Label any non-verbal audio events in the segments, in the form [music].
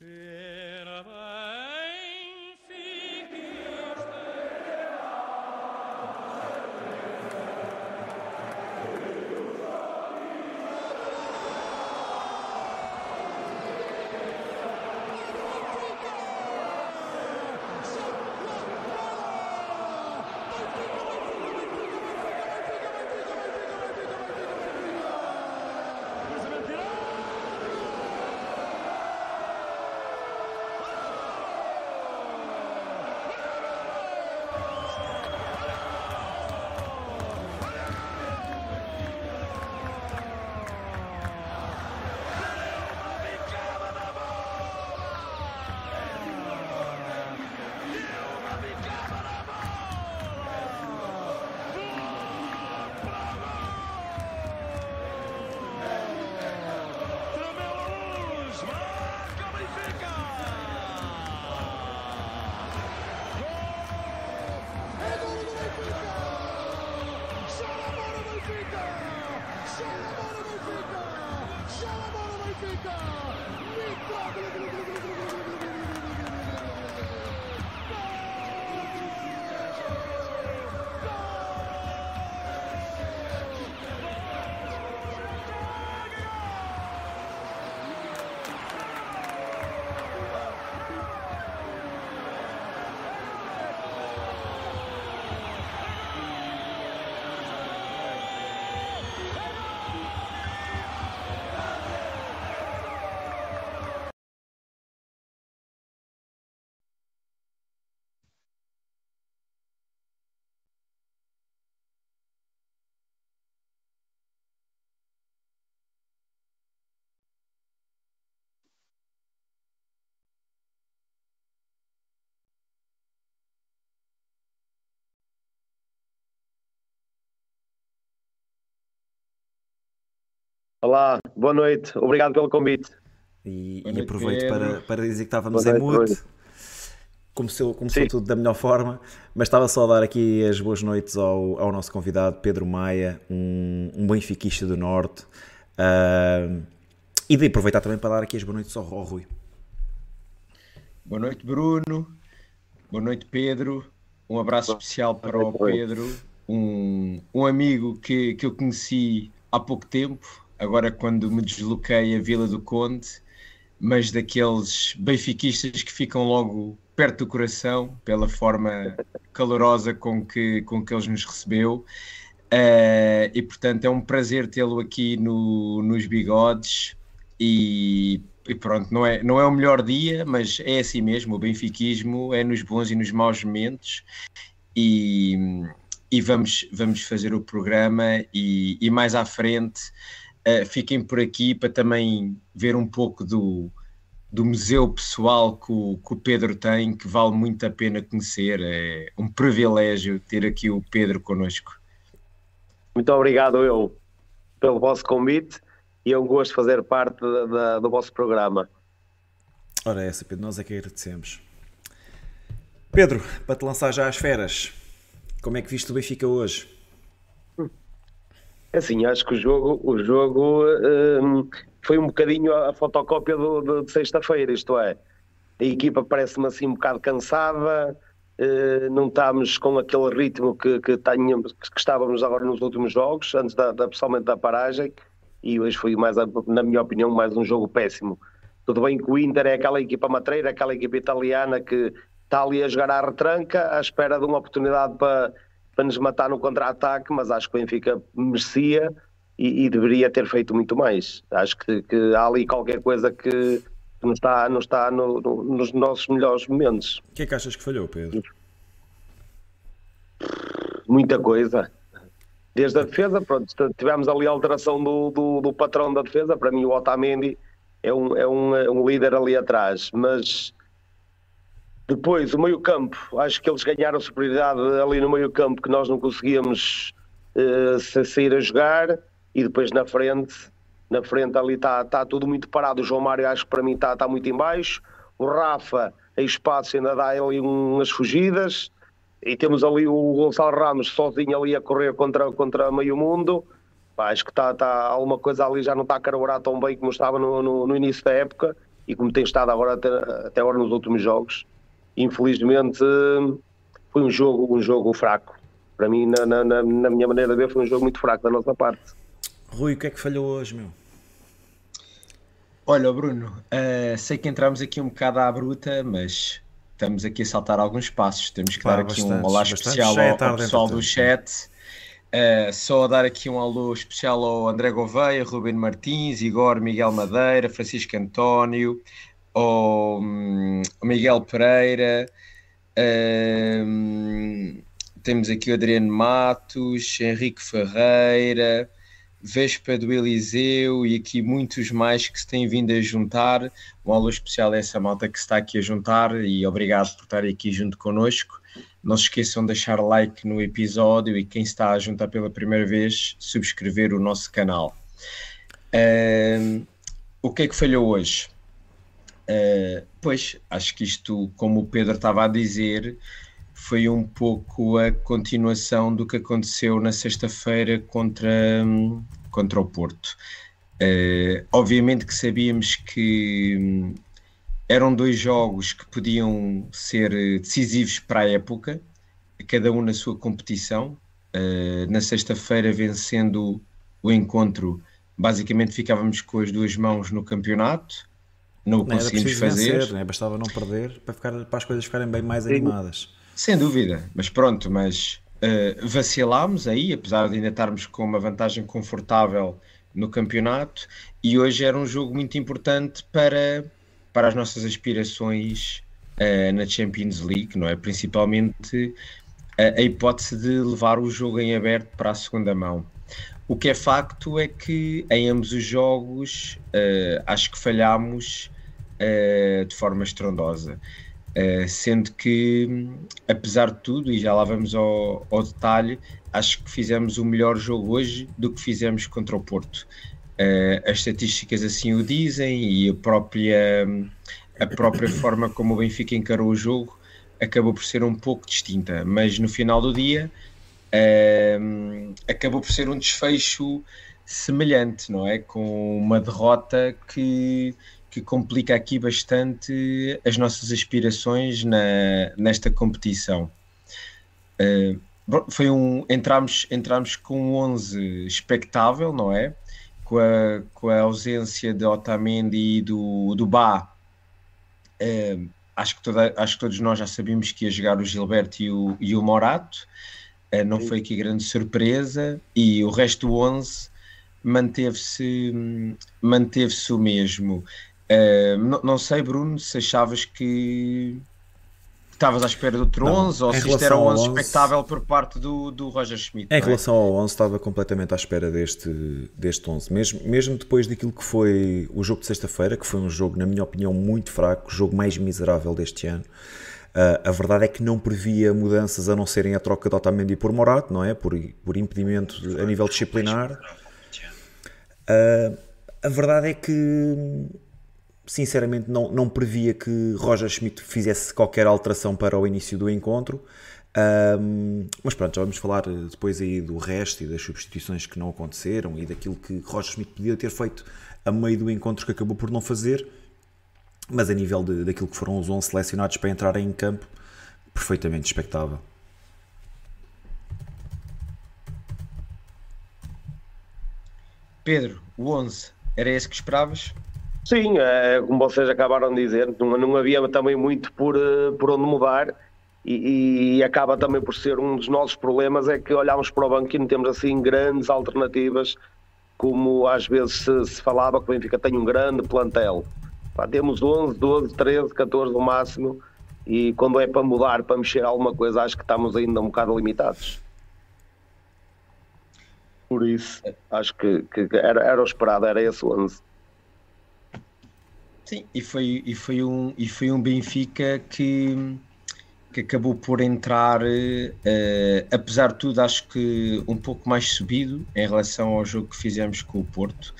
Você. Olá, boa noite, obrigado pelo convite. E, e aproveito para, para dizer que estávamos em mute. Começou, começou tudo da melhor forma, mas estava só a dar aqui as boas noites ao, ao nosso convidado Pedro Maia, um, um benfiquista do Norte. Uh, e de aproveitar também para dar aqui as boas noites ao, ao Rui. Boa noite, Bruno. Boa noite, Pedro. Um abraço especial para o Pedro, um, um amigo que, que eu conheci há pouco tempo, agora quando me desloquei a Vila do Conde, mas daqueles benfiquistas que ficam logo perto do coração, pela forma calorosa com que, com que eles nos recebeu. Uh, e portanto é um prazer tê-lo aqui no, nos bigodes e, e, pronto, não é, não é o melhor dia, mas é assim mesmo, o benfiquismo é nos bons e nos maus momentos e, e vamos, vamos fazer o programa e, e mais à frente Uh, fiquem por aqui para também ver um pouco do, do museu pessoal que o, que o, Pedro tem, que vale muito a pena conhecer. É um privilégio ter aqui o Pedro connosco. Muito obrigado eu pelo vosso convite e é um gosto fazer parte da, da, do vosso programa. Ora, essa, Pedro, nós é que agradecemos. Pedro, para te lançar já às feras, como é que viste o Benfica hoje? É assim, acho que o jogo, o jogo um, foi um bocadinho a fotocópia do, do de sexta-feira, isto é, a equipa parece-me assim um bocado cansada, uh, não estamos com aquele ritmo que, que, que estávamos agora nos últimos jogos, antes da, da, pessoalmente da paragem, e hoje foi mais, na minha opinião, mais um jogo péssimo. Tudo bem que o Inter é aquela equipa matreira, aquela equipa italiana que está ali a jogar à retranca, à espera de uma oportunidade para para nos matar no contra-ataque, mas acho que o Benfica merecia e, e, deveria ter feito muito mais. Acho que, que há ali qualquer coisa que não está, não está no, no, nos nossos melhores momentos. O que é que achas que falhou, Pedro? Muita coisa. Desde a defesa, pronto, tivemos ali a alteração do, do, do patrão da defesa. Para mim, o Otamendi é um, é um, é um líder ali atrás, mas depois, o meio-campo, acho que eles ganharam superioridade ali no meio-campo que nós não conseguíamos uh, sair a jogar e depois na frente, na frente ali está tá tudo muito parado. O João Mário acho que para mim está tá muito em baixo. O Rafa, em espaço, ainda dá ali umas fugidas. E temos ali o Gonçalo Ramos sozinho ali a correr contra, contra meio mundo. Acho que está tá, alguma coisa ali já não está a carburar tão bem como estava no, no, no início da época e como tem estado agora até, até agora nos últimos jogos. Infelizmente foi um jogo, um jogo fraco. Para mim, na, na, na minha maneira de ver, foi um jogo muito fraco da nossa parte. Rui, o que é que falhou hoje, meu? Olha, Bruno, uh, sei que entramos aqui um bocado à bruta, mas estamos aqui a saltar alguns passos. Temos que dar aqui um olá especial ao, ao pessoal do chat. Uh, só a dar aqui um alô especial ao André Gouveia, Ruben Martins, Igor Miguel Madeira, Francisco António, ao um, Miguel Pereira, uh, temos aqui o Adriano Matos, Henrique Ferreira, Vespa do Eliseu e aqui muitos mais que se têm vindo a juntar. Um alô especial a essa malta que está aqui a juntar e obrigado por estar aqui junto connosco. Não se esqueçam de deixar like no episódio e quem está a juntar pela primeira vez, subscrever o nosso canal. Uh, o que é que falhou hoje? Uh, pois, acho que isto, como o Pedro estava a dizer, foi um pouco a continuação do que aconteceu na sexta-feira contra, contra o Porto. Uh, obviamente que sabíamos que hum, eram dois jogos que podiam ser decisivos para a época, cada um na sua competição. Uh, na sexta-feira, vencendo o encontro, basicamente ficávamos com as duas mãos no campeonato. Não o conseguimos fazer. Vencer, né? Bastava não perder para, ficar, para as coisas ficarem bem mais animadas. Sem dúvida, mas pronto, mas uh, vacilámos aí, apesar de ainda estarmos com uma vantagem confortável no campeonato, e hoje era um jogo muito importante para, para as nossas aspirações uh, na Champions League, não é? Principalmente a, a hipótese de levar o jogo em aberto para a segunda mão. O que é facto é que em ambos os jogos uh, acho que falhámos uh, de forma estrondosa. Uh, sendo que, apesar de tudo, e já lá vamos ao, ao, detalhe, acho que fizemos o melhor jogo hoje do que fizemos contra o Porto. Uh, as estatísticas assim o dizem e a própria, a própria forma como o Benfica encarou o jogo acabou por ser um pouco distinta, mas no final do dia uh, acabou por ser um desfecho semelhante, não é? Com uma derrota que que complica aqui bastante as nossas aspirações na, nesta competição. Uh, foi um entramos entramos com um 11 expectável, não é? Com a, com a ausência de Otamendi e do, do Bá, uh, acho, que toda, acho que todos nós já sabíamos que ia jogar o Gilberto e o, e o Morato, uh, não foi aqui grande surpresa, e o resto do 11 manteve-se manteve-se o mesmo. Uh, não, não, sei, Bruno, se achavas que estavas à espera do outro 11 ou se isto era um 11 expectável por parte do, do Roger Schmidt. Em é? relação ao 11, estava completamente à espera deste, deste 11. Mesmo, mesmo depois daquilo que foi o jogo de sexta-feira, que foi um jogo, na minha opinião, muito fraco, o jogo mais miserável deste ano. Uh, a verdade é que não previa mudanças a não serem a troca de Otamendi por Morato, não é? Por, por impedimento a nível disciplinar. Uh, a verdade é que sinceramente não, não previa que Roger Schmidt fizesse qualquer alteração para o início do encontro. Um, mas pronto, já vamos falar depois aí do resto e das substituições que não aconteceram e daquilo que Roger Schmidt podia ter feito a meio do encontro que acabou por não fazer. Mas a nível de, daquilo que foram os 11 selecionados para entrarem em campo, perfeitamente expectável. Pedro, o 11, era esse que esperavas? Sim, é, como vocês acabaram de dizer, não, não havia também muito por, eh, por onde mudar e, e, acaba também por ser um dos nossos problemas é que olhamos para o banco e não temos assim grandes alternativas como às vezes se, se falava que o Benfica tem um grande plantel. Pá, temos 11, 12, 13, 14 no máximo e quando é para mudar, para mexer alguma coisa, acho que estamos ainda um bocado limitados. Por isso, acho que, que era, era o esperado, era esse 11. Sim, e foi, e foi, um, e foi um Benfica que, que acabou por entrar, uh, apesar de tudo, acho que um pouco mais subido em relação ao jogo que fizemos com o Porto.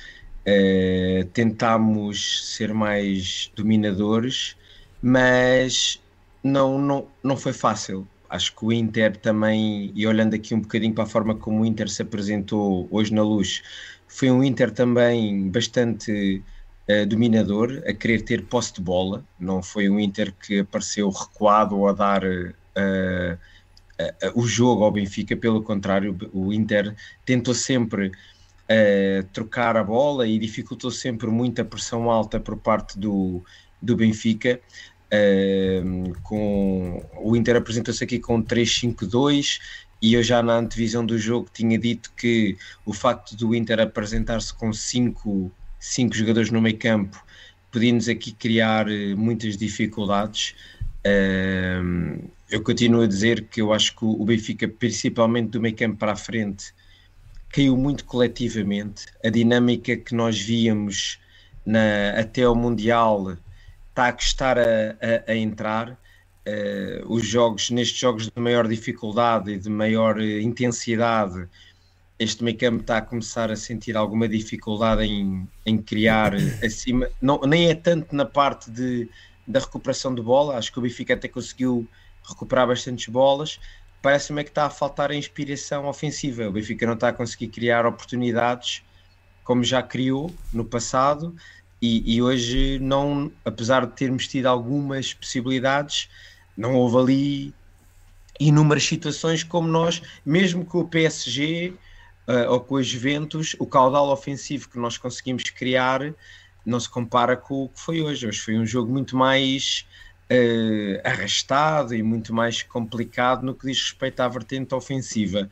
Uh, tentámos ser mais dominadores, mas não, não, não foi fácil. Acho que o Inter também, e olhando aqui um bocadinho para a forma como o Inter se apresentou hoje na luz, foi um Inter também bastante uh, dominador, a querer ter posse de bola. Não foi um Inter que apareceu recuado a dar uh, o jogo ao Benfica, pelo contrário, o Inter tentou sempre trocar a bola e dificultou sempre muito a pressão alta por parte do, do Benfica. Com, o Inter apresentou-se aqui com 3-5-2 e eu já na antevisão do jogo tinha dito que o facto do Inter apresentar-se com 5 cinco, jogadores no meio campo podia-nos aqui criar eh, muitas dificuldades. Eu continuo a dizer que eu acho que o Benfica, principalmente do meio campo para a frente, caiu muito coletivamente. A dinâmica que nós víamos na, até ao Mundial está a custar a, a, a entrar. Uh, os jogos, nestes jogos de maior dificuldade e de maior uh, intensidade, este meio campo está a começar a sentir alguma dificuldade em, em criar [laughs] acima, não, nem é tanto na parte de, da recuperação de bola, acho que o Benfica até conseguiu recuperar bastantes bolas, parece-me é que está a faltar a inspiração ofensiva, o Benfica não está a conseguir criar oportunidades como já criou no passado, e, e, hoje não, apesar de termos tido algumas possibilidades, não houve ali inúmeras situações como nós, mesmo com o PSG uh, ou com os Juventus, o caudal ofensivo que nós conseguimos criar não se compara com o que foi hoje. Hoje foi um jogo muito mais uh, arrastado e muito mais complicado no que diz respeito à vertente ofensiva.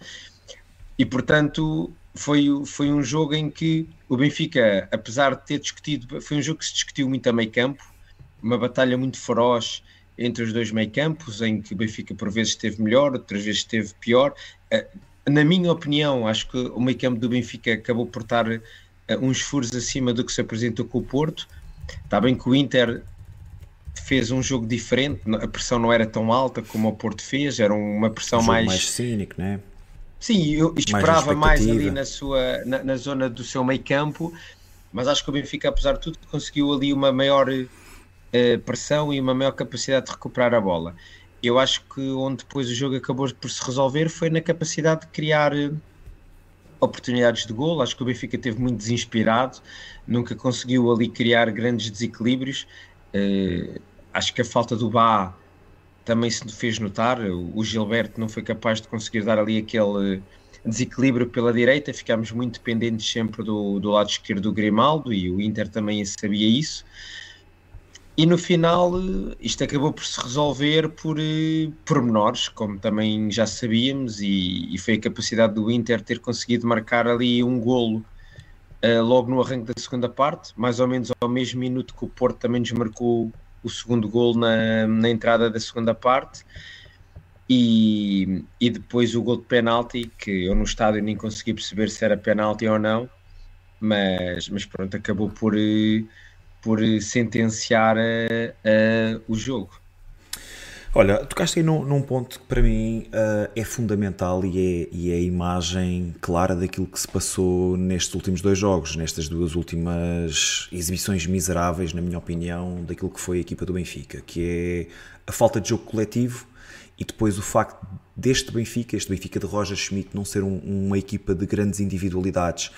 E portanto, foi, foi um jogo em que o Benfica, apesar de ter discutido, foi um jogo que se discutiu muito a meio campo, uma batalha muito feroz entre os dois meio campos, em que o Benfica por vezes esteve melhor, outras vezes esteve pior. Eh, na minha opinião, acho que o meio campo do Benfica acabou por estar eh, uns furos acima do que se apresentou com o Porto. Está bem que o Inter fez um jogo diferente, a pressão não era tão alta como o Porto fez, era uma pressão um mais... mais cínico, né? Sim, eu esperava mais, mais ali na, sua, na, na, zona do seu meio campo, mas acho que o Benfica, apesar de tudo, conseguiu ali uma maior uh, pressão e uma maior capacidade de recuperar a bola. Eu acho que onde depois o jogo acabou por se resolver foi na capacidade de criar uh, oportunidades de gol. Acho que o Benfica teve muito desinspirado, nunca conseguiu ali criar grandes desequilíbrios. Uh, acho que a falta do Bá também se fez notar. O Gilberto não foi capaz de conseguir dar ali aquele desequilíbrio pela direita, ficámos muito dependentes sempre do, do lado esquerdo do Grimaldo e o Inter também sabia isso. E no final isto acabou por se resolver por eh, pormenores, como também já sabíamos, e, e, foi a capacidade do Inter ter conseguido marcar ali um golo uh, logo no arranque da segunda parte, mais ou menos ao mesmo minuto que o Porto também nos marcou o segundo gol na, na entrada da segunda parte. E, e depois o gol de penalti, que eu no estádio nem consegui perceber se era penalti ou não, mas, mas pronto, acabou por, por sentenciar a, o jogo. Olha, tocaste aí num, num ponto que para mim uh, é fundamental e é, e é a imagem clara daquilo que se passou nestes últimos dois jogos, nestas duas últimas exibições miseráveis, na minha opinião, daquilo que foi a equipa do Benfica, que é a falta de jogo coletivo e depois o facto deste Benfica, este Benfica de Roger Schmidt, não ser um, uma equipa de grandes individualidades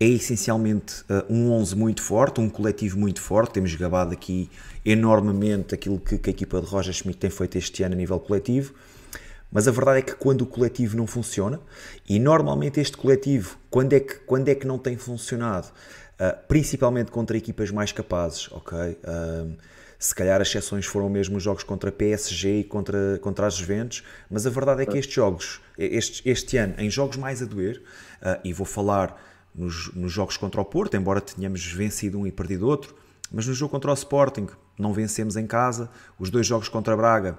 é essencialmente uh, um 11 muito forte, um coletivo muito forte. Temos gabado aqui enormemente aquilo que, que, a equipa de Roger Schmidt tem feito este ano a nível coletivo. Mas a verdade é que quando o coletivo não funciona, e normalmente este coletivo, quando é que, quando é que não tem funcionado? Uh, principalmente contra equipas mais capazes, ok? Uh, se calhar as exceções foram mesmo os jogos contra PSG e contra, contra as Juventus, mas a verdade é que estes jogos, este, este ano, em jogos mais a doer, uh, e vou falar nos, nos jogos contra o Porto, embora tenhamos vencido um e perdido outro, mas no jogo contra o Sporting não vencemos em casa, os dois jogos contra Braga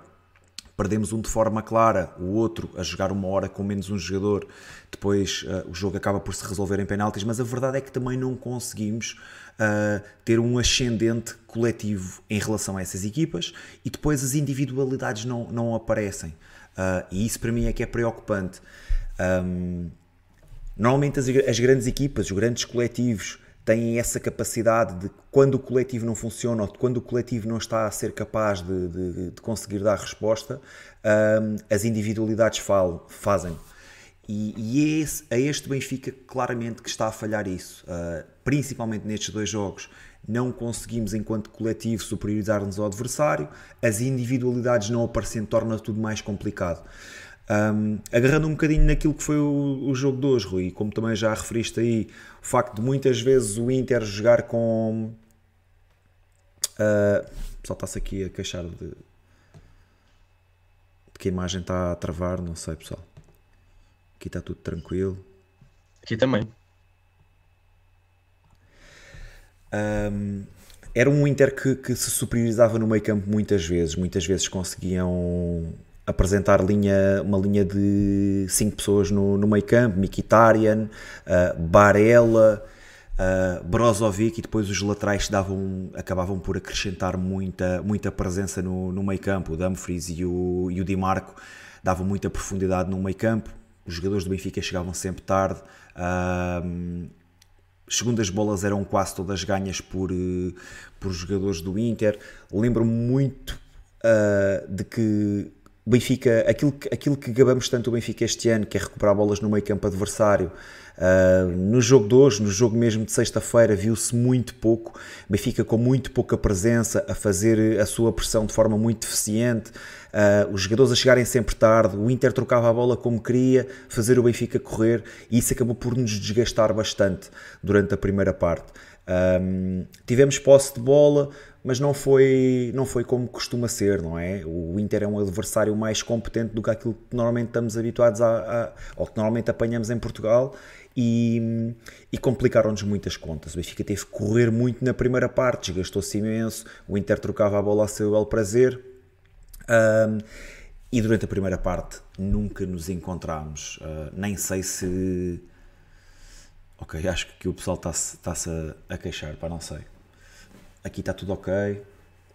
perdemos um de forma clara, o outro a jogar uma hora com menos um jogador, depois uh, o jogo acaba por se resolver em penaltis, mas a verdade é que também não conseguimos uh, ter um ascendente coletivo em relação a essas equipas e depois as individualidades não, não aparecem. Uh, e isso para mim é que é preocupante. Um, Normalmente as, as grandes equipas, os grandes coletivos, têm essa capacidade de quando o coletivo não funciona ou quando o coletivo não está a ser capaz de, de, de conseguir dar resposta, um, as individualidades falam, fazem. E, e é esse, a este Benfica claramente que está a falhar isso, uh, principalmente nestes dois jogos. Não conseguimos, enquanto coletivo, superiorizar-nos ao adversário, as individualidades não aparecendo torna tudo mais complicado. Um, agarrando um bocadinho naquilo que foi o, o, jogo de hoje, Rui, como também já referiste aí, o facto de muitas vezes o Inter jogar com. Uh, só está-se aqui a queixar de, de que a imagem está a travar, não sei, pessoal. Aqui está tudo tranquilo. Aqui também. Um, era um Inter que, que, se superiorizava no meio campo muitas vezes. Muitas vezes conseguiam apresentar linha, uma linha de 5 pessoas no, no meio campo. Mikitarian, uh, Barella, uh, Brozovic e depois os laterais davam, acabavam por acrescentar muita, muita presença no, no meio campo. O Dumfries e o, e o Di Marco davam muita profundidade no meio campo os jogadores do Benfica chegavam sempre tarde. Uh, segundas bolas eram quase todas ganhas por, uh, por jogadores do Inter. Lembro-me muito uh, de que Benfica, aquilo, aquilo que gabamos tanto o Benfica este ano, que é recuperar bolas no meio campo adversário, Uh, no jogo de hoje, no jogo mesmo de sexta-feira, viu-se muito pouco. Benfica com muito pouca presença, a fazer a sua pressão de forma muito deficiente. Uh, os jogadores a chegarem sempre tarde, o Inter trocava a bola como queria, fazer o Benfica correr, e isso acabou por nos desgastar bastante durante a primeira parte. Um, tivemos posse de bola, mas não foi, não foi como costuma ser, não é? O Inter é um adversário mais competente do que aquilo que normalmente estamos habituados a, a ou que normalmente apanhamos em Portugal e, e complicaram-nos muitas contas. O Benfica teve que correr muito na primeira parte, desgastou-se imenso, o Inter trocava a bola a seu bel prazer. Um, e durante a primeira parte nunca nos encontramos. Uh, nem sei se. Ok, acho que o pessoal está-se está a, a queixar, para não sei. Aqui está tudo ok,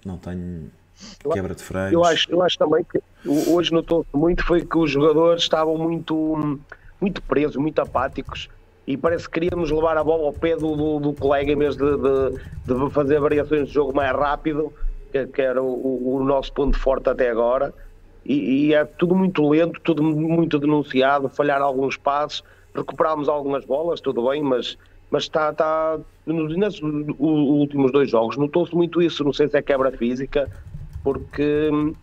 não tenho quebra de freios. Eu acho, eu acho também que hoje notou-se muito foi que os jogadores estavam muito muito presos, muito apáticos e parece que queríamos levar a bola ao pé do, do, do colega em vez de, de, de, fazer variações de jogo mais rápido, que, que era o, o, nosso ponto forte até agora. E, e, é tudo muito lento, tudo muito denunciado, falhar alguns passos, recuperámos algumas bolas, tudo bem, mas, mas está, está nesses últimos dois jogos notou-se muito isso, não sei se é quebra física, porque hum,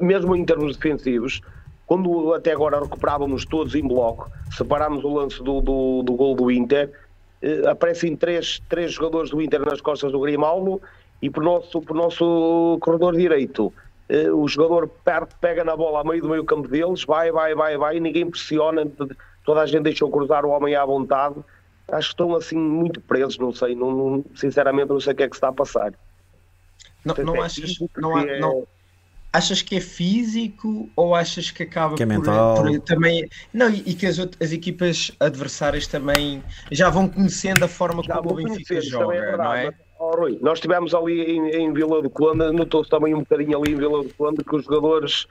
mesmo em termos defensivos, quando até agora recuperávamos todos em bloco, separámos o lance do, do, do gol do Inter, eh, aparecem três, três jogadores do Inter nas costas do Grimaldo e por nosso, por nosso corredor direito. Eh, o jogador pega na bola a meio do meio campo deles, vai, vai, vai, vai, ninguém pressiona, toda a gente deixou cruzar o homem à vontade. Acho que estão assim muito presos, não sei, não, não sinceramente não sei o que é que se está a passar. Não, não, não acho que não, há, é... não, achas que é físico ou achas que acaba que é por, por, também não e, que as, as, equipas adversárias também já vão conhecendo a forma já como o Benfica joga, é não é? Oh, Rui, nós tivemos ali em, em Vila do Conde, notou-se também um bocadinho ali em Vila do Conde que os jogadores,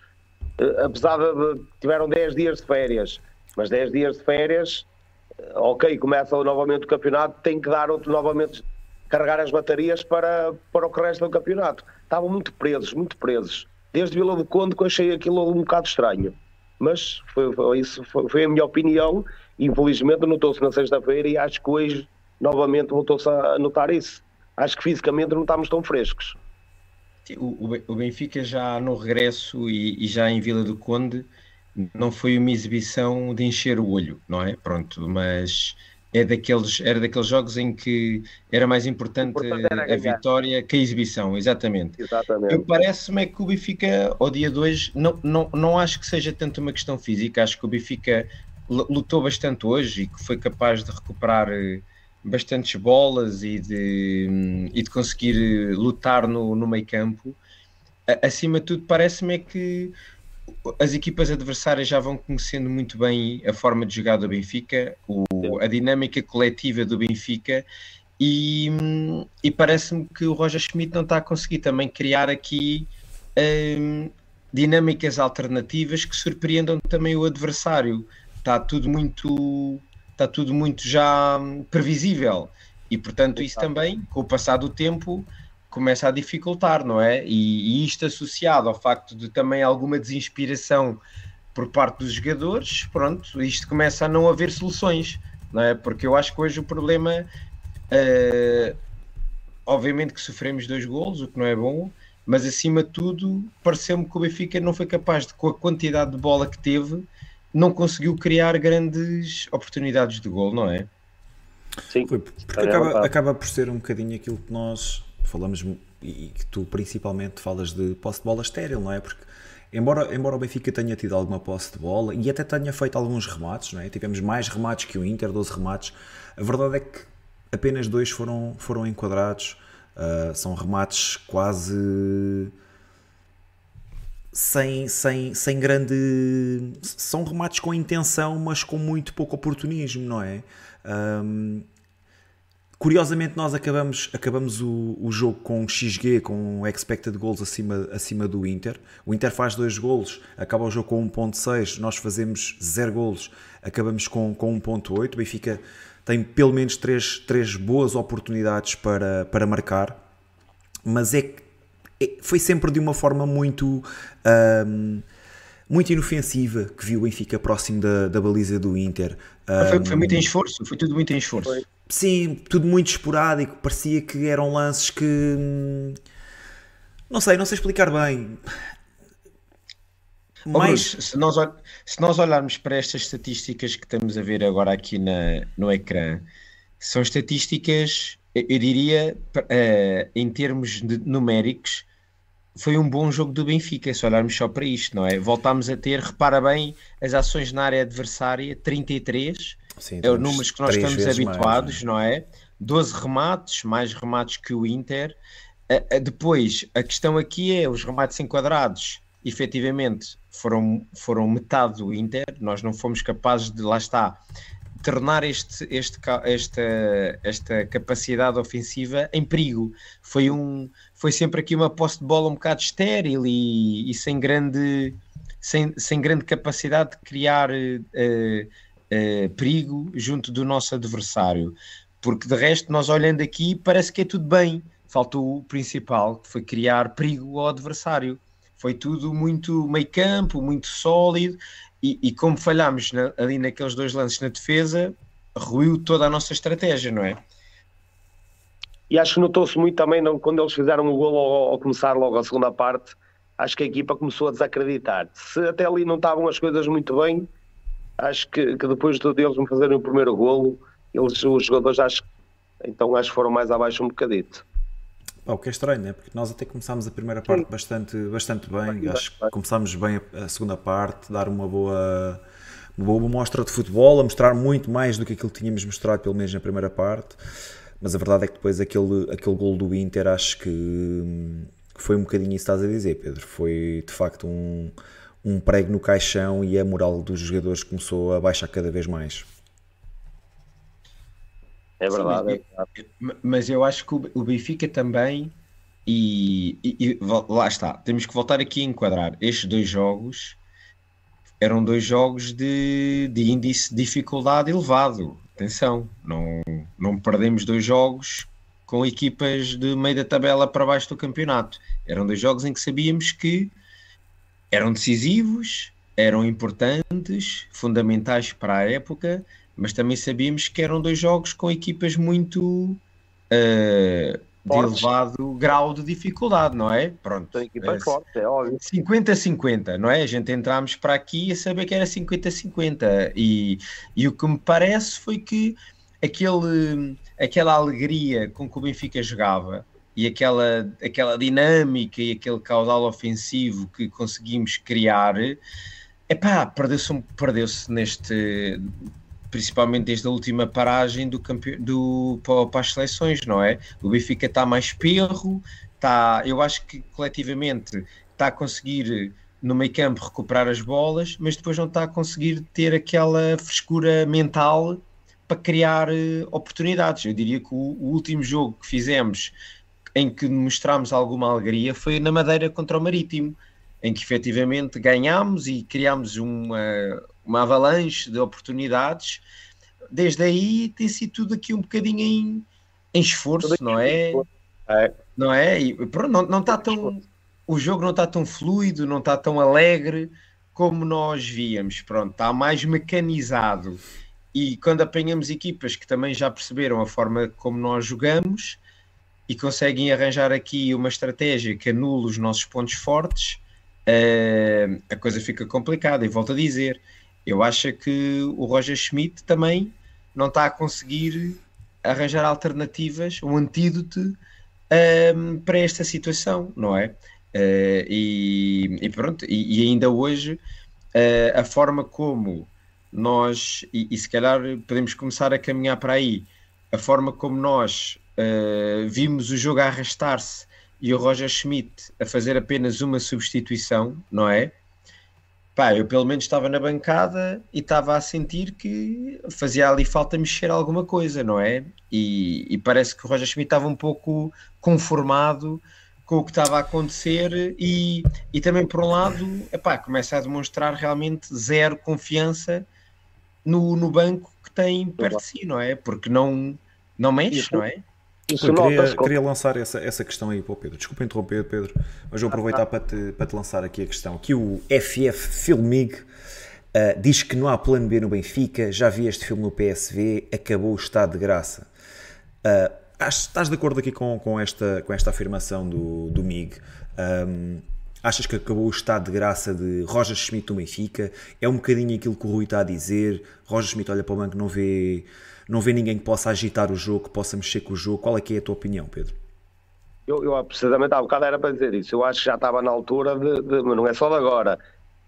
eh, apesar de tiveram 10 dias de férias, mas 10 dias de férias, ok, começa novamente o campeonato, tem que dar outro novamente carregar as baterias para, para o resto do campeonato. Estavam muito presos, muito presos desde Vila do Conde que eu achei aquilo um bocado estranho. Mas foi, foi isso foi, foi, a minha opinião. Infelizmente notou-se na sexta-feira e acho que hoje novamente voltou-se a notar isso. Acho que fisicamente não estamos tão frescos. O, o Benfica já no regresso e, e já em Vila do Conde não foi uma exibição de encher o olho, não é? Pronto, mas é daqueles, era daqueles jogos em que era mais importante, importante era a vitória que a exibição, exatamente. exatamente. Parece-me é que o Benfica, ao dia 2, não, não, não acho que seja tanto uma questão física, acho que o Benfica lutou bastante hoje e que foi capaz de recuperar eh, bastantes bolas e de, e de conseguir eh, lutar no, no meio campo. Acima de tudo, parece-me é que as equipas adversárias já vão conhecendo muito bem a forma de jogar do Benfica, o, a dinâmica coletiva do Benfica, e, e parece-me que o Roger Schmidt não está a conseguir também criar aqui hum, dinâmicas alternativas que surpreendam também o adversário. Está tudo muito, está tudo muito já previsível. E portanto, isso também, com o passar do tempo, começa a dificultar, não é? E, e, isto associado ao facto de também alguma desinspiração por parte dos jogadores, pronto, isto começa a não haver soluções, não é? Porque eu acho que hoje o problema, uh, obviamente que sofremos dois golos, o que não é bom, mas acima de tudo, pareceu-me que o Benfica não foi capaz de, com a quantidade de bola que teve, não conseguiu criar grandes oportunidades de gol, não é? Sim. Foi, porque acaba, acaba por ser um bocadinho aquilo que nós falamos e que tu principalmente falas de posse de bola estéril, não é? Porque embora, embora o Benfica tenha tido alguma posse de bola e até tenha feito alguns remates, não é? Tivemos mais remates que o Inter, 12 remates. A verdade é que apenas dois foram, foram enquadrados. Uh, são remates quase sem, sem, sem grande. São remates com intenção, mas com muito pouco oportunismo, não é? Um, Curiosamente, nós acabamos, acabamos o, o jogo com XG, com expected goals acima, acima do Inter. O Inter faz dois golos, acaba o jogo com 1.6, nós fazemos 0 golos, acabamos com, com 1.8. O Benfica tem pelo menos três, três boas oportunidades para, para marcar, mas é, é foi sempre de uma forma muito... Um, muito inofensiva que viu o Benfica próximo da, da baliza do Inter. Um, foi, foi, muito em esforço, foi tudo muito em esforço. Foi. Sim, tudo muito esporádico, parecia que eram lances que. Hum, não sei, não sei explicar bem. Mas... Oh, se, nós, se nós olharmos para estas estatísticas que estamos a ver agora aqui na, no ecrã, são estatísticas, eu diria, uh, em termos numéricos, foi um bom jogo do Benfica, se olharmos só para isto, não é? Voltámos a ter, repara bem, as ações na área adversária, 33, Sim, é o número que nós estamos habituados, mais, não, é? não é? 12 remates, mais remates que o Inter. Depois, a questão aqui é os remates enquadrados, efetivamente, foram, foram metade do Inter. Nós não fomos capazes de, lá está, tornar este, este, esta, esta capacidade ofensiva em perigo. Foi, um, foi sempre aqui uma posse de bola um bocado estéril e, e sem, grande, sem, sem grande capacidade de criar uh, uh, perigo junto do nosso adversário. Porque de resto, nós olhando aqui, parece que é tudo bem. Faltou o principal, que foi criar perigo ao adversário. Foi tudo muito meio campo, muito sólido. E, e como falhámos na, ali naqueles dois lances na defesa, ruiu toda a nossa estratégia, não é? E acho que notou-se muito também não, quando eles fizeram o golo ao, ao, começar logo a segunda parte, acho que a equipa começou a desacreditar. Se até ali não estavam as coisas muito bem, acho que, que depois de eles me fazerem o primeiro golo, eles, os jogadores, acho, então acho que foram mais abaixo um bocadito. o que é estranho, né? porque nós até começámos a primeira parte bastante, bastante bem, acho que começámos bem a, a, segunda parte, dar uma boa, uma boa mostra de futebol, a mostrar muito mais do que aquilo que tínhamos mostrado, pelo menos na primeira parte. Mas a verdade é que depois aquele, aquele gol do Inter, acho que foi um bocadinho isso que estás a dizer, Pedro. Foi de facto um, um prego no caixão e a moral dos jogadores começou a baixar cada vez mais. É verdade, Sim, é verdade. Mas eu acho que o Benfica também, e, e, e, lá está, temos que voltar aqui a enquadrar. Estes dois jogos eram dois jogos de, de índice de dificuldade elevado. Atenção, não, não perdemos dois jogos com equipas de meio da tabela para baixo do campeonato. Eram dois jogos em que sabíamos que eram decisivos, eram importantes, fundamentais para a época, mas também sabíamos que eram dois jogos com equipas muito uh, de elevado grau de dificuldade, não é? Pronto. São equipas uh, fortes, é óbvio. 50-50, não é? A gente entramos para aqui a saber que era 50-50 e, e o que me parece foi que aquele, aquela alegria com que o Benfica jogava e aquela, aquela dinâmica e aquele caudal ofensivo que conseguimos criar, epá, perdeu-se perdeu neste principalmente desde a última paragem do, do para as seleções, não é? O Benfica está mais perro, está, eu acho que coletivamente está a conseguir no meio campo recuperar as bolas, mas depois não está a conseguir ter aquela frescura mental para criar uh, oportunidades. Eu diria que o, o último jogo que fizemos em que mostramos alguma alegria foi na Madeira contra o Marítimo, em que efetivamente ganhámos e criámos uma, uma avalanche de oportunidades. Desde aí tem sido tudo aqui um bocadinho em, em esforço, não é? é? Não é? E, pronto, não, não está tão. O jogo não está tão fluido, não está tão alegre como nós víamos, pronto, está mais mecanizado. E quando apanhamos equipas que também já perceberam a forma como nós jogamos e conseguem arranjar aqui uma estratégia que anula os nossos pontos fortes, uh, a coisa fica complicada. E volto a dizer, eu acho que o Roger Schmidt também não está a conseguir arranjar alternativas, um antídoto ehm, para esta situação, não é? Uh, e, e, pronto, e, e ainda hoje uh, a forma como nós, e, e, se calhar podemos começar a caminhar para aí, a forma como nós uh, vimos o jogo a arrastar-se e o Roger Schmidt a fazer apenas uma substituição, não é? Pá, eu pelo menos estava na bancada e estava a sentir que fazia ali falta mexer alguma coisa, não é? E, e parece que o Roger Schmidt estava um pouco conformado com o que estava a acontecer e, e também por um lado epá, começa a demonstrar realmente zero confiança no, no banco que tem perto de si, não é? Porque não, não mexe, não é? Queria, queria, lançar essa, essa questão aí para o Pedro. Desculpa interromper, Pedro, mas vou aproveitar para te, para te lançar aqui a questão. Que o FF Filmig uh, diz que não há plano B no Benfica, já vi este filme no PSV, acabou o estado de graça. Uh, estás de acordo aqui com, com, esta, com esta afirmação do, do MIG? Um, achas que acabou o estado de graça de Roger Schmidt no Benfica? É um bocadinho aquilo que o Rui está a dizer. Roger Schmidt olha para o banco, não vê, não vê ninguém que possa agitar o jogo, que possa mexer com o jogo. Qual é que é a tua opinião, Pedro? Eu, eu precisamente há bocado era para dizer isso. Eu acho que já estava na altura de, de não é só de agora,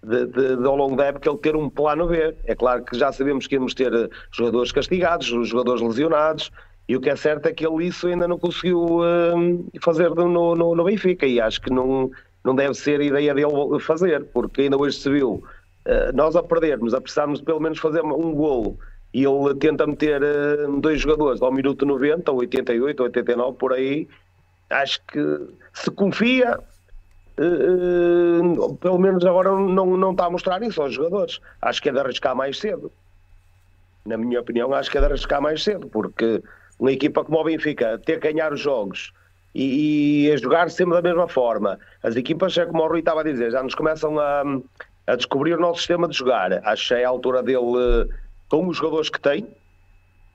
de, de, de, ao longo da época ele ter um plano B. É claro que já sabemos que íamos ter jogadores castigados, jogadores lesionados, e o que é certo é que ele isso ainda não conseguiu uh, fazer no, no, no, Benfica e acho que não, não deve ser ideia dele fazer, porque ainda hoje se viu uh, nós a perdermos, a precisarmos pelo menos fazer um golo e ele tenta meter uh, dois jogadores ao minuto 90, ou 88, ou 89, por aí. Acho que se confia, uh, pelo menos agora não, não está a mostrar isso aos jogadores. Acho que é de arriscar mais cedo. Na minha opinião, acho que é de arriscar mais cedo, porque uma equipa como o Benfica ter que ganhar os jogos e, e, a jogar sempre da mesma forma. As equipas, é como o Rui estava a dizer, já nos começam a, a descobrir o nosso sistema de jogar. Acho que é a altura dele, com os jogadores que tem,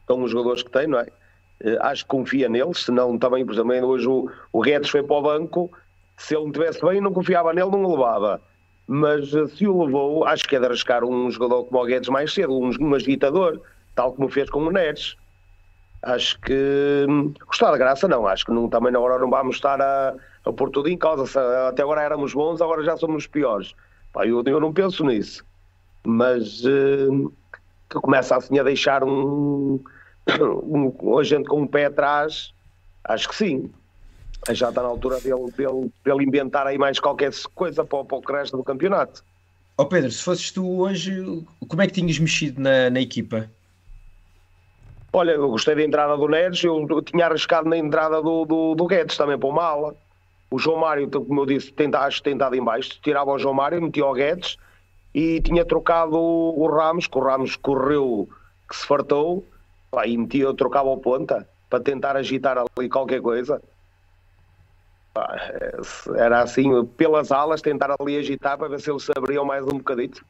com os jogadores que tem, não é? Eh, acho que confia neles, senão também, por exemplo, hoje o, o Guedes foi para o banco, se ele não estivesse bem, não confiava nele, não o levava. Mas eh, se o levou, acho que é de arriscar um jogador como o Guedes mais cedo, um, um agitador, tal como fez com o Neres acho que gostar da graça não, acho que não, também na hora não vamos estar a, a pôr tudo em causa. Até agora éramos bons, agora já somos piores. Pá, eu, eu não penso nisso. Mas uh, que começa assim a deixar um, um, a gente com um pé atrás, acho que sim. Já está na altura dele, dele, dele inventar aí mais qualquer coisa para, para o resto do campeonato. Ó oh Pedro, se fosses tu hoje, como é que tinhas mexido na, na equipa? Olha, eu gostei da entrada do Neres, eu, eu tinha arriscado na entrada do, do, do, Guedes também para o Mala. O João Mário, como eu disse, tenta, acho tentado em baixo, tirava o João Mário, metia o Guedes e tinha trocado o, Ramos, que o Ramos correu, que se fartou, pá, e metia, trocava o ponta para tentar agitar ali qualquer coisa. Pá, era assim, pelas alas, tentar ali agitar para ver se eles se abriam mais um bocadito.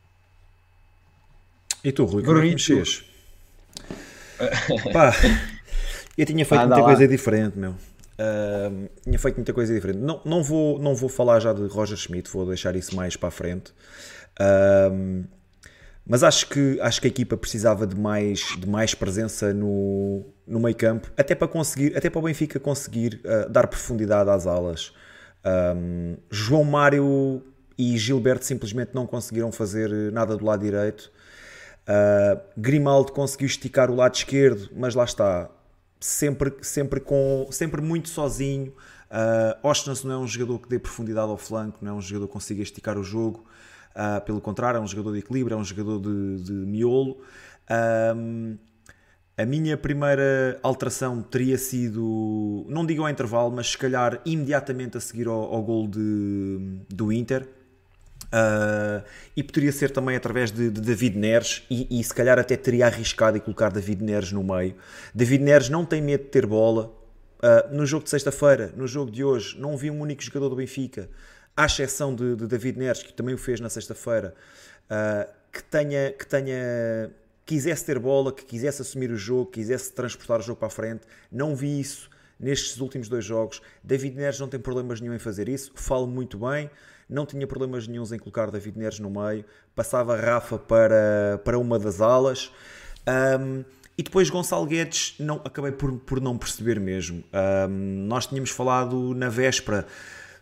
E tu, Rui, como é que mexias? Pá, eu tinha feito Anda muita lá. coisa diferente, meu. Uh, tinha feito muita coisa diferente. Não, não, vou, não vou falar já de Roger Schmidt, vou deixar isso mais para a frente. Uh, mas acho que, acho que a equipa precisava de mais, de mais presença no, no meio campo, até para conseguir, até para o Benfica conseguir uh, dar profundidade às alas. Um, João Mário e Gilberto simplesmente não conseguiram fazer nada do lado direito. Uh, Grimaldo conseguiu esticar o lado esquerdo, mas lá está, sempre, sempre, com, sempre muito sozinho. Uh, Ostens não é um jogador que dê profundidade ao flanco, não é um jogador que consiga esticar o jogo. Uh, pelo contrário, é um jogador de equilíbrio, é um jogador de, de miolo. Um, a minha primeira alteração teria sido, não digo ao intervalo, mas se calhar imediatamente a seguir ao, ao gol de, do Inter. Uh, e poderia ser também através de, de David Neres e, e, se calhar até teria arriscado e colocar David Neres no meio. David Neres não tem medo de ter bola. Uh, no jogo de sexta-feira, no jogo de hoje, não vi um único jogador do Benfica, à exceção de, de David Neres, que também o fez na sexta-feira, uh, que tenha, que tenha quisesse ter bola, que quisesse assumir o jogo, quisesse transportar o jogo para a frente. Não vi isso nestes últimos dois jogos. David Neres não tem problemas nenhum em fazer isso, falo muito bem, não tinha problemas nenhums em colocar David Neres no meio, passava Rafa para, para uma das alas. Um, e depois Gonçalo Guedes não, acabei por, por não perceber mesmo. Um, nós tínhamos falado na véspera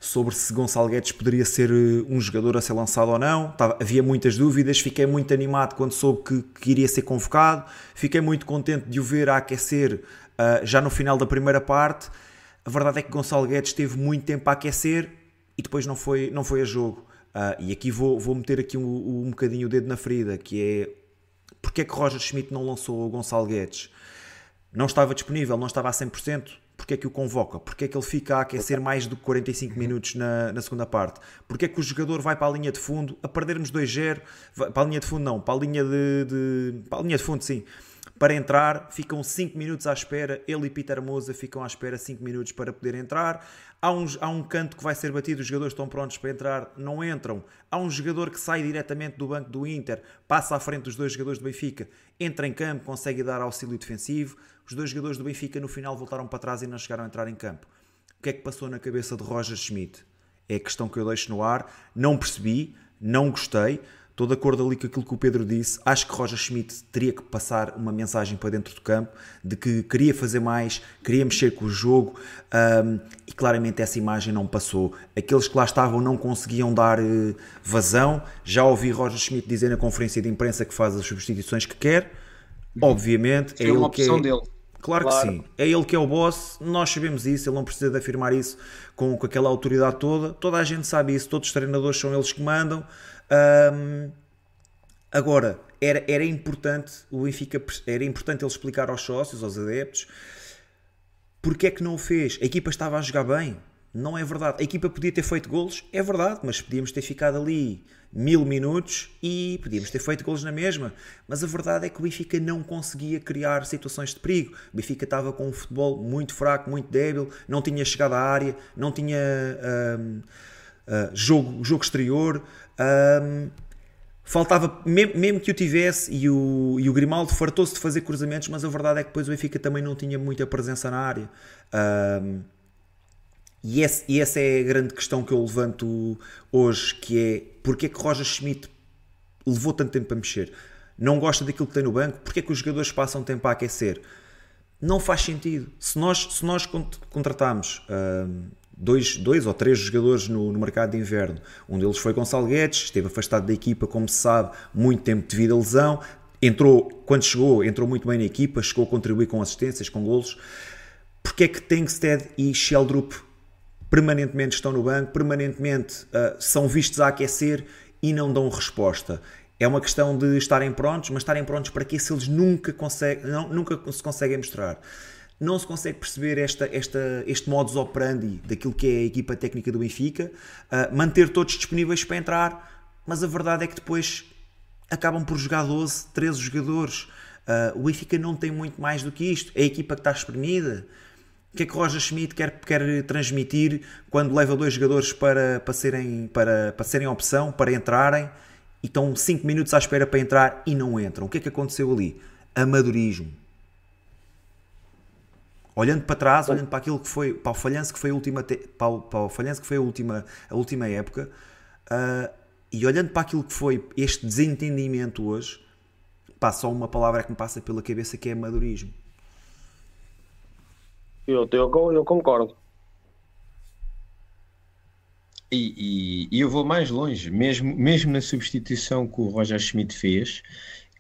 sobre se Gonçalo Guedes poderia ser eh, um jogador a ser lançado ou não. havia muitas dúvidas, fiquei muito animado quando soube que, que, iria ser convocado, fiquei muito contente de o ver a aquecer uh, já no final da primeira parte. A verdade é que Gonçalo Guedes teve muito tempo a aquecer e depois não foi, não foi a jogo. Uh, e aqui vou, vou meter aqui um, um bocadinho o dedo na ferida, que é porque é que Roger Schmidt não lançou o Gonçalo Guedes? Não estava disponível, não estava a 100%, porque é que o convoca? Porque é que ele fica a aquecer mais do que 45 minutos na, na segunda parte? Porque é que o jogador vai para a linha de fundo a perdermos 2-0? Para a linha de fundo não, para a linha de, de, para a linha de fundo sim. Para entrar, ficam 5 minutos à espera. Ele e Peter Moza ficam à espera 5 minutos para poder entrar. Há um, há um canto que vai ser batido, os jogadores estão prontos para entrar, não entram. Há um jogador que sai diretamente do banco do Inter, passa à frente dos dois jogadores do Benfica, entra em campo, consegue dar auxílio defensivo. Os dois jogadores do Benfica no final voltaram para trás e não chegaram a entrar em campo. O que é que passou na cabeça de Roger Schmidt? É a questão que eu deixo no ar. Não percebi, não gostei. Estou de acordo ali com aquilo que o Pedro disse. Acho que Roger Schmidt teria que passar uma mensagem para dentro do campo de que queria fazer mais, queria mexer com o jogo um, e claramente essa imagem não passou. Aqueles que lá estavam não conseguiam dar uh, vazão. Já ouvi Roger Schmidt dizer na conferência de imprensa que faz as substituições que quer. Obviamente, é, é uma opção é... dele. Claro, claro, que sim. É ele que é o boss, nós sabemos isso, ele não precisa de afirmar isso com, com aquela autoridade toda. Toda a gente sabe isso, todos os treinadores são eles que mandam. Um, agora, era, era importante o Benfica, era importante ele explicar aos sócios, aos adeptos, porque é que não o fez. A equipa estava a jogar bem, não é verdade. A equipa podia ter feito golos, é verdade, mas podíamos ter ficado ali mil minutos e podíamos ter feito golos na mesma. Mas a verdade é que o Benfica não conseguia criar situações de perigo. O Benfica estava com um futebol muito fraco, muito débil, não tinha chegado à área, não tinha um, uh, ah, jogo, jogo exterior. Um, faltava, mesmo, mesmo, que o tivesse, e o, e o Grimaldo fartou-se de fazer cruzamentos, mas a verdade é que depois o Benfica também não tinha muita presença na área. Um, e, esse, e essa é a grande questão que eu levanto hoje, que é porque é que Roger Schmidt levou tanto tempo para mexer? Não gosta daquilo que tem no banco? Porque é que os jogadores passam tempo a aquecer? Não faz sentido. Se nós, se nós contratarmos dois, dois ou três jogadores no, no, mercado de inverno. Um deles foi Gonçalo Guedes, esteve afastado da equipa, como se sabe, muito tempo devido à lesão. Entrou, quando chegou, entrou muito bem na equipa, chegou a contribuir com assistências, com golos. Porque é que Tengsted e Sheldrup permanentemente estão no banco, permanentemente uh, são vistos a aquecer e não dão resposta? É uma questão de estarem prontos, mas estarem prontos para que se eles nunca, conseguem, não, nunca se conseguem mostrar não se consegue perceber esta, esta, este modus operandi daquilo que é a equipa técnica do Benfica, uh, manter todos disponíveis para entrar, mas a verdade é que depois acabam por jogar 12, 13 jogadores. Uh, o Benfica não tem muito mais do que isto. É a equipa que está espremida. O que é que Roger Schmidt quer, quer transmitir quando leva dois jogadores para, para, serem, para, para serem opção, para entrarem, e estão 5 minutos à espera para entrar e não entram? O que é que aconteceu ali? Amadorismo olhando para trás, olhando para aquilo que foi, para o falhanço que foi a última, para o, para o falhanço que foi a última, a última época, uh, e olhando para aquilo que foi este desentendimento hoje, passa só uma palavra que me passa pela cabeça que é amadorismo. Eu, eu, eu concordo. E, e, e, eu vou mais longe, mesmo, mesmo na substituição que o Roger Schmidt fez,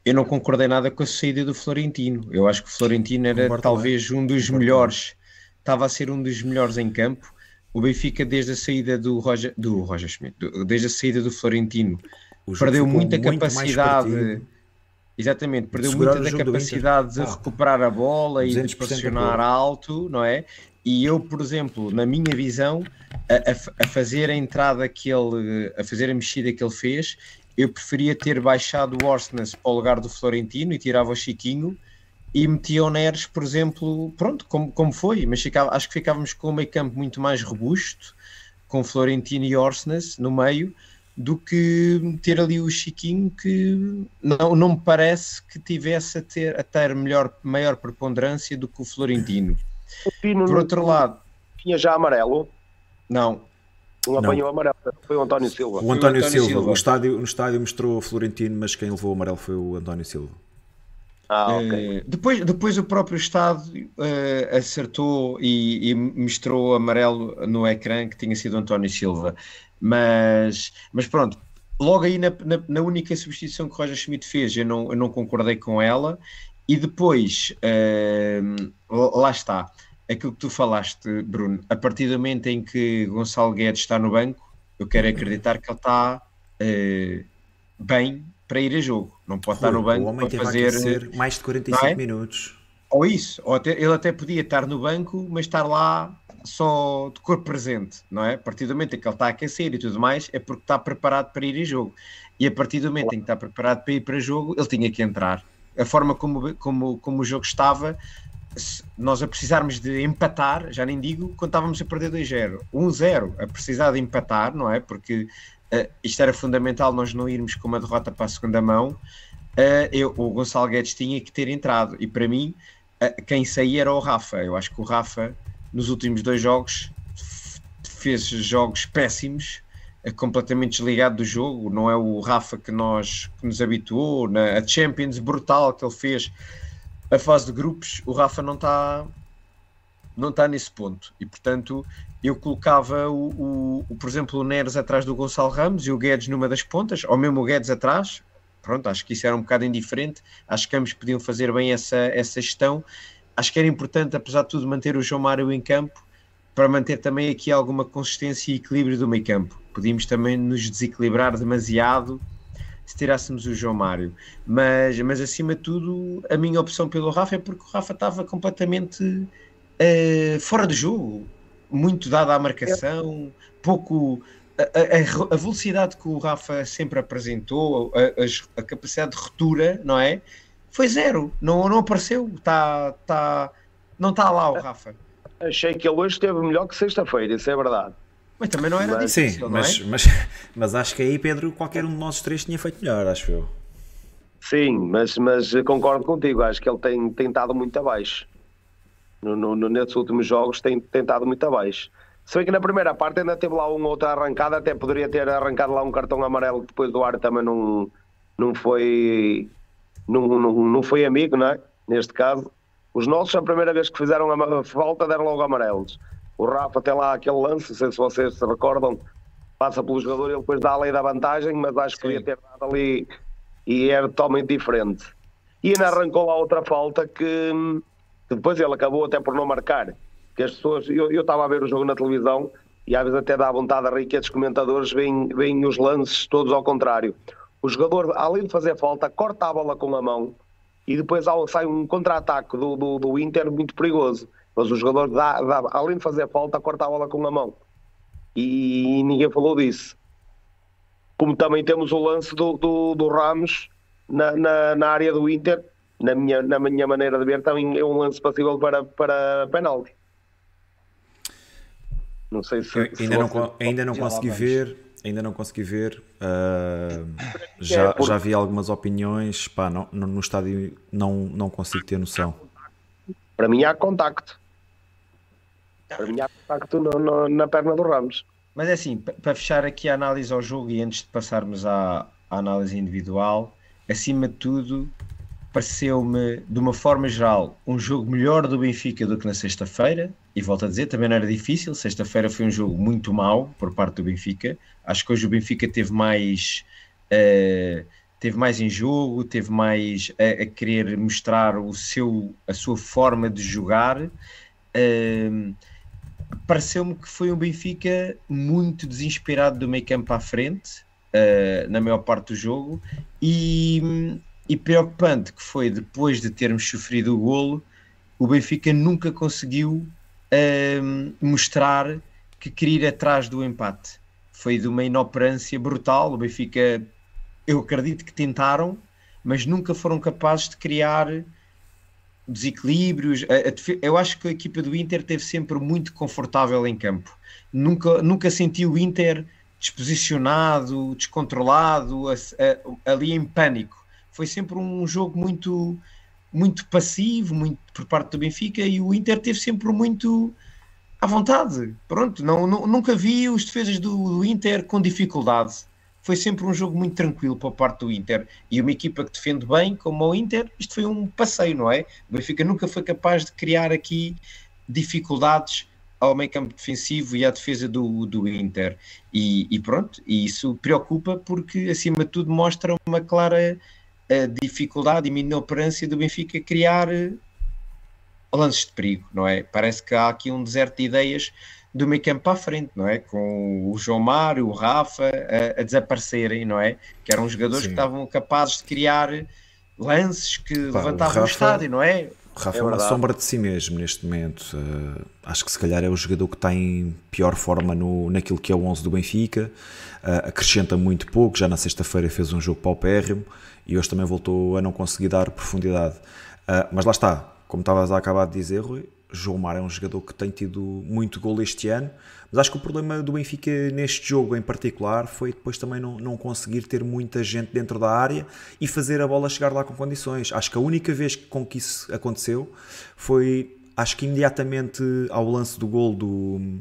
eu não concordei nada com a saída do Florentino. Eu acho que o Florentino era Concordo talvez um dos melhores, estava a ser um dos melhores em campo. O Benfica, desde a saída do Roger, do Roger Schmidt, desde a saída do Florentino, perdeu muita capacidade. Exatamente, perdeu muita da capacidade de ah, recuperar a bola e de pressionar alto, não é? E eu, por exemplo, na minha visão, a, a, a, fazer a entrada que ele, a fazer a mexida que ele fez, eu preferia ter baixado o Orsnes para o lugar do Florentino e tirava o Chiquinho e metia o Neres, por exemplo, pronto, como, como foi, mas ficava, acho que ficávamos com um meio campo muito mais robusto, com Florentino e Orsnes no meio, do que ter ali o Chiquinho que não, não me parece que tivesse a ter, a ter melhor, maior preponderância do que o Florentino. O Pino Por outro lado, tinha já amarelo? Não. Um apanhou amarelo, foi o António Silva. O António, o António Silva, Silva. O estádio, no estádio mostrou o Florentino, mas quem levou o amarelo foi o António Silva. Ah, okay. uh, depois, depois o próprio Estado uh, acertou e, e, mostrou amarelo no ecrã que tinha sido António Silva. Mas, mas pronto, logo aí na, na, na, única substituição que Roger Schmidt fez, eu não, eu não concordei com ela. E depois, uh, lá está, aquilo que tu falaste, Bruno, a partir do momento em que Gonçalo Guedes está no banco, eu quero acreditar que ele está bem para ir a jogo. Não pode Rui, estar no banco o homem para fazer mais de 45 é? minutos. Ou isso, ou até, ele até podia estar no banco, mas estar lá só de corpo presente, não é? A partir do momento em que ele está a aquecer e tudo mais, é porque está preparado para ir a jogo. E a partir do momento em que está preparado para ir para jogo, ele tinha que entrar. A forma como, como, como o jogo estava, nós a precisarmos de empatar, já nem digo quando estávamos a perder 2-0, 1-0, a precisar de empatar, não é? Porque uh, isto era fundamental nós não irmos com uma derrota para a segunda mão. Uh, eu, o Gonçalo Guedes tinha que ter entrado e para mim uh, quem saía era o Rafa. Eu acho que o Rafa nos últimos dois jogos fez jogos péssimos, completamente desligado do jogo. Não é o Rafa que nós que nos habituou na a Champions brutal que ele fez a fase de grupos. O Rafa não está não está nesse ponto e portanto eu colocava o, o, o, por exemplo, o Neres atrás do Gonçalo Ramos e o Guedes numa das pontas, ou mesmo o Guedes atrás. Pronto, acho que isso era um bocado indiferente. Acho que ambos podiam fazer bem essa, essa gestão. Acho que era importante, apesar de tudo, manter o João Mário em campo para manter também aqui alguma consistência e equilíbrio do meio campo. Podíamos também nos desequilibrar demasiado se tirássemos o João Mário. Mas, mas acima de tudo, a minha opção pelo Rafa é porque o Rafa estava completamente uh, fora de jogo muito dada à marcação, pouco. A, a, a, velocidade que o Rafa sempre apresentou, a, a, capacidade de ruptura, não é? Foi zero, não, não apareceu, tá, tá, não está lá o Rafa. Achei que ele hoje esteve melhor que sexta-feira, isso é verdade. Mas também não era mas, difícil, sim, mas, é? mas, mas acho que aí, Pedro, qualquer um de nós três tinha feito melhor, acho eu. Sim, mas, mas concordo contigo, acho que ele tem, tem estado muito abaixo no, no, nesses últimos jogos tem, tem estado muito abaixo. Se bem que na primeira parte ainda teve lá uma outra arrancada, até poderia ter arrancado lá um cartão amarelo que depois do ar também não, não foi não, não, não foi amigo, não é? Neste caso. Os nossos, a primeira vez que fizeram a falta, deram logo amarelos. O Rafa tem lá aquele lance, não sei se vocês se recordam, passa pelo jogador e ele depois dá a lei da vantagem, mas acho que podia ter dado ali e era totalmente diferente. E ainda arrancou lá outra falta que que depois ele acabou até por não marcar. Que as pessoas, eu, eu estava a ver o jogo na televisão e às vezes até dá vontade a rir que esses comentadores veem, veem os lances todos ao contrário. O jogador, além de fazer falta, corta a bola com a mão e depois sai um contra-ataque do, do, do, Inter muito perigoso. Mas o jogador, dá, dá, além de fazer falta, corta a bola com a mão. E, e ninguém falou disso. Como também temos o lance do, do, do Ramos na, na, na área do Inter, na minha, na minha maneira de ver, também é um lance passível para, para penalti. Não sei se. ainda, se não, ainda não consegui ver. Ainda não consegui ver. Uh, já, é, já vi algumas opiniões. Pá, não, no, no estádio não, não consigo ter noção. Para mim há contacto. Para mim há contacto no, no, na perna do Ramos. Mas é assim, para fechar aqui a análise ao jogo e antes de passarmos à, à análise individual, acima de tudo, pareceu-me, de uma forma geral, um jogo melhor do Benfica do que na sexta-feira. E volto a dizer, também não era difícil. Sexta-feira foi um jogo muito mau por parte do Benfica. Acho que hoje o Benfica teve mais. Uh, teve mais em jogo, teve mais a, a, querer mostrar o seu, a sua forma de jogar. Uh, Pareceu-me que foi um Benfica muito desinspirado do meio campo à frente, uh, na maior parte do jogo, e, e preocupante que foi depois de termos sofrido o golo, o Benfica nunca conseguiu uh, mostrar que queria ir atrás do empate. Foi de uma inoperância brutal. O Benfica, eu acredito que tentaram, mas nunca foram capazes de criar desequilíbrios. Eu acho que a equipa do Inter teve sempre muito confortável em campo. Nunca, nunca senti o Inter desposicionado, descontrolado, ali em pânico. Foi sempre um jogo muito, muito passivo, muito por parte do Benfica, e o Inter teve sempre muito à vontade. Pronto, não, não nunca vi os defesas do, do, Inter com dificuldade. Foi sempre um jogo muito tranquilo para a parte do Inter. E uma equipa que defende bem, como o Inter, isto foi um passeio, não é? O Benfica nunca foi capaz de criar aqui dificuldades ao meio campo defensivo e à defesa do, do Inter. E, e pronto, e isso preocupa porque, acima de tudo, mostra uma clara uh, dificuldade e inoperância do Benfica criar uh, lances de perigo, não é? Parece que há aqui um deserto de ideias do meio campo para a frente, não é? Com o João Mário, o Rafa a, a desaparecerem, não é? Que eram jogadores Sim. que estavam capazes de criar lances que Pá, levantavam o, Rafa... o estádio, não é? O Rafa é, é uma sombra de si mesmo neste momento. Uh, acho que se calhar é o jogador que tem pior forma no, naquilo que é o 11 do Benfica. Uh, acrescenta muito pouco. Já na sexta-feira fez um jogo paupérrimo e hoje também voltou a não conseguir dar profundidade. Uh, mas lá está, como estavas a acabar de dizer, Rui, João Mar é um jogador que tem tido muito gol este ano, mas acho que o problema do Benfica neste jogo em particular foi depois também não, não conseguir ter muita gente dentro da área e fazer a bola chegar lá com condições. Acho que a única vez com que isso aconteceu foi, acho que imediatamente ao lance do gol do,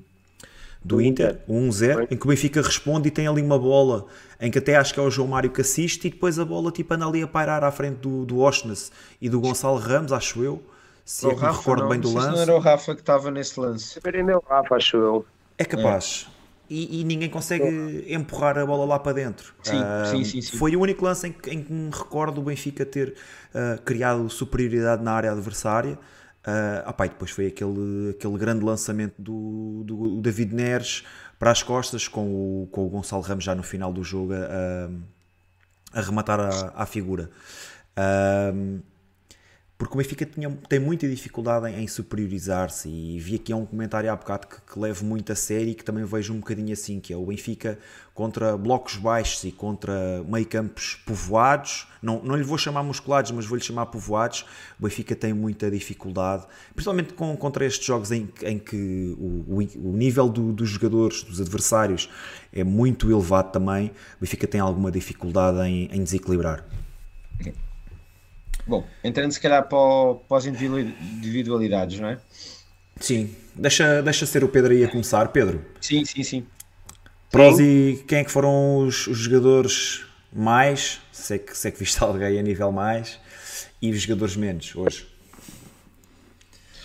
do Inter, o 1-0, em que o Benfica responde e tem ali uma bola em que até acho que é o João Mário que assiste e depois a bola tipo anda ali a pairar à frente do, do Oshness e do Gonçalo Ramos, acho eu se o é Rafa, me recordo não, bem do lance. Não era o Rafa que estava nesse lance. Ainda é o Rafa, acho eu. É capaz. É. E, e, ninguém consegue é. empurrar a bola lá para dentro. Sim, uh, sim, sim, sim, Foi o único lance em que, em que me recordo o Benfica ter uh, criado superioridade na área adversária. Uh, opa, e depois foi aquele, aquele grande lançamento do, do David Neres para as costas, com o, com o Gonçalo Ramos já no final do jogo a, a rematar a, a figura. Uh, porque o Benfica tinha, tem muita dificuldade em, em superiorizar-se e vi aqui um comentário há bocado que, que levo muito a sério e que também vejo um bocadinho assim, que é o Benfica contra blocos baixos e contra meio campos povoados, não, não lhe vou chamar musculados, mas vou-lhe chamar povoados, o Benfica tem muita dificuldade, principalmente com, contra estes jogos em, em que o, o, o nível do, dos jogadores, dos adversários, é muito elevado também, o Benfica tem alguma dificuldade em, em desequilibrar. Bom, entrando se calhar para, para as individualidades, não é? Sim, deixa, deixa ser o Pedro aí a começar. Pedro. Sim, sim, sim. Prós e quem é que foram os, os jogadores mais? Sei que, sei que viste [laughs] alguém a nível mais e os jogadores menos hoje.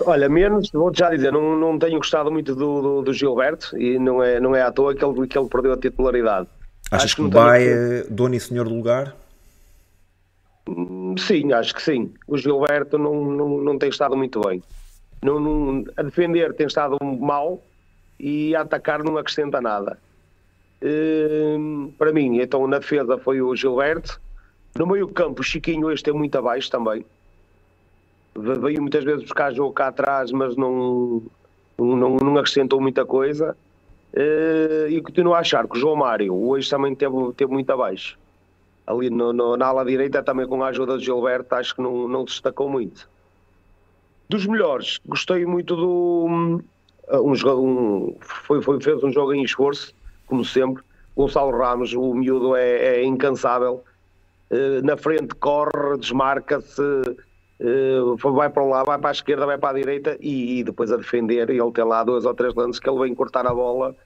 Olha, menos, vou-te já dizer, não, não tenho gostado muito do, do, do, Gilberto e não é, não é à toa que ele, que ele perdeu a titularidade. Achas Acho que, que o Bai é dono e senhor do lugar? Sim, acho que sim. O Gilberto não, não, não tem estado muito bem. Não, não, a defender tem estado mal e a atacar não acrescenta nada. Uh, para mim, então na defesa foi o Gilberto. No meio campo, o Chiquinho hoje tem muito abaixo também. Veio muitas vezes buscar jogo cá atrás, mas não, não, não acrescentou muita coisa. Uh, e continuo a achar que o João Mário hoje também teve, teve muito abaixo ali no, no, na ala direita, também com a ajuda de Gilberto, acho que não, não destacou muito. Dos melhores, gostei muito do. Um, um, foi, foi, fez um jogo em esforço, como sempre. Gonçalo Ramos, o miúdo é, é incansável. Uh, na frente corre, desmarca-se, uh, vai para um lado, vai para a esquerda, vai para a direita e, e, depois a defender. Ele tem lá dois ou três lances que ele vem cortar a bola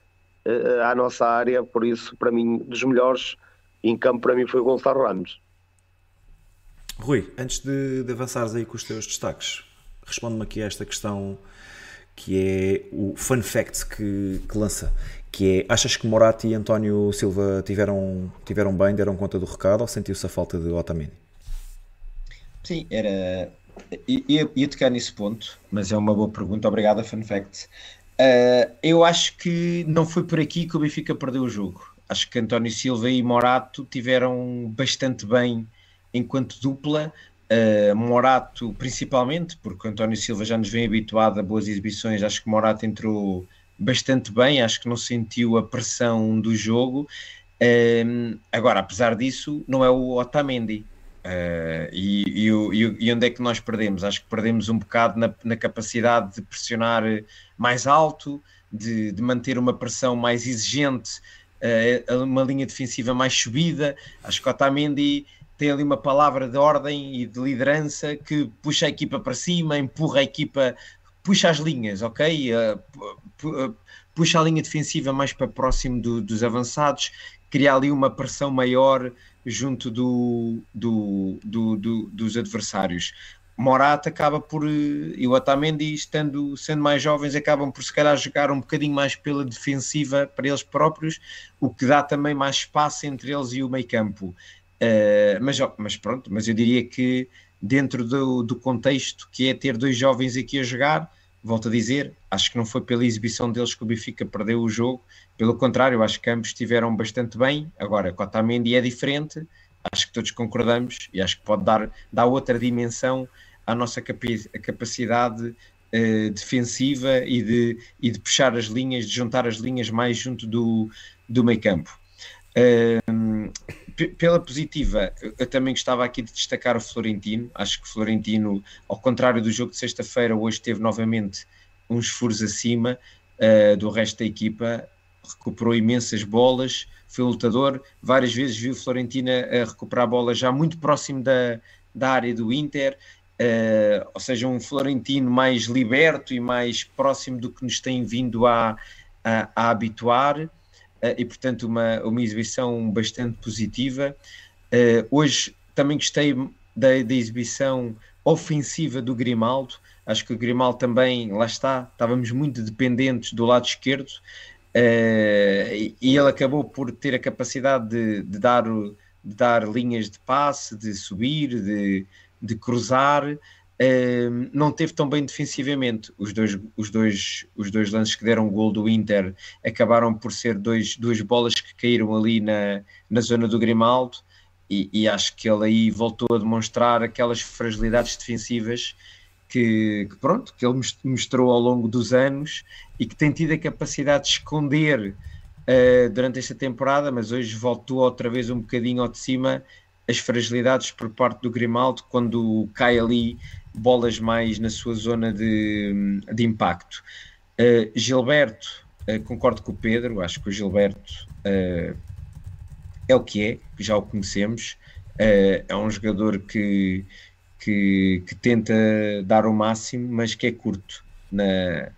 uh, à nossa área. Por isso, para mim, dos melhores em campo para mim foi o Gonçalo Ramos. Rui, antes de, de avançares aí com os teus destaques, responde-me aqui a esta questão que é o fun fact que, que lança, que é, achas que Moratti e António Silva tiveram, tiveram bem, deram conta do recado ou sentiu-se a falta de Otamendi? Sim, era... Ia, ia tocar nesse ponto, mas é uma boa pergunta, obrigado, fun fact. Uh, eu acho que não foi por aqui que o Benfica perdeu o jogo acho que António Silva e Morato tiveram bastante bem enquanto dupla. Uh, Morato principalmente, porque António Silva já nos vem habituado a boas exibições, acho que Morato entrou bastante bem, acho que não sentiu a pressão do jogo. Uh, agora, apesar disso, não é o Otamendi. Uh, e, e, e, onde é que nós perdemos? Acho que perdemos um bocado na, na capacidade de pressionar mais alto, de, de manter uma pressão mais exigente uh, uma linha defensiva mais subida. Acho que o Otamendi tem ali uma palavra de ordem e de liderança que puxa a equipa para cima, empurra a equipa, puxa as linhas, ok? Uh, puxa a linha defensiva mais para próximo do, dos avançados, cria ali uma pressão maior junto do, do, do, do dos adversários. Morata acaba por, e o Otamendi, estando, sendo mais jovens, acabam por se calhar jogar um bocadinho mais pela defensiva para eles próprios, o que dá também mais espaço entre eles e o meio campo. Uh, mas, mas pronto, mas eu diria que dentro do, do contexto que é ter dois jovens aqui a jogar, volto a dizer, acho que não foi pela exibição deles que o Benfica perdeu o jogo, pelo contrário, acho que ambos estiveram bastante bem. Agora, Otamendi é diferente, acho que todos concordamos e acho que pode dar, dar outra dimensão à nossa capacidade uh, defensiva e de, e de puxar as linhas, de juntar as linhas mais junto do, do meio campo. Uh, pela positiva, eu também gostava aqui de destacar o Florentino. Acho que o Florentino, ao contrário do jogo de sexta-feira, hoje teve novamente uns furos acima uh, do resto da equipa, recuperou imensas bolas, foi lutador. Várias vezes viu o Florentino a recuperar bolas já muito próximo da, da área do Inter. Uh, ou seja, um Florentino mais liberto e mais próximo do que nos tem vindo a, a, a habituar, uh, e portanto, uma, uma exibição bastante positiva. Uh, hoje também gostei da, da, exibição ofensiva do Grimaldo. Acho que o Grimaldo também, lá está, estávamos muito dependentes do lado esquerdo. e ele acabou por ter a capacidade de, de dar, de dar linhas de passe, de subir, de, de cruzar, uh, não teve tão bem defensivamente. Os dois, os dois, os dois lances que deram o gol do Inter acabaram por ser dois, duas bolas que caíram ali na, na zona do Grimaldo. E, e acho que ele aí voltou a demonstrar aquelas fragilidades defensivas que, que, pronto, que ele mostrou ao longo dos anos e que tem tido a capacidade de esconder uh, durante esta temporada, mas hoje voltou outra vez um bocadinho ao de cima as fragilidades por parte do Grimaldo quando cai ali bolas mais na sua zona de, de impacto. Uh, Gilberto, uh, concordo com o Pedro, acho que o Gilberto uh, é o que é, já o conhecemos, é um jogador que, que, que, tenta dar o máximo, mas que é curto na,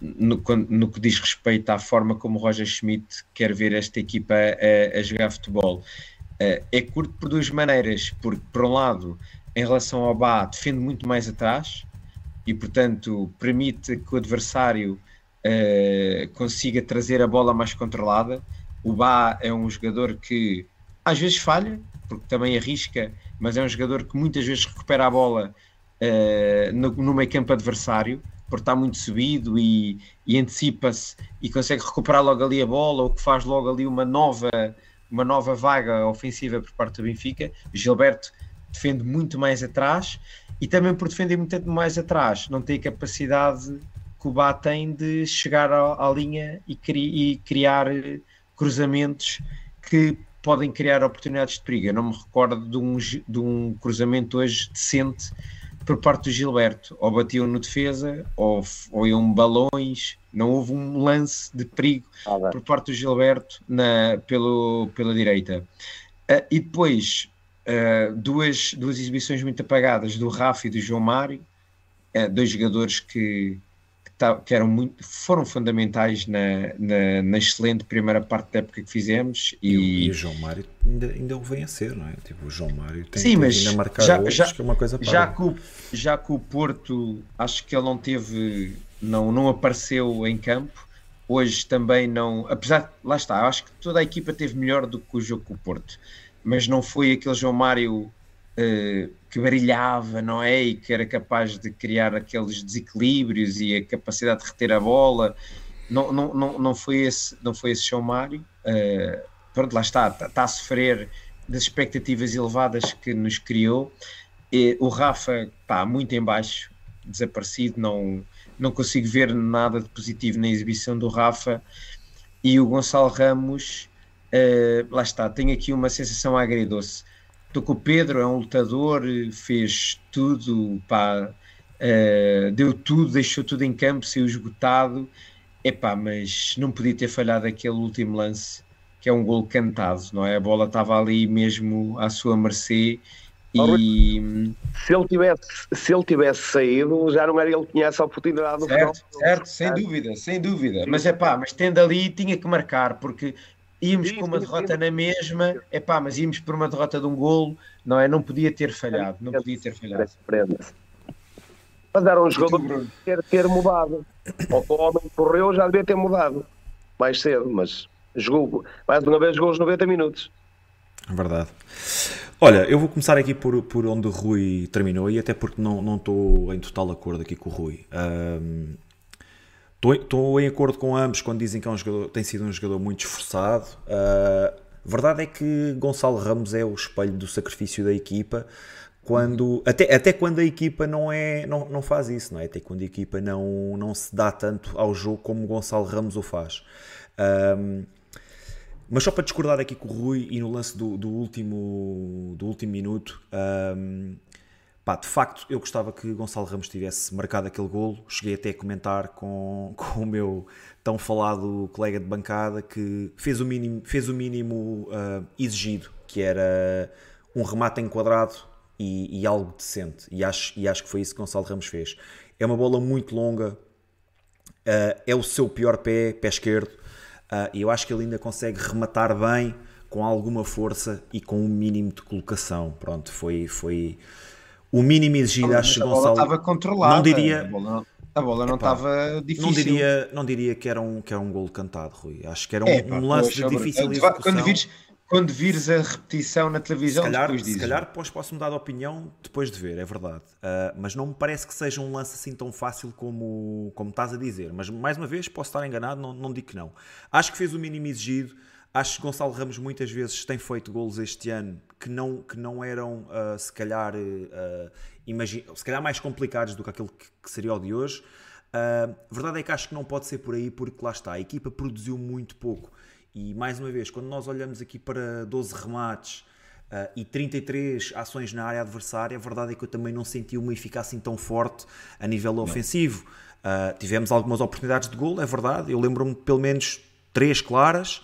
no, no, que diz respeito à forma como Roger Schmidt quer ver esta equipa a, a jogar futebol. Uh, é curto por duas maneiras, porque por um lado, em relação ao Bá, defende muito mais atrás e portanto permite que o adversário uh, consiga trazer a bola mais controlada. O Bá é um jogador que às vezes falha, porque também arrisca, mas é um jogador que muitas vezes recupera a bola uh, no, no meio campo adversário, por estar muito subido e, e antecipa-se e consegue recuperar logo ali a bola, ou que faz logo ali uma nova uma nova vaga ofensiva por parte do Benfica. Gilberto defende muito mais atrás e também por defender muito mais atrás, não tem capacidade que o Bá tem de chegar à, à linha e, cri, e, criar cruzamentos que podem criar oportunidades de perigo. Eu não me recordo de um, de um cruzamento hoje decente por parte do Gilberto. Ou batiam no defesa, ou, ou iam balões. Não houve um lance de perigo ah, por parte do Gilberto na, pelo, pela direita. Uh, e depois, uh, duas, duas exibições muito apagadas do Rafa e do João Mário, uh, dois jogadores que, que eram muito, foram fundamentais na, na, na, excelente primeira parte da época que fizemos. E, e, o João Mário ainda, ainda o vem a ser, não é? Tipo, o João Mário tem, Sim, mas ainda marcar já, outros, já, que é uma coisa já que, o, já que o Porto, acho que ele não teve, não, não apareceu em campo. Hoje também não, apesar, lá está, acho que toda a equipa teve melhor do que o jogo com o Porto, mas não foi aquele João Mário uh, que brilhava, não é? E que era capaz de criar aqueles desequilíbrios e a capacidade de reter a bola. Não, não, não, foi, esse, não foi esse João Mário. Uh, pronto, lá está, está, está, a sofrer das expectativas elevadas que nos criou. E o Rafa, pá, muito em baixo, desaparecido, não, não consigo ver nada de positivo na exibição do Rafa. E o Gonçalo Ramos, uh, lá está, tem aqui uma sensação agridoce Estou com o Pedro, é um lutador, fez tudo, pá, uh, deu tudo, deixou tudo em campo, saiu esgotado. Epá, mas não podia ter falhado aquele último lance, que é um gol cantado, não é? A bola estava ali mesmo à sua mercê e... Se ele, tivesse, se ele tivesse saído, já não era ele que tinha essa oportunidade. Certo, certo, sem dúvida, sem dúvida. Mas é pá, mas tendo ali, tinha que marcar, porque íamos sim, com uma sim, derrota sim. na mesma, é pá, mas íamos por uma derrota de um golo, não é? Não podia ter falhado, não podia ter falhado. Mas era um jogador que ter, ter mudado. O homem que correu já devia ter mudado mais cedo, mas jogou, mais uma vez jogou os 90 minutos. É verdade. Olha, eu vou começar aqui por, por onde o Rui terminou e até porque não, não estou em total acordo aqui com o Rui. Estou em acordo com ambos quando dizem que é um jogador, tem sido um jogador muito esforçado. Uh, verdade é que Gonçalo Ramos é o espelho do sacrifício da equipa quando até, até quando a equipa não é não, não faz isso não é até quando a equipa não não se dá tanto ao jogo como Gonçalo Ramos o faz um, mas só para discordar aqui com o Rui e no lance do, do último, do último minuto, um, pá, de facto eu gostava que Gonçalo Ramos tivesse marcado aquele golo. Cheguei até a comentar com, [laughs] com o meu tão falado colega de bancada que fez o mínimo, fez o mínimo uh, exigido, que era um remate enquadrado e, e, algo decente. E acho, e acho que foi isso que Gonçalo Ramos fez. É uma bola muito longa, uh, é o seu pior pé, pé esquerdo Uh, eu acho que ele ainda consegue rematar bem, com alguma força e com um mínimo de colocação. Pronto, foi, foi o mínimo exigido. Acho que Gonçalo. estava controlada. Não diria. A bola, a não estava difícil. Não diria, não diria que, era um, que era um gol cantado, Rui. Acho que era um, é, um lance de difícil. Quando vires, quando vires a repetição na televisão, se calhar, se calhar depois posso mudar de opinião depois de ver, é verdade. Uh, mas não me parece que seja um lance assim tão fácil como, como estás a dizer. Mas mais uma vez, posso estar enganado, não, não digo que não. Acho que fez o mínimo exigido. Acho que Gonçalo Ramos muitas vezes tem feito golos este ano que não, que não eram, uh, se calhar, uh, imagine, se calhar mais complicados do que aquele que, que seria o de hoje. Uh, verdade é que acho que não pode ser por aí, porque lá está, a equipa produziu muito pouco. E mais uma vez, quando nós olhamos aqui para 12 remates uh, e 33 ações na área adversária, a verdade é que eu também não senti uma eficácia assim tão forte a nível não. ofensivo. Uh, tivemos algumas oportunidades de gol, é verdade. Eu lembro-me de pelo menos três claras,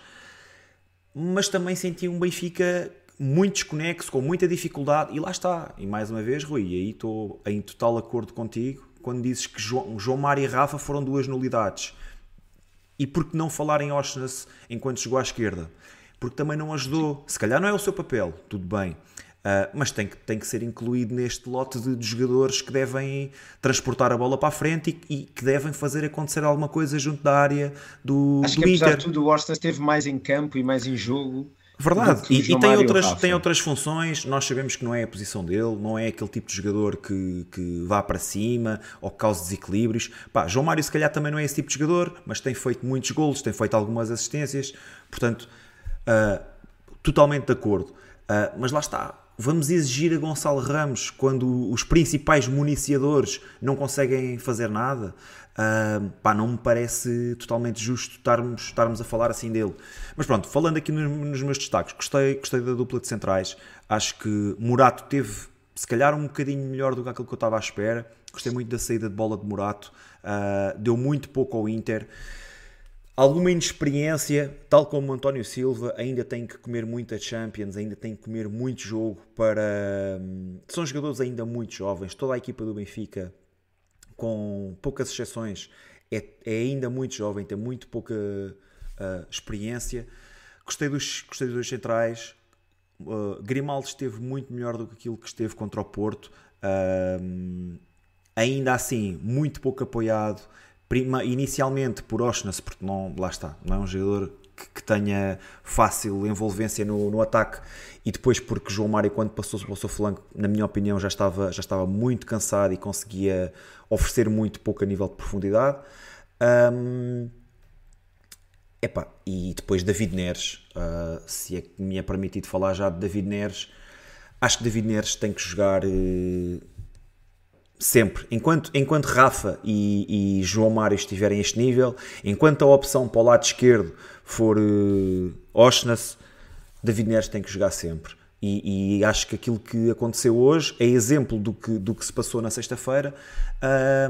mas também senti um Benfica muito desconexo, com muita dificuldade, e lá está. E mais uma vez, Rui, aí estou em total acordo contigo quando dizes que João, João Mário e Rafa foram duas nulidades. E por que não falar em Oshness enquanto jogou à esquerda? Porque também não ajudou. Se calhar não é o seu papel, tudo bem. Uh, mas tem que, tem que ser incluído neste lote de, de jogadores que devem transportar a bola para a frente e, e, que devem fazer acontecer alguma coisa junto da área do, Acho do que apesar Inter. de tudo o Oshness esteve mais em campo e mais em jogo Verdade, e, e tem, outras, tem outras funções. Nós sabemos que não é a posição dele, não é aquele tipo de jogador que, que vá para cima ou que cause desequilíbrios. Pá, João Mário, se calhar, também não é esse tipo de jogador, mas tem feito muitos golos, tem feito algumas assistências, portanto, uh, totalmente de acordo. Uh, mas lá está, vamos exigir a Gonçalo Ramos quando os principais municiadores não conseguem fazer nada. Uh, pá, não me parece totalmente justo estarmos, estarmos a falar assim dele. Mas pronto, falando aqui nos, nos meus destaques, gostei, gostei da dupla de centrais. Acho que Murato teve, se calhar, um bocadinho melhor do que aquilo que eu estava à espera. Gostei muito da saída de bola de Murato, uh, deu muito pouco ao Inter. Alguma inexperiência, tal como António Silva, ainda tem que comer muita Champions, ainda tem que comer muito jogo para. Hum, são jogadores ainda muito jovens. Toda a equipa do Benfica com poucas exceções, é, é ainda muito jovem, tem muito pouca uh, experiência. Gostei dos, gostei dos dois centrais. Uh, Grimaldo esteve muito melhor do que aquilo que esteve contra o Porto. Uh, ainda assim, muito pouco apoiado. Prima, inicialmente por Oshness, porque não, lá está, não é um jogador que, que tenha fácil envolvência no, no, ataque e depois porque João Mário quando passou para o seu flanco, na minha opinião já estava, já estava muito cansado e conseguia oferecer muito pouco a nível de profundidade. Um, epá, e depois David Neres, uh, se é que me é permitido falar já de David Neres, acho que David Neres tem que jogar uh, sempre. Enquanto, enquanto Rafa e, e, João Mário estiverem a este nível, enquanto a opção para o lado esquerdo for uh, David Neres tem que jogar sempre. E, e, acho que aquilo que aconteceu hoje é exemplo do que, do que se passou na sexta-feira.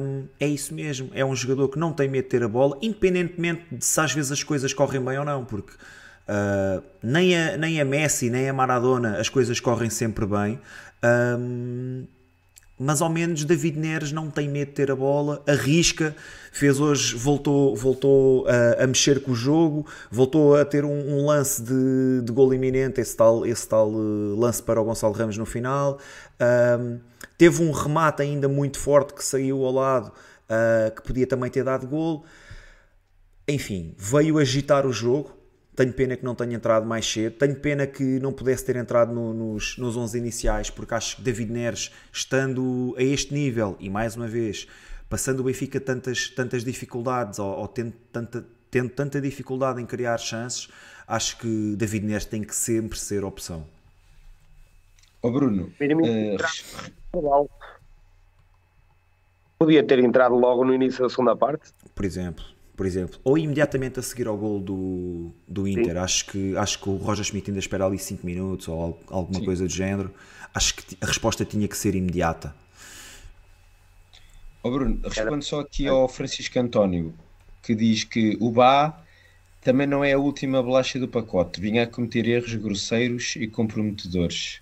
Um, é isso mesmo. É um jogador que não tem medo de ter a bola, independentemente de se às vezes as coisas correm bem ou não, porque Uh, nem, a, nem a Messi, nem a Maradona as coisas correm sempre bem. Um, mas ao menos David Neres não tem medo de ter a bola, arrisca, fez hoje, voltou, voltou a, a mexer com o jogo, voltou a ter um, um lance de, de gol iminente, esse tal, esse tal uh, lance para o Gonçalo Ramos no final. Um, teve um remate ainda muito forte que saiu ao lado, uh, que podia também ter dado gol. Enfim, veio agitar o jogo, tenho pena que não tenha entrado mais cedo. Tenho pena que não pudesse ter entrado no, nos, nos 11 iniciais, porque acho que David Neres, estando a este nível e mais uma vez passando o Benfica tantas, tantas dificuldades ou, ou tendo, tanta, tendo tanta dificuldade em criar chances, acho que David Neres tem que sempre ser opção. Ó oh Bruno, uh... podia ter entrado logo no início da segunda parte? Por exemplo por exemplo, ou imediatamente a seguir ao gol do, do Inter. Acho que, acho que o Roger Schmidt ainda espera ali 5 minutos ou alguma Sim. coisa do género. Acho que a resposta tinha que ser imediata. Oh Bruno, respondo só aqui ao Francisco António, que diz que o Bá também não é a última bolacha do pacote, vinha a cometer erros grosseiros e comprometedores.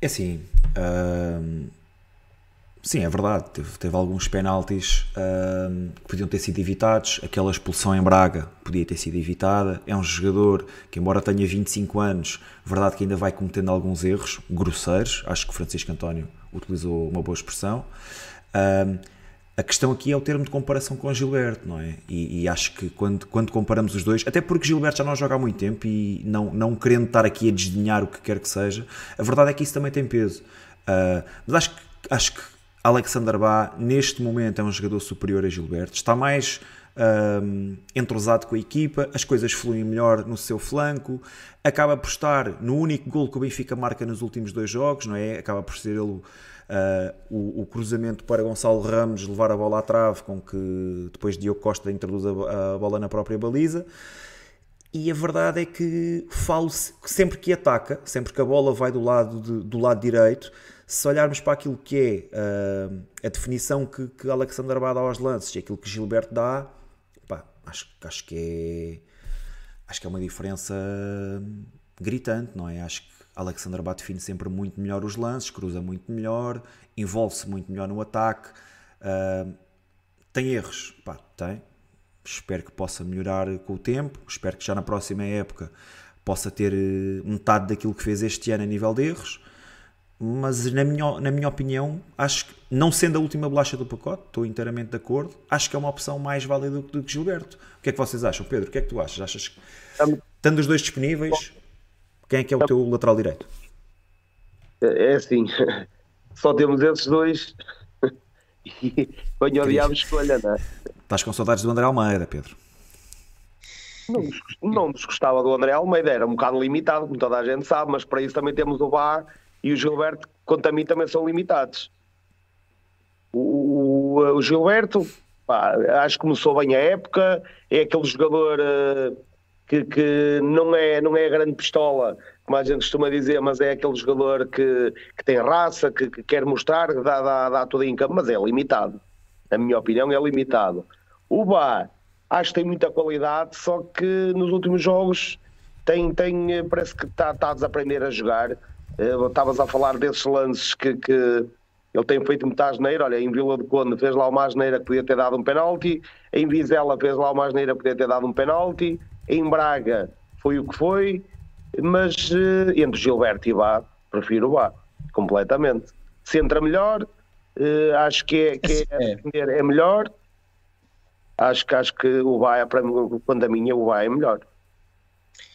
É assim, hum, Sim, é verdade. Teve, teve alguns penaltis que podiam ter sido evitados. Aquela expulsão em Braga podia ter sido evitada. É um jogador que, embora tenha 25 anos, verdade que ainda vai cometendo alguns erros grosseiros. Acho que Francisco António utilizou uma boa expressão. A questão aqui é o termo de comparação com Gilberto, não é? E, e, acho que quando, quando comparamos os dois, até porque Gilberto já não joga há muito tempo e não, não querendo estar aqui a desdenhar o que quer que seja, a verdade é que isso também tem peso. Uh, mas acho que, acho que Alexander Bá, neste momento, é um jogador superior a Gilberto. Está mais um, entrosado com a equipa, as coisas fluem melhor no seu flanco, acaba por estar no único gol que o Benfica marca nos últimos dois jogos, não é? Acaba por ser ele uh, o, o, cruzamento para Gonçalo Ramos levar a bola à trave, com que depois Diogo Costa introduz a, a bola na própria baliza. E a verdade é que falo sempre que ataca, sempre que a bola vai do lado, de, do lado direito, se olharmos para aquilo que é uh, a definição que, que Alexander dá aos lances e aquilo que Gilberto dá, pá, acho, acho que é acho que é uma diferença gritante, não é? Acho que Alexander Bá define sempre muito melhor os lances, cruza muito melhor, envolve-se muito melhor no ataque. Uh, tem erros, pá, tem. Espero que possa melhorar com o tempo. Espero que já na próxima época possa ter eh, metade daquilo que fez este ano a nível de erros mas na minha, na minha opinião, acho que, não sendo a última bolacha do pacote, estou inteiramente de acordo, acho que é uma opção mais válida do, que Gilberto. O que é que vocês acham? Pedro, o que é que tu achas? Achas que, estando os dois disponíveis, quem é que é o teu lateral direito? É, é assim, [laughs] só temos esses dois [laughs] e venho ao diabo escolha, não é? Estás com saudades do André Almeida, Pedro? Não, não nos gostava do André Almeida, era um bocado limitado, como toda a gente sabe, mas para isso também temos o VAR e o Gilberto, quanto a mim, também são limitados. O, o, o Gilberto, pá, acho que começou bem a época, é aquele jogador uh, que, que, não, é, não é a grande pistola, como a gente costuma dizer, mas é aquele jogador que, que tem raça, que, que quer mostrar, que dá, dá, dá tudo em campo, mas é limitado. Na minha opinião, é limitado. O Bá, acho que tem muita qualidade, só que nos últimos jogos tem, tem, eh, parece que está, está a desaprender a jogar estavas a falar desses lances que, que ele tem feito muita asneira. Olha, em Vila de Conde fez lá uma asneira que podia ter dado um penalti, em Vizela fez lá uma asneira que podia ter dado um penalti, em Braga foi o que foi, mas uh, entre Gilberto e Bá, prefiro o Bá, completamente. Se entra melhor, uh, acho que, é, que é, é, é melhor. Acho que, acho que o Bá, é, para mim, quando a minha, o Bá é melhor.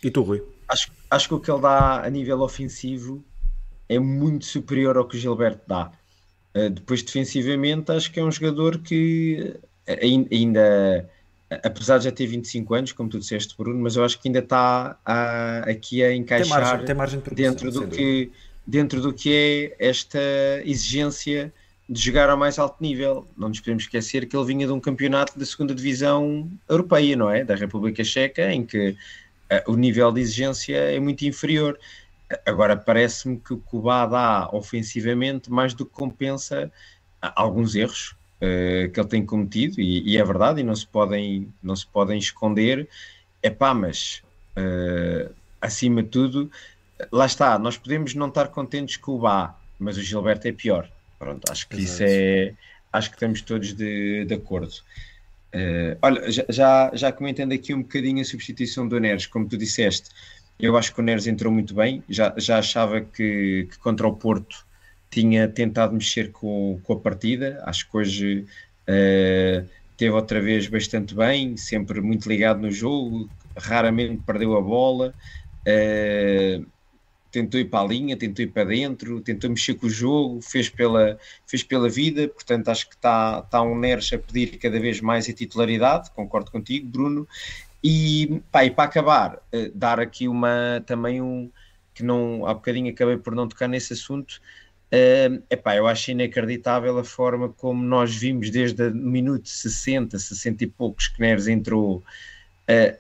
E tu, Rui? Acho, acho que o que ele dá a nível ofensivo é muito superior ao que o Gilberto dá. Uh, depois, defensivamente, acho que é um jogador que eh, ainda, apesar de já ter 25 anos, como tu disseste, Bruno, mas eu acho que ainda está a, aqui a encaixar tem margem, tem margem de dentro, do que, dentro do que é esta exigência de jogar ao mais alto nível. Não nos podemos esquecer que ele vinha de um campeonato da segunda divisão europeia, não é? Da República Checa, em que uh, o nível de exigência é muito inferior. Agora, parece-me que o Cuba dá ofensivamente mais do que compensa alguns erros uh, que ele tem cometido, e, e, é verdade, e não se podem, não se podem esconder. é pá, mas uh, acima de tudo, lá está, nós podemos não estar contentes com o Bá, mas o Gilberto é pior. Pronto, acho que Exato. isso é. Acho que estamos todos de, de acordo. Uh, olha, já, já comentando aqui um bocadinho a substituição do Neres, como tu disseste, eu acho que o Neres entrou muito bem, já, já achava que, que contra o Porto tinha tentado mexer com, com a partida, acho que hoje uh, teve outra vez bastante bem, sempre muito ligado no jogo, raramente perdeu a bola, uh, tentou ir para a linha, tentou ir para dentro, tentou mexer com o jogo, fez pela, fez pela vida, portanto acho que está, está um Neres a pedir cada vez mais a titularidade, concordo contigo, Bruno, e, pá, e para acabar, uh, dar aqui uma também um que não há bocadinho acabei por não tocar nesse assunto. Uh, epá, eu acho inacreditável a forma como nós vimos desde o minuto 60, 60 e poucos que Neres entrou uh,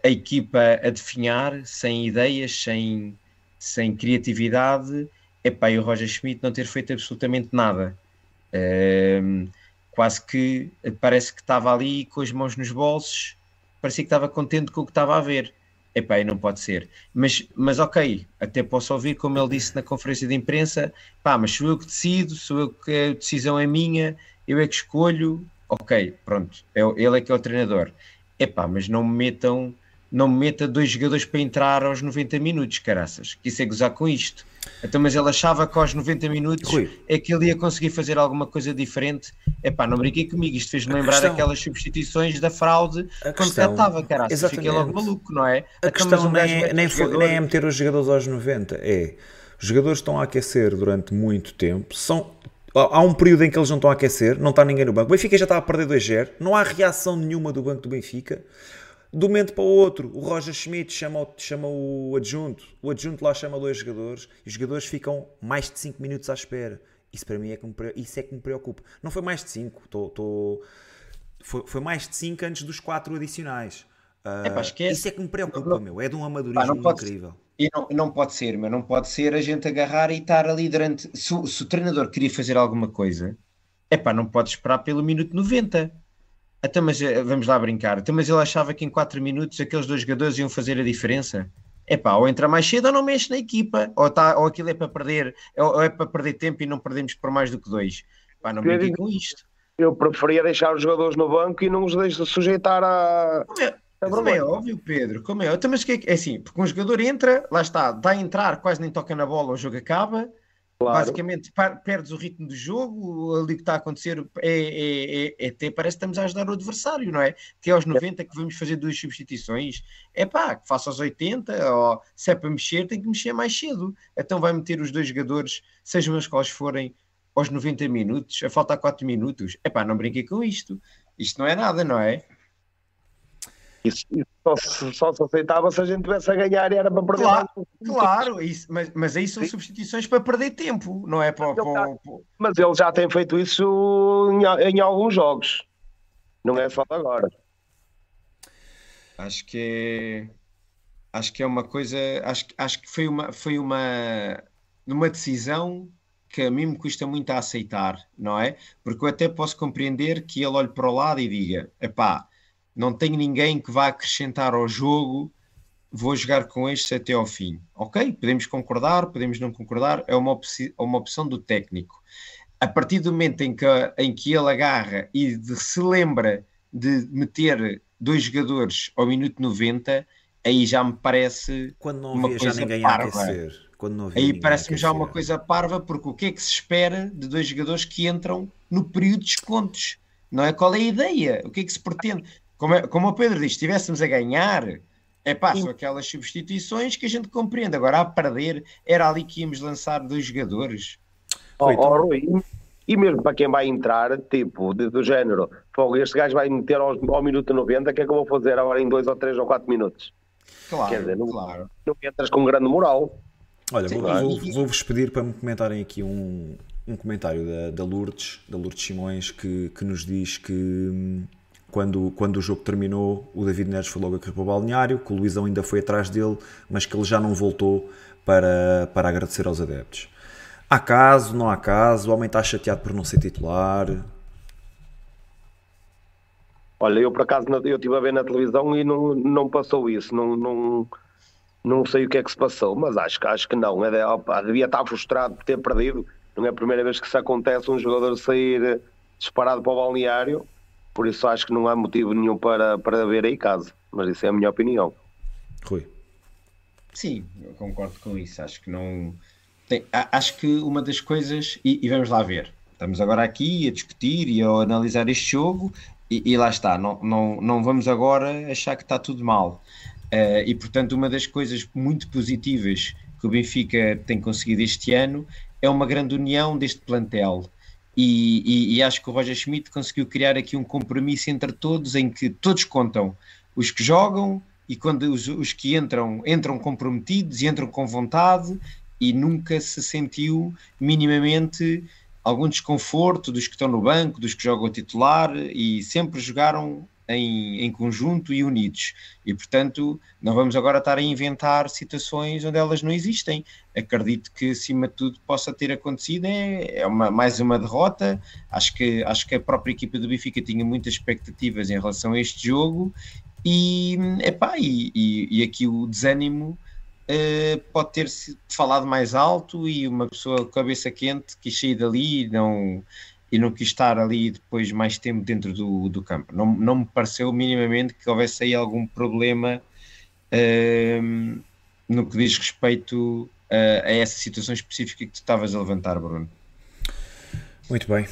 a equipa a definhar, sem ideias, sem, sem criatividade, epá, e o Roger Schmidt não ter feito absolutamente nada. Uh, quase que parece que estava ali com as mãos nos bolsos, parecia que estava contente com o que estava a ver. Epá, não pode ser. Mas, mas ok, até posso ouvir, como ele disse na conferência de imprensa, pá, mas sou eu que decido, sou eu que a decisão é minha, eu é que escolho, ok, pronto, é, ele é que é o treinador. Epá, mas não me metam não me meta dois jogadores para entrar aos 90 minutos, caraças, que isso é gozar com isto. Então, mas ele achava que aos 90 minutos Rui. é que ele ia conseguir fazer alguma coisa diferente. É pá, não brinquei comigo, isto fez-me lembrar questão... aquelas substituições da fraude a quando cá estava, caraças, fiquei logo maluco, não é? A então, questão nem, é, nem, foi, nem é meter os jogadores aos 90, é os jogadores estão a aquecer durante muito tempo, são Há um período em que eles não estão a aquecer, não está ninguém no banco. O Benfica já está a perder 2-0, não há reação nenhuma do banco do Benfica de um momento para o outro, o Roger Schmidt chama o, chama o adjunto, o adjunto lá chama dois jogadores e os jogadores ficam mais de 5 minutos à espera. Isso para mim é que me, isso é que me preocupa. Não foi mais de 5, foi, foi, mais de 5 antes dos 4 adicionais. Uh, é, pá, Isso é que me preocupa, não, meu. É de um amadorismo pá, incrível. E não, não pode ser, mas não pode ser a gente agarrar e estar ali durante. Se, se o treinador queria fazer alguma coisa, é pá, não pode esperar pelo minuto 90 até mas eh, vamos lá brincar. Até mas ele achava que em 4 minutos aqueles dois jogadores iam fazer a diferença. É pá, ou entra mais cedo ou não mexe na equipa, ou, tá, ou aquilo é para perder, ou é para perder tempo e não perdemos por mais do que dois. Pá, não brinquem com isto. Eu preferia deixar os jogadores no banco e não os deixo sujeitar a. Como é, como é óbvio, Pedro, como é? Então, mas que é, é assim, porque um jogador entra, lá está, dá a entrar, quase nem toca na bola, o jogo acaba, Claro. Basicamente, perdes o ritmo do jogo, ali que está a acontecer é, é, é, é, até parece que estamos a ajudar o adversário, não é? Que é aos 90 que vamos fazer duas substituições. É pá, que faça aos 80, ou se é para mexer, tem que mexer mais cedo. Então vai meter os dois jogadores, sejam as quais forem, aos 90 minutos, a faltar 4 minutos. É pá, não brinquei com isto. Isto não é nada, não é? Isso, isso só, se, só se aceitava se a gente tivesse a ganhar e era para perder claro, Claro, isso, mas, mas aí são Sim. substituições para perder tempo, não é? Para, mas, para, ele já, mas ele já tem feito isso em, em, alguns jogos, não é só agora. Acho que é, acho que é uma coisa, acho, acho que foi uma, foi uma, uma decisão que a mim me custa muito a aceitar, não é? Porque eu até posso compreender que ele olhe para o lado e diga: epá, não tenho ninguém que vá acrescentar ao jogo, vou jogar com estes até ao fim. Ok, podemos concordar, podemos não concordar, é uma, op uma opção do técnico. A partir do momento em que, em que ele agarra e de, se lembra de meter dois jogadores ao minuto 90, aí já me parece Quando não uma coisa já ninguém parva. aquecer. Quando não aí parece-me já uma coisa parva, porque o que é que se espera de dois jogadores que entram no período de descontos? Não é? Qual é a ideia? O que é que se pretende? Como, é, como o Pedro diz, se estivéssemos a ganhar, é pá, são aquelas substituições que a gente compreende. Agora, a perder, era ali que íamos lançar dois jogadores. Oh, oh, Rui, e mesmo para quem vai entrar, tipo, de, do género, fogo, este gajo vai meter ao, ao minuto 90, o que é que eu vou fazer agora em dois ou três ou quatro minutos? Claro, Quer dizer, não, claro. não entras com grande moral. Olha, vou-vos vou, vou pedir para me comentarem aqui um, um comentário da, da Lourdes, da Lourdes Simões, que, que nos diz que hum, quando, quando o jogo terminou, o David Neres foi logo a para o balneário, que o Luizão ainda foi atrás dele, mas que ele já não voltou para, para agradecer aos adeptos. Há caso, não há caso, o homem está chateado por não ser titular. Olha, eu por acaso eu estive a ver na televisão e não, não passou isso, não, não, não sei o que é que se passou, mas acho, acho que não. É, devia estar frustrado por ter perdido. Não é a primeira vez que isso acontece, um jogador sair disparado para o balneário, por isso acho que não há motivo nenhum para, para ver aí caso. Mas isso é a minha opinião. Rui. Sim, eu concordo com isso. Acho que não. Tem, acho que uma das coisas. E, e, vamos lá ver. Estamos agora aqui a discutir e a analisar este jogo, e, e lá está. Não, não, não vamos agora achar que está tudo mal. Uh, e portanto, uma das coisas muito positivas que o Benfica tem conseguido este ano é uma grande união deste plantel. E, e, e, acho que o Roger Schmidt conseguiu criar aqui um compromisso entre todos em que todos contam os que jogam e quando os, os que entram entram comprometidos e entram com vontade e nunca se sentiu minimamente algum desconforto dos que estão no banco, dos que jogam titular e sempre jogaram em, em conjunto e unidos. E, portanto, não vamos agora estar a inventar situações onde elas não existem. Acredito que, acima de tudo, possa ter acontecido. É, é uma, mais uma derrota. Acho que, acho que a própria equipa do Benfica tinha muitas expectativas em relação a este jogo. E, epá, e, e, e aqui o desânimo Uh, pode ter se falado mais alto e uma pessoa cabeça quente quis sair dali e não, e não quis estar ali depois mais tempo dentro do, do campo. Não, não me pareceu minimamente que houvesse aí algum problema uh, no que diz respeito uh, a essa situação específica que tu estavas a levantar, Bruno. Muito bem.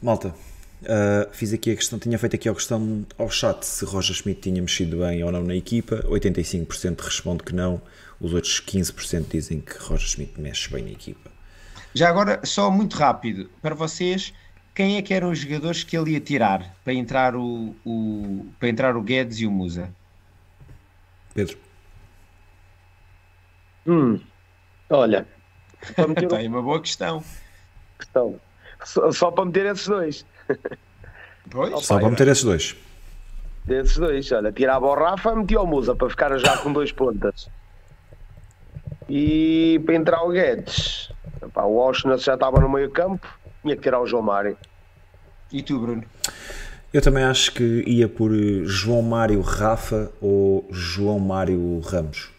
Malta, uh, fiz aqui a questão, tinha feito aqui a questão ao chat se Roger Schmidt tinha mexido bem ou não na equipa. 85% responde que não, os outros 15% dizem que Roger Schmidt mexe bem na equipa. Já agora, só muito rápido, para vocês, quem é que eram os jogadores que ele ia tirar para entrar o, o, para entrar o Guedes e o Musa? Pedro. Hum, olha. [laughs] Está aí uma boa questão. questão. Só, só, para meter esses dois. Pois? Só para meter esses dois. Desses dois, olha, tirava o Rafa, metia o Musa para ficar já com dois pontas. E para entrar o Guedes, o Washington já estava no meio campo, tinha que tirar o João Mário. E tu, Bruno? Eu também acho que ia por João Mário Rafa ou João Mário Ramos.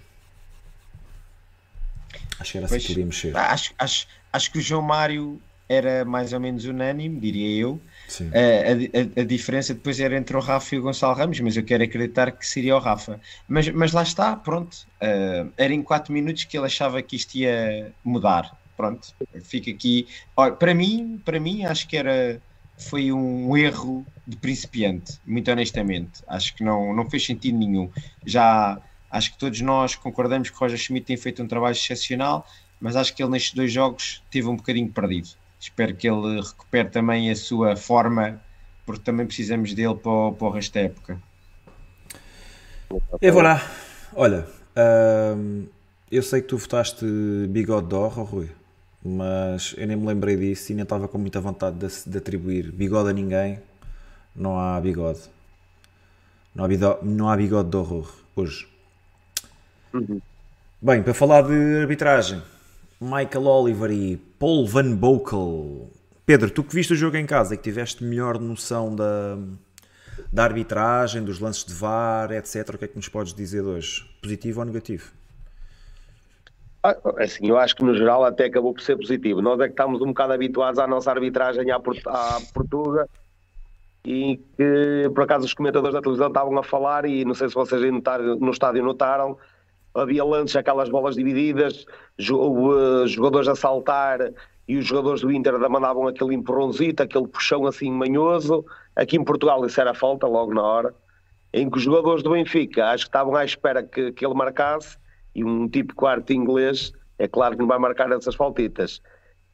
Acho que era assim que podia mexer. Acho, acho, acho que o João Mário era mais ou menos unânime, diria eu. A, a, a, diferença depois era entre o Rafa e o Gonçalo Ramos, mas eu quero acreditar que seria o Rafa. Mas, mas lá está, pronto. Uh, era em 4 minutos que ele achava que isto ia mudar pronto, fica aqui. Para mim, para mim, acho que era foi um erro de principiante, muito honestamente. Acho que não, não fez sentido nenhum. Já acho que todos nós concordamos que Roger Schmidt tem feito um trabalho excepcional, mas acho que ele nestes dois jogos teve um bocadinho perdido. Espero que ele recupere também a sua forma, porque também precisamos dele para o, para o resto da época. E voilà. Olha, hum, eu sei que tu votaste Bigode d'Or, Rui mas eu nem me lembrei disso e nem estava com muita vontade de, de atribuir bigode a ninguém. Não há bigode. Não há bigode, não há bigode de horror hoje. Uhum. Bem, para falar de arbitragem, Michael Oliver e Paul Van Bokel. Pedro, tu que viste o jogo em casa e que tiveste melhor noção da, da arbitragem, dos lances de VAR, etc., o que é que nos podes dizer hoje? Positivo ou negativo? Ah, assim, eu acho que no geral até acabou por ser positivo. Nós é que estamos um bocado habituados à nossa arbitragem à, à Portuga e que por acaso os comentadores da televisão estavam a falar e não sei se vocês notaram, no estádio notaram, havia lances, aquelas bolas divididas, eh, jogadores a saltar e os jogadores do Inter mandavam aquele empurrãozito, aquele puxão assim manhoso. Aqui em Portugal isso era falta logo na hora, em que os jogadores do Benfica acho que estavam à espera que, que ele marcasse e um tipo quarto inglês, é claro que não vai marcar essas faltitas.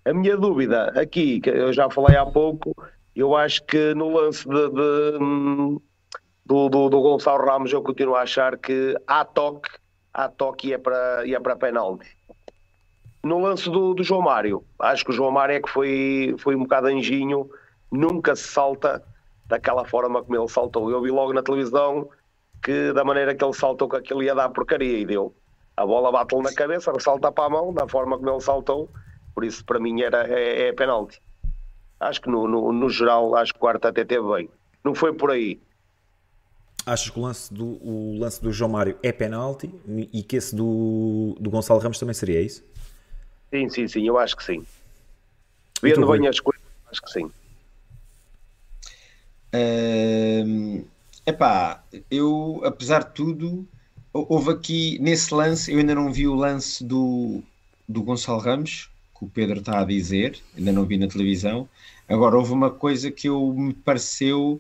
A minha dúvida aqui, que eu já falei há pouco, eu acho que no lance de, de, do, do, do, Gonçalo Ramos eu continuo a achar que há toque, há toque e é para, e é para penalti. No lance do, do João Mário, acho que o João Mário é que foi, foi um bocado anjinho, nunca se salta daquela forma como ele saltou. Eu vi logo na televisão que da maneira que ele saltou que aquilo ia dar porcaria e deu a bola bate-lhe na cabeça, salta para a mão, da forma como ele saltou, por isso para mim era, é, é penalti. Acho que no, no, no, geral, acho que o quarto até teve bem. Não foi por aí. achas que o lance do, o lance do João Mário é penalti e que esse do, do Gonçalo Ramos também seria é isso? Sim, sim, sim, eu acho que sim. Vendo bem as coisas, acho que sim. Uh, epá, eu, apesar de tudo, houve aqui nesse lance, eu ainda não vi o lance do, do Gonçalo Ramos, que o Pedro está a dizer, ainda não vi na televisão. Agora, houve uma coisa que eu, me pareceu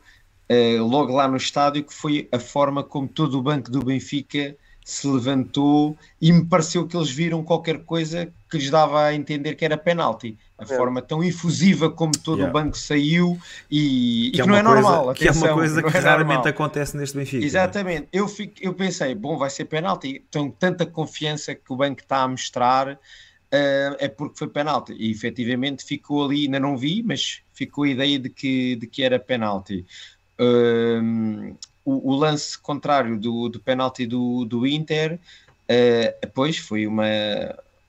uh, logo lá no estádio, que foi a forma como todo o banco do Benfica se levantou e me pareceu que eles viram qualquer coisa que lhes dava a entender que era penalti. A é. forma tão efusiva como todo yeah. o banco saiu e que, e que é não é coisa, normal. Atenção, que é uma coisa que, é raramente normal. acontece neste Benfica. Exatamente. Eu, fico, eu pensei, bom, vai ser penalti. Tenho tanta confiança que o banco está a mostrar. Uh, é porque foi penalti e efetivamente ficou ali, ainda não vi, mas ficou a ideia de que, de que era penalti. Uh, o, o, lance contrário do, do penalti do, do Inter, uh, pois foi uma,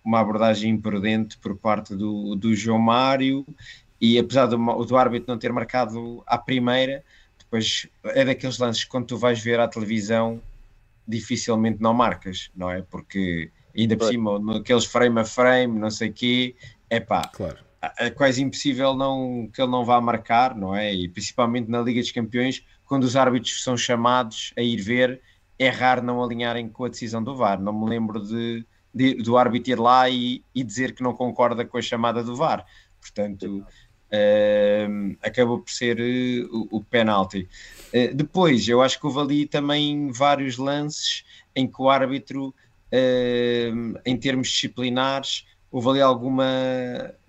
uma abordagem imprudente por parte do, do João Mário e apesar do, do árbitro não ter marcado à primeira, depois é daqueles lances que quando tu vais ver à televisão dificilmente não marcas, não é? Porque ainda por cima, naqueles frame a frame, não sei o quê, é pá, claro. é quase impossível não, que ele não vá marcar, não é? E principalmente na Liga dos Campeões, quando os árbitros são chamados a ir ver, é raro não alinharem com a decisão do VAR. Não me lembro de, de do árbitro ir lá e, e, dizer que não concorda com a chamada do VAR. Portanto, uh, acabou por ser uh, o, o penalti. Uh, depois, eu acho que houve ali também vários lances em que o árbitro, em termos disciplinares, houve ali alguma.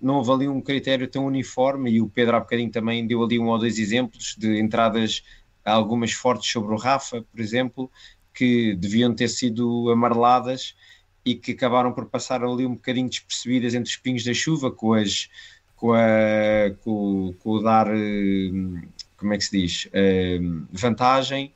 não houve ali um critério tão uniforme, e o Pedro há bocadinho também deu ali um ou dois exemplos de entradas algumas fortes sobre o Rafa, por exemplo, que deviam ter sido amareladas e que acabaram por passar ali um bocadinho despercebidas entre os pingos da chuva, com as com, a, com, com o dar hum, como é que se diz hum, vantagem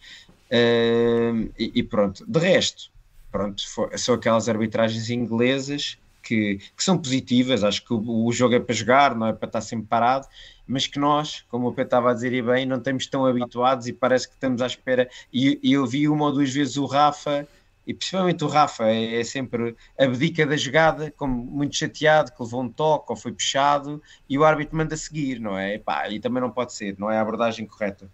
hum, e, e, pronto, de resto pronto, são aquelas arbitragens inglesas que, que são positivas, acho que o, o, jogo é para jogar, não é para estar sempre parado mas que nós, como o Pedro estava a dizer e bem, não estamos tão habituados e parece que estamos à espera. E, e eu vi uma ou duas vezes o Rafa, e principalmente o Rafa, é, é sempre abdica da jogada, como muito chateado, que levou um toque ou foi puxado, e o árbitro manda seguir, não é? E, pá, e também não pode ser, não é a abordagem correta.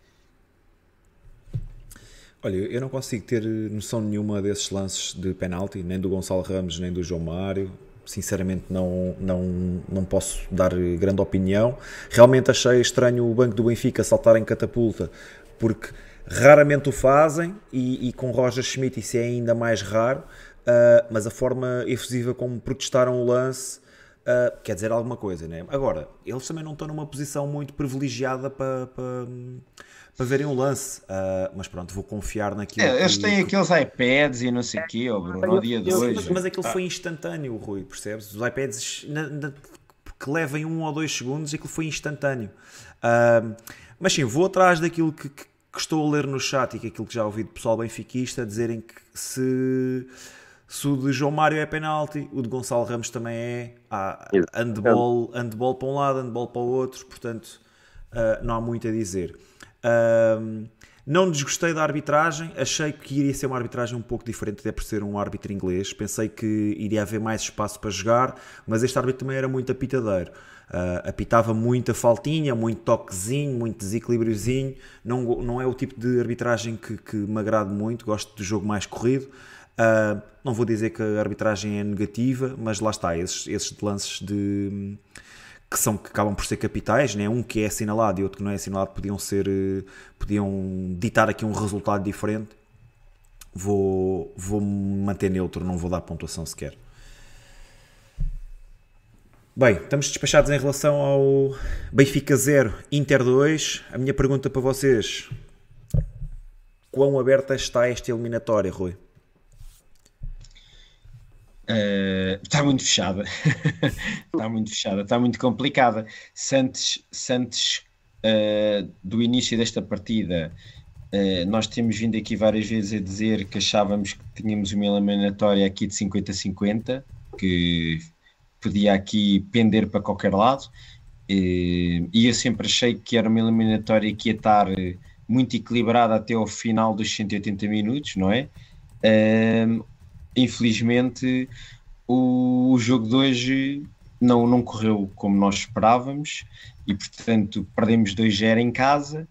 Olha, eu não consigo ter noção nenhuma desses lances de penalti, nem do Gonçalo Ramos, nem do João Mário sinceramente não, não, não posso dar grande opinião. Realmente achei estranho o banco do Benfica saltar em catapulta, porque raramente o fazem e, e com Roger Schmidt isso é ainda mais raro, uh, mas a forma efusiva como protestaram o lance uh, quer dizer alguma coisa, né? Agora, eles também não estão numa posição muito privilegiada para, para para verem um lance. Uh, mas pronto, vou confiar naquilo. É, eles têm aqueles iPads e não sei o quê, oh Bruno, no dia 2. Mas, mas aquilo ah. foi instantâneo, Rui, percebes? Os iPads na, na, que levem um ou dois segundos, aquilo foi instantâneo. Uh, mas sim, vou atrás daquilo que, que, que, estou a ler no chat e que aquilo que já ouvi do pessoal benfiquista dizerem que se. Se o de João Mário é penalti, o de Gonçalo Ramos também é. Há handball, handball para um lado, handball para o outro, portanto uh, não há muito a dizer. Um, não desgostei da arbitragem, achei que iria ser uma arbitragem um pouco diferente, até por ser um árbitro inglês. Pensei que iria haver mais espaço para jogar, mas este árbitro também era muito apitadeiro. Uh, apitava muita faltinha, muito toquezinho, muito desequilíbriozinho. Não, não é o tipo de arbitragem que, que me agrada muito, gosto do jogo mais corrido. Uh, não vou dizer que a arbitragem é negativa, mas lá está, esses, esses lances de que são que acabam por ser capitais, né? um que é assinalado e outro que não é assinalado podiam ser eh, podiam ditar aqui um resultado diferente. Vou vou manter neutro, não vou dar pontuação sequer. Bem, estamos despachados em relação ao Benfica 0, Inter 2. A minha pergunta para vocês: quão aberta está esta eliminatória, Rui? Uh, está muito fechada, [laughs] está muito fechada, está muito complicada. Santos, Santos uh, do início desta partida, uh, nós temos vindo aqui várias vezes a dizer que achávamos que tínhamos uma eliminatória aqui de 50-50, que podia aqui pender para qualquer lado, e eu sempre achei que era uma eliminatória que ia estar muito equilibrada até ao final dos 180 minutos, não é? infelizmente, o, jogo de hoje não, não correu como nós esperávamos e, portanto, perdemos 2-0 em casa.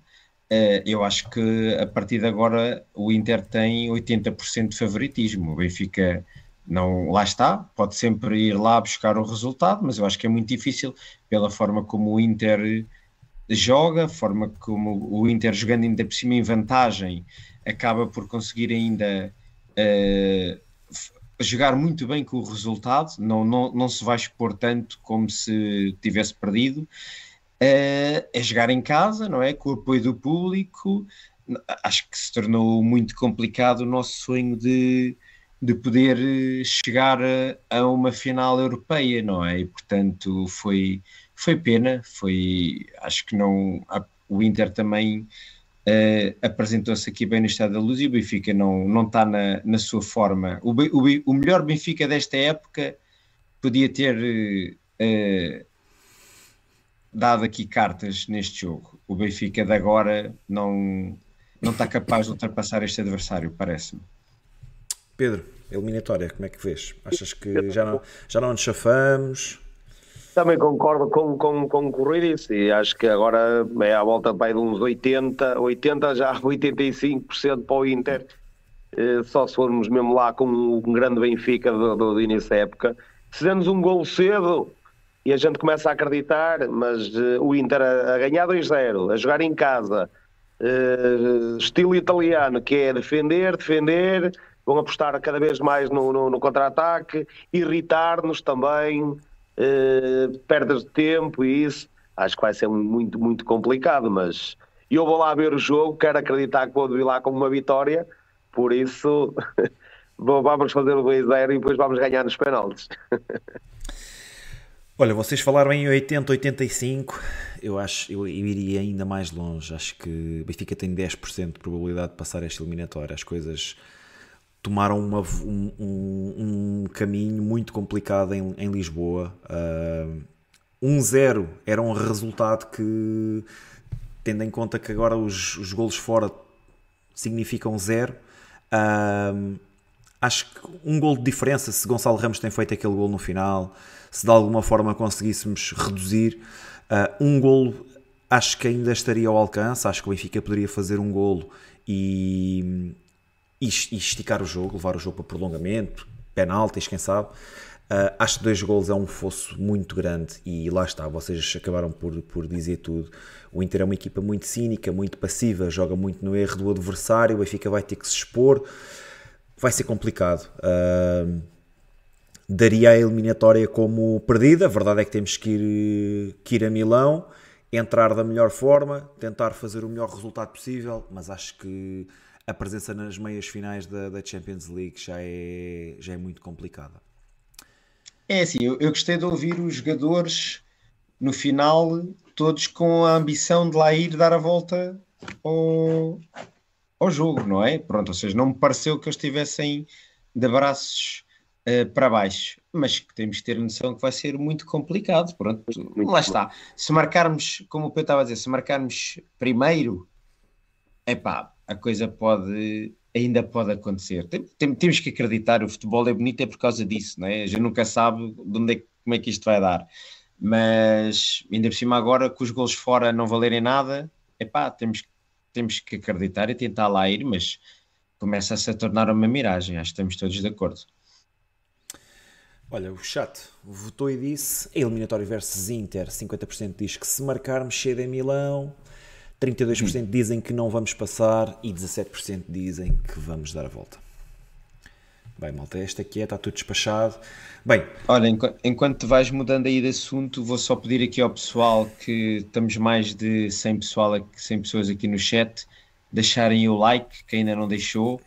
Uh, eu acho que a partir de agora o Inter tem 80% de favoritismo. O Benfica não lá está, pode sempre ir lá buscar o resultado, mas eu acho que é muito difícil pela forma como o Inter joga, forma como o Inter jogando ainda por cima em vantagem acaba por conseguir ainda uh, jogar muito bem com o resultado, não, não, não se vai expor tanto como se tivesse perdido. Uh, é jogar em casa, não é? Com o apoio do público. Acho que se tornou muito complicado o nosso sonho de, de poder eh, chegar a, a uma final europeia, não é? E portanto foi, foi pena, foi acho que não o Inter também uh, apresentou-se aqui bem no estado da luz e o Benfica não, não está na, na sua forma. O, o, o melhor Benfica desta época podia ter uh, dado aqui cartas neste jogo. O Benfica de agora não, não está capaz de ultrapassar este adversário, parece-me. Pedro, eliminatória, como é que vês? Achas que já não, já não nos chafamos? Também concordo com, com, com o Correiris e acho que agora é à volta de uns 80, 80 já [laughs] 85% para o Inter. Eh, só se formos mesmo lá com um grande Benfica do, do, do início da época. Se demos um gol cedo e a gente começa a acreditar, mas uh, o Inter a, a ganhar 2-0, a jogar em casa, uh, estilo italiano, que é defender, defender, vão apostar cada vez mais no, no, no contra-ataque, irritar-nos também, uh, perdas de tempo e isso. Acho que vai ser muito, muito complicado, mas eu vou lá ver o jogo, quero acreditar que vou vir lá com uma vitória, por isso [laughs] vamos fazer o 2-0 e depois vamos ganhar nos penaltis. [laughs] Olha, vocês falaram em 80, 85. Eu acho eu, eu iria ainda mais longe. Acho que Benfica tem 10% de probabilidade de passar esta eliminatória. As coisas tomaram uma, um, um, um, caminho muito complicado em, em Lisboa. Uh, 1-0 era um resultado que, tendo em conta que agora os, os golos fora significam zero, uh, acho que um gol de diferença, se Gonçalo Ramos tem feito aquele gol no final, se de alguma forma conseguíssemos reduzir, uh, um golo acho que ainda estaria ao alcance, acho que o Benfica poderia fazer um golo e, e, esticar o jogo, levar o jogo para prolongamento, penaltis, quem sabe. Uh, acho que dois golos é um fosso muito grande e lá está, vocês acabaram por, por dizer tudo. O Inter é uma equipa muito cínica, muito passiva, joga muito no erro do adversário, o Benfica vai ter que se expor, vai ser complicado. Uh, daria a eliminatória como perdida, a verdade é que temos que ir, que ir a Milão, entrar da melhor forma, tentar fazer o melhor resultado possível, mas acho que a presença nas meias finais da, da Champions League já é, já é muito complicada. É assim, eu, eu gostei de ouvir os jogadores no final, todos com a ambição de lá ir dar a volta ao, ao jogo, não é? Pronto, ou seja, não me pareceu que eles estivessem de braços uh, para baixo, mas que temos que ter noção que vai ser muito complicado. Pronto, muito lá bom. está. Se marcarmos, como o Pedro estava a dizer, se marcarmos primeiro, é pá, a coisa pode ainda pode acontecer. Tem, tem, temos que acreditar, o futebol é bonito é por causa disso, não é? A gente nunca sabe de onde é, como é que isto vai dar. Mas ainda por cima agora que os gols fora não valerem nada, é pá, temos, temos que acreditar e tentar lá ir, mas começa-se a tornar uma miragem, acho que estamos todos de acordo. Olha, o chat votou e disse eliminatório versus Inter, 50% diz que se marcarmos cedo em Milão, 32% dizem que não vamos passar e 17% dizem que vamos dar a volta. Bem, malta, esta aqui é, está tudo despachado. Bem, olha, enquanto vais mudando aí de assunto, vou só pedir aqui ao pessoal que estamos mais de 100, pessoal, 100 pessoas aqui no chat, deixarem o like, que ainda não deixou.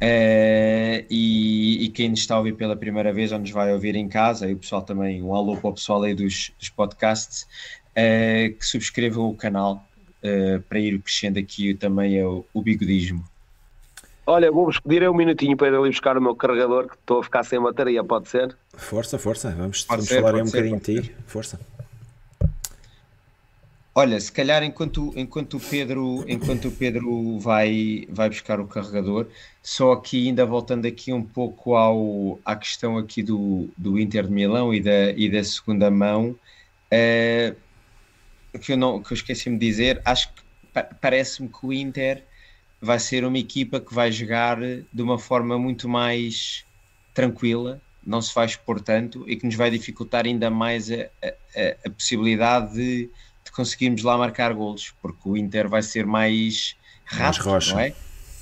Uh, e, e, quem nos está a ouvir pela primeira vez ou nos vai ouvir em casa, e o pessoal também, um alô para o pessoal aí dos, dos podcasts, uh, que subscrevam o canal uh, para ir crescendo aqui também é o, o bigodismo. Olha, vou-vos pedir um minutinho para ir ali buscar o meu carregador, que estou a ficar sem bateria, pode ser? Força, força, vamos, vamos ser, falar aí um bocadinho de ti, força. Olha, se calhar enquanto, enquanto o Pedro, enquanto o Pedro vai, vai buscar o carregador, só aqui ainda voltando aqui um pouco ao, à questão aqui do, do Inter de Milão e da, e da segunda mão, uh, que eu, não, que eu esqueci-me de dizer, acho que parece-me que o Inter vai ser uma equipa que vai jogar de uma forma muito mais tranquila, não se vai expor tanto e que nos vai dificultar ainda mais a, a, a possibilidade de, de, conseguirmos lá marcar golos, porque o Inter vai ser mais rápido, não é?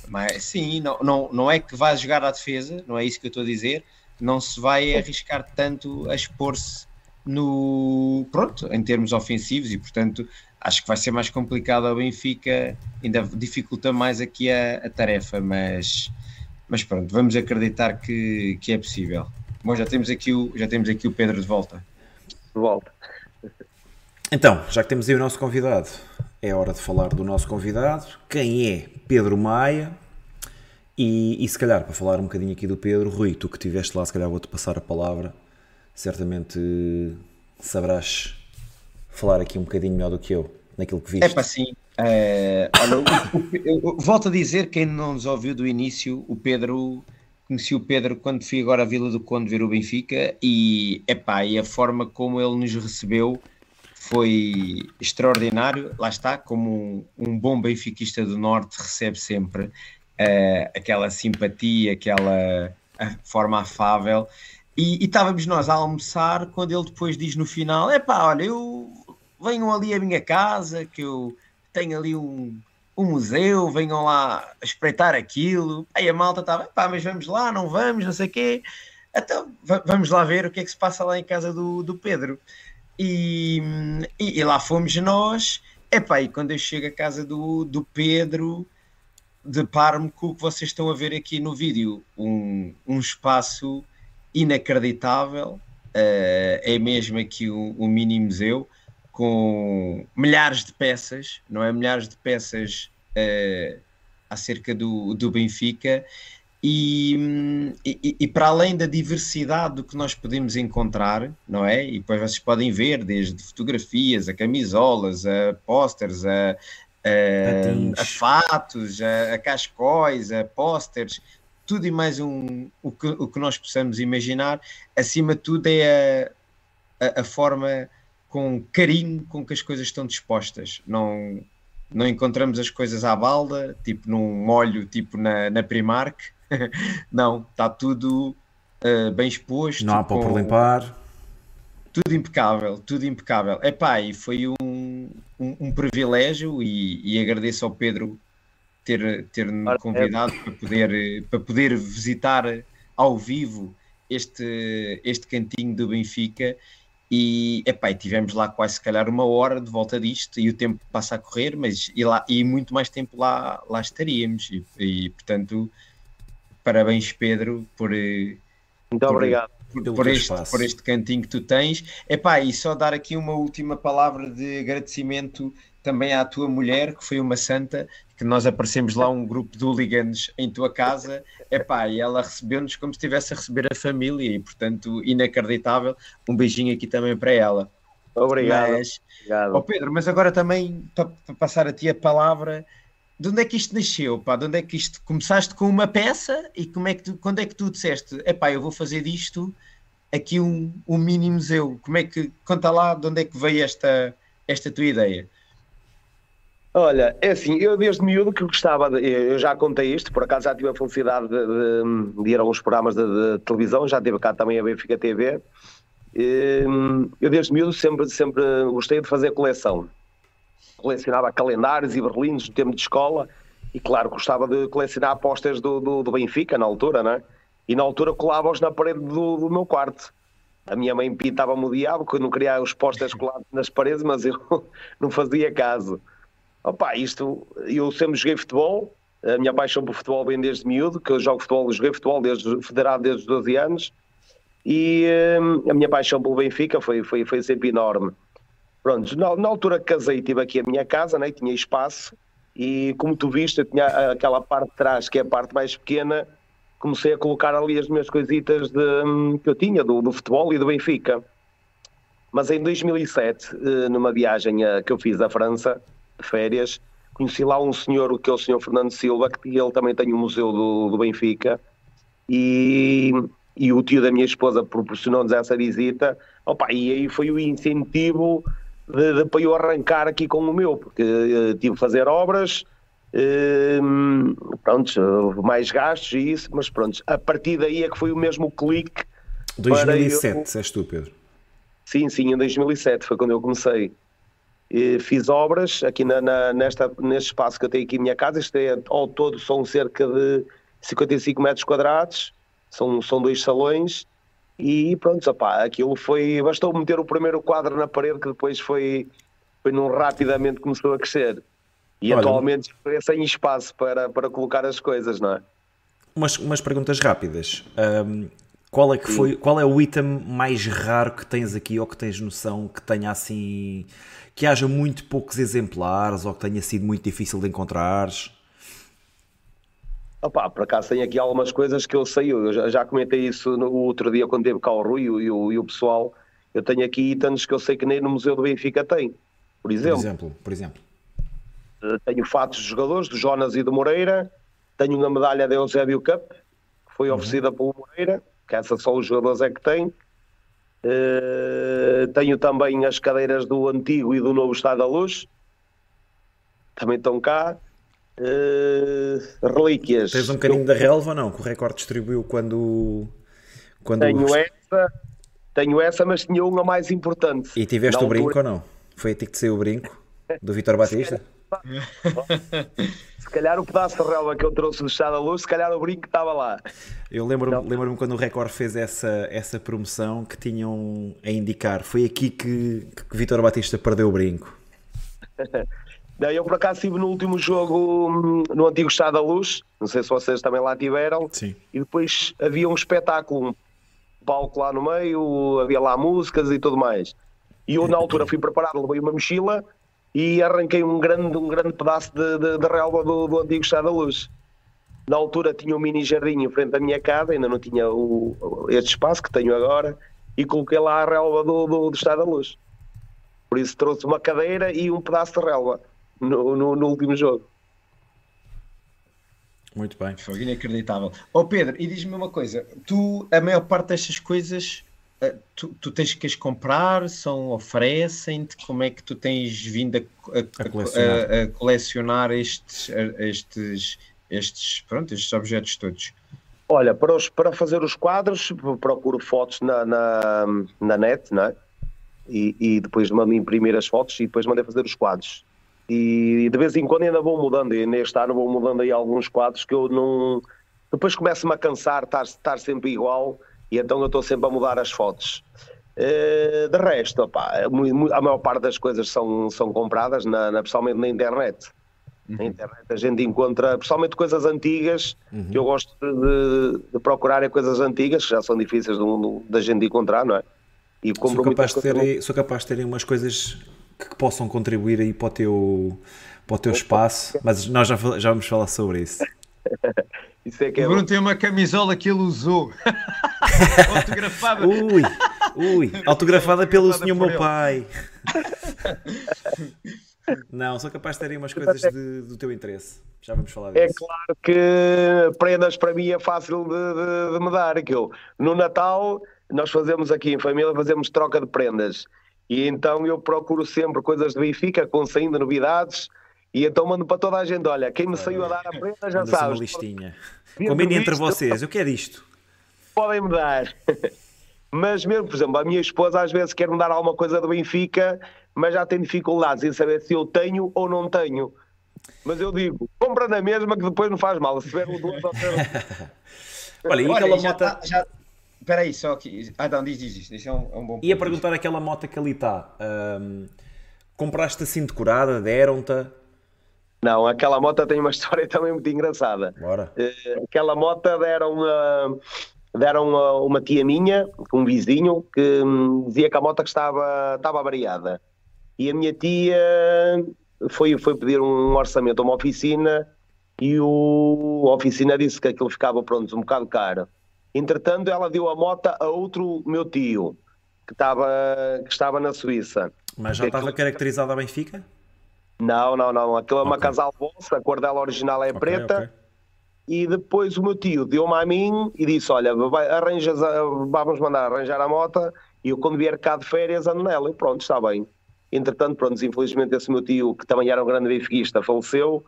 Mas, sim, não, não, não é que vai jogar à defesa, não é isso que eu estou a dizer, não se vai arriscar tanto a expor-se no pronto, em termos ofensivos e portanto acho que vai ser mais complicado ao Benfica, ainda dificulta mais aqui a, a tarefa, mas, mas pronto, vamos acreditar que, que é possível. Bom, já temos aqui o, já temos aqui o Pedro de volta. De volta. Então, já que temos aí o nosso convidado, é hora de falar do nosso convidado. Quem é Pedro Maia? E, e se calhar, para falar um bocadinho aqui do Pedro, Rui, tu que estiveste lá, se calhar vou-te passar a palavra. Certamente sabrás falar aqui um bocadinho melhor do que eu, naquilo que viste. É para sim. É, olha, eu, volto a dizer, quem não nos ouviu do início, o Pedro conheci o Pedro quando fui agora à Vila do Conde ver o Benfica e, epá, e a forma como ele nos recebeu foi extraordinário. Lá está, como um, um bom benfiquista do Norte recebe sempre uh, aquela simpatia, aquela forma afável. E, estávamos nós a almoçar quando ele depois diz no final: é pá, olha, eu venham ali à minha casa, que eu tenho ali um, um museu, venham lá espreitar aquilo. Aí a malta estava, pá, mas vamos lá, não vamos, não sei o quê. Então vamos lá ver o que é que se passa lá em casa do, do Pedro. E, e, e lá fomos nós. Epá, e quando eu chego à casa do, do Pedro, deparo-me com o que vocês estão a ver aqui no vídeo. Um, um espaço inacreditável. Uh, é mesmo aqui um, um mini museu com milhares de peças, não é? Milhares de peças uh, acerca do, do Benfica. E, e, e, para além da diversidade do que nós podemos encontrar, não é? E depois vocês podem ver desde fotografias, a camisolas, a posters, a, a, a fatos, a, a cascóis, a posters, tudo e mais um, o, que, o que nós possamos imaginar. Acima de tudo é a, a, a forma com carinho com que as coisas estão dispostas. Não, não encontramos as coisas à balda, tipo num molho, tipo na, na Primark. [laughs] não, está tudo uh, bem exposto. Não há para por limpar. Tudo impecável, tudo impecável. Epá, e foi um, um, um privilégio e, e, agradeço ao Pedro ter, ter me convidado para poder, para poder visitar ao vivo este, este cantinho do Benfica e, epá, tivemos lá quase se calhar uma hora de volta disto e o tempo passa a correr, mas e, lá, e muito mais tempo lá, lá estaríamos. E, e portanto, parabéns, Pedro, por. Muito por, obrigado. Por, por, este, por este cantinho que tu tens. Epá, e só dar aqui uma última palavra de agradecimento também à tua mulher, que foi uma santa, que nós aparecemos lá um grupo de hooligans em tua casa, epá, e ela recebeu-nos como se estivesse a receber a família, e portanto, inacreditável. Um beijinho aqui também para ela. Obrigado. Mas, Obrigado. Oh Pedro, mas agora também, para, passar a ti a palavra, de onde é que isto nasceu? Pá? De onde é que isto... Começaste com uma peça e como é que tu, quando é que tu disseste, epá, eu vou fazer disto aqui um, um mini museu? Como é que, conta lá de onde é que veio esta, esta tua ideia? Olha, é assim, eu desde miúdo que gostava, de, eu já contei isto, por acaso já tive a felicidade de, de, de ir a alguns programas de, televisão, já tive cá também a Benfica TV. Eu desde miúdo sempre, sempre gostei de fazer coleção. Colecionava calendários e berlindos no tempo de escola e, claro, gostava de colecionar apostas do, do, do Benfica na altura, né? E na altura colava-os na parede do, do meu quarto. A minha mãe pitava-me o diabo, que eu não queria os postas colados nas paredes, mas eu [laughs] não fazia caso. Opa, isto, eu sempre joguei futebol, a minha paixão por futebol vem desde miúdo, que eu jogo futebol, joguei futebol desde federado desde os 12 anos e hum, a minha paixão pelo Benfica foi, foi, foi sempre enorme. Pronto, na, na altura que casei tive aqui a minha casa, né, tinha espaço e como tu viste, eu tinha aquela parte de trás que é a parte mais pequena, comecei a colocar ali as minhas coisitas de, hum, que eu tinha do, do futebol e do Benfica. Mas em 2007, eh, numa viagem eh, que eu fiz à França, férias, conheci lá um senhor, que é o senhor Fernando Silva, que ele também tem um museu do, do Benfica, e, e o tio da minha esposa proporcionou-nos essa visita, opa, e aí foi o incentivo de, de, para eu arrancar aqui com o meu, porque uh, tive que fazer obras, uh, pronto, mais gastos e isso, mas pronto, a partir daí é que foi o mesmo clique. 2007, eu... és tu, Pedro? Sim, sim, em 2007 foi quando eu comecei. Fiz obras aqui na, na, nesta, neste espaço que eu tenho aqui em minha casa, isto é, ao todo são cerca de 55 metros quadrados, são, são dois salões, e pronto, opá, aquilo foi. Bastou meter o primeiro quadro na parede que depois foi, foi num rapidamente começou a crescer. E Olha, atualmente é sem espaço para, para colocar as coisas, não é? Umas, umas perguntas rápidas. Um, qual, é que foi, qual é o item mais raro que tens aqui ou que tens noção que tenha assim. que haja muito poucos exemplares ou que tenha sido muito difícil de encontrares? Opa, por acaso tem aqui algumas coisas que eu sei, eu já, comentei isso no outro dia quando teve cá o Rui e o, e o pessoal. Eu tenho aqui itens que eu sei que nem no Museu do Benfica tem. Por exemplo. Por exemplo, por exemplo. Eh, tenho fatos de jogadores, do Jonas e do Moreira. Tenho uma medalha da Eusébio Cup, que foi uhum. oferecida pelo Moreira, essa só os jogadores é que têm. Uh, tenho também as cadeiras do antigo e do novo Estado da Luz. Também estão cá. Uh, relíquias. Tens um bocadinho eu... da relva ou não? Que o recorde distribuiu quando. quando tenho essa, tenho essa, mas tinha uma mais importante. E tiveste o brinco ou não? Foi a ti que te saiu o brinco? Do Vitor Batista? se calhar o pedaço de relva que eu trouxe do Estado da Luz, se calhar o brinco estava lá. Eu lembro-me lembro quando o Record fez essa, essa promoção que tinham a indicar. Foi aqui que, que Vitor Batista perdeu o brinco. [laughs] Eu por acaso estive no último jogo hum, no antigo Estado da Luz, não sei se vocês também lá tiveram, Sim. e depois havia um espetáculo, um palco lá no meio, havia lá músicas e tudo mais. E eu na altura fui preparado, levei uma mochila e arranquei um grande, um grande pedaço de, de, de relva do, do antigo Estado da Luz. Na altura tinha um mini jardim em frente à minha casa, ainda não tinha o, este espaço que tenho agora, e coloquei lá a relva do, do, do Estado da Luz. Por isso trouxe uma cadeira e um pedaço de relva no, no, no último jogo. Muito bem. Foi inacreditável. Ó oh Pedro, e diz-me uma coisa: tu, a maior parte destas coisas, eh, tu, tu tens que as comprar, são oferecem-te, como é que tu tens vindo a, a, a, colecionar. a colecionar, estes, estes, estes, pronto, estes objetos todos? Olha, para, os, para fazer os quadros, procuro fotos na, na, na net, não é? E, e depois mando imprimir as fotos e depois mandei fazer os quadros e de vez em quando ainda vou mudando, e neste ano vou mudando aí alguns quadros que eu não. Depois começo-me a cansar, estar, estar sempre igual, e então eu estou sempre a mudar as fotos. Uh, de resto, opa, a maior parte das coisas são, são compradas, na, na, principalmente na internet. Uhum. Na internet a gente encontra, principalmente coisas antigas, uhum. que eu gosto de, de, procurar é coisas antigas, que já são difíceis da gente encontrar, não é? E sou, capaz de ter, sou capaz de ter umas coisas que possam contribuir aí para o teu, para o teu espaço, mas nós já, já vamos falar sobre isso. [laughs] isso é que é o Bruno bom. tem uma camisola que ele usou, [laughs] autografada. Ui, ui, [laughs] autografada pelo senhor meu pai. Não, sou capaz de terem umas coisas de, do teu interesse. Já vamos falar é disso. É claro que prendas para mim é fácil de, de, de me dar. Aquilo. No Natal, nós fazemos aqui em família, fazemos troca de prendas. E então eu procuro sempre coisas de Benfica, com saindo novidades, e então mando para toda a gente: olha, quem me saiu a dar a prenda já sabe. uma listinha. Combine entre vocês, eu quero isto. Podem me dar. [laughs] Mas mesmo, por exemplo, a minha esposa às vezes quer me dar alguma coisa do Benfica, mas já tem dificuldades em saber se eu tenho ou não tenho. Mas eu digo, compra na mesma que depois não faz mal. Se tiver um duas ou três. [laughs] Olha, e aquela moto. Tá, já, Espera aí, só que. Ah, não, diz, diz, diz. Isso é um, é um bom ponto. Ia perguntar aquela moto que ali está. Um, compraste assim decorada? Deram-te? Não, aquela moto tem uma [laughs] história também muito engraçada. Bora. Uh, aquela moto deram uma, deram uma, uma, tia minha, um vizinho, que um, dizia que a moto estava, estava variada. E a minha tia foi, foi pedir um orçamento a uma oficina e o, a oficina disse que aquilo ficava pronto, um bocado caro. Entretanto, ela deu a moto a outro meu tio. que estava, que estava na Suíça. Mas já estava caracterizada a Benfica? Não, não, não. Aquilo é uma okay. casal bolsa, a cor dela original é okay, preta. Okay. E depois o meu tio deu-me a mim e disse: Olha, arranjas a, vamos mandar arranjar a moto e eu quando vier cá de férias ando nela. E pronto, está bem. Entretanto, pronto, infelizmente esse meu tio, que também era um grande benfiquista, faleceu.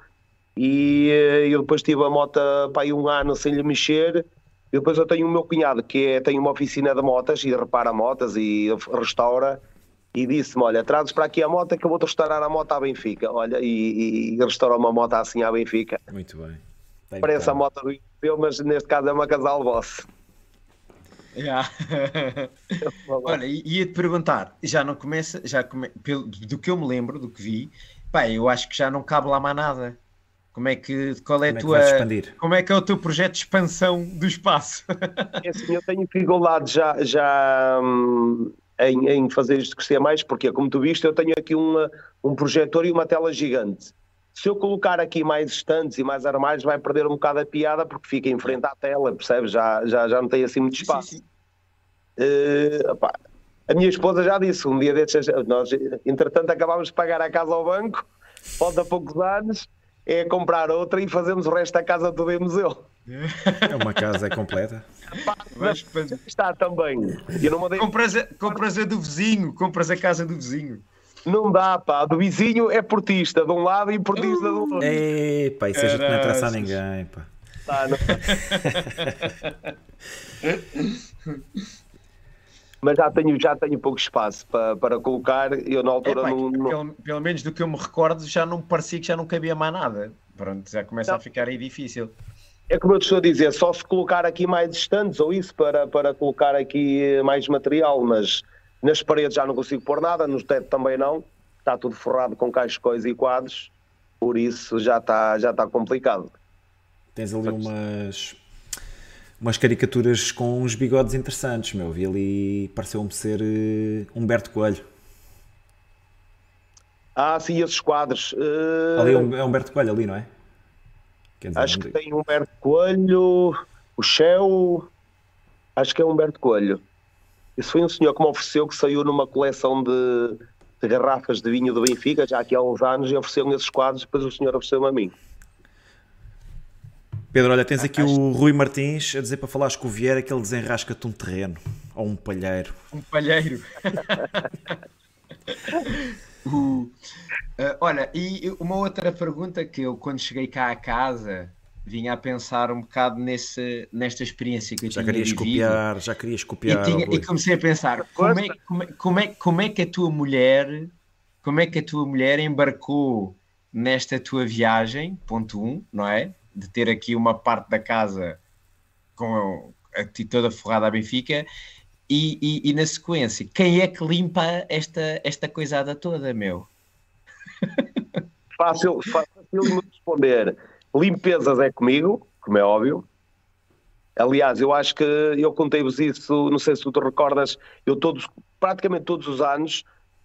E eh, eu depois tive a moto para aí um ano sem lhe mexer. E depois eu tenho o meu cunhado que é, tem uma oficina de motas e repara motas e restaura e disse-me: Olha, trazes para aqui a moto que eu vou-te restaurar a moto à Benfica. Olha, e, e restaurou uma moto assim à Benfica. Muito bem. Parece a moto do europeu, mas neste caso é uma casal vosso. Yeah. Olha, ia-te perguntar, já não começa, já come, pelo, do que eu me lembro, do que vi, pá, eu acho que já não cabe lá mais nada. Como é que, qual é, como a tua, como é que é o teu projeto de expansão do espaço? [laughs] É assim, eu tenho dificuldade já, já hum, em, em fazer isto crescer mais, porque como tu viste, eu tenho aqui uma, um projetor e uma tela gigante. Se eu colocar aqui mais estantes e mais armários, vai perder um bocado a piada, porque fica em frente à tela, percebes? Já, já, já não tem assim muito espaço. Sim, sim. Uh, opá, a minha esposa já disse, um dia desses, nós entretanto acabámos de pagar a casa ao banco, falta poucos anos, é comprar outra e fazemos o resto da casa toda em museu. É uma casa é completa. Mas, está também. Eu não mandei... compras, a, compras a do vizinho, compras a casa do vizinho. Não dá, pá. Do vizinho é portista de um lado e portista do outro. Epá, isso a gente não interessa a ninguém, pá. Tá, não... [laughs] mas já tenho, já tenho pouco espaço para, para colocar. Eu na altura não, não... Pelo, pelo, menos do que eu me recordo, já não parecia que já não cabia mais nada. Pronto, já começa não. a ficar aí difícil. É como eu te estou a dizer, só se colocar aqui mais estantes ou isso para, para colocar aqui mais material, mas nas paredes já não consigo pôr nada, no teto também não, está tudo forrado com cascóis e quadros, por isso já está, já está complicado. Tens ali umas, umas caricaturas com uns bigodes interessantes, meu. Vi ali, pareceu-me ser uh, Humberto Coelho. Ah, sim, esses quadros. Uh... Ali é, é Humberto Coelho, ali, não é? Dizer, acho que tem Humberto Coelho, o Shell, acho que é Humberto Coelho. Isso foi um senhor que me ofereceu que saiu numa coleção de, de garrafas de vinho do Benfica, já aqui há uns anos, e ofereceu-me esses quadros, depois o senhor ofereceu-me a mim. Pedro, olha, tens aqui o Rui Martins a dizer para falares com o Vieira que ele desenrasca-te um terreno ou um palheiro. Um palheiro. [laughs] uh, uh, olha, e uma outra pergunta que eu, quando cheguei cá a casa, vinha a pensar um bocado nesse, nesta experiência que eu já tinha querias vivido. copiar, já querias copiar. E, tinha, e, comecei a pensar como é, como, é, como, é, como é que a tua mulher, como é que a tua mulher embarcou nesta tua viagem, ponto um, não é? De ter aqui uma parte da casa com a, toda forrada a Benfica e, e, e, na sequência, quem é que limpa esta, esta coisada toda, meu? Fácil, fácil de responder. Limpezas é comigo, como é óbvio. Aliás, eu acho que eu contei-vos isso, não sei se tu te recordas, eu todos, praticamente todos os anos,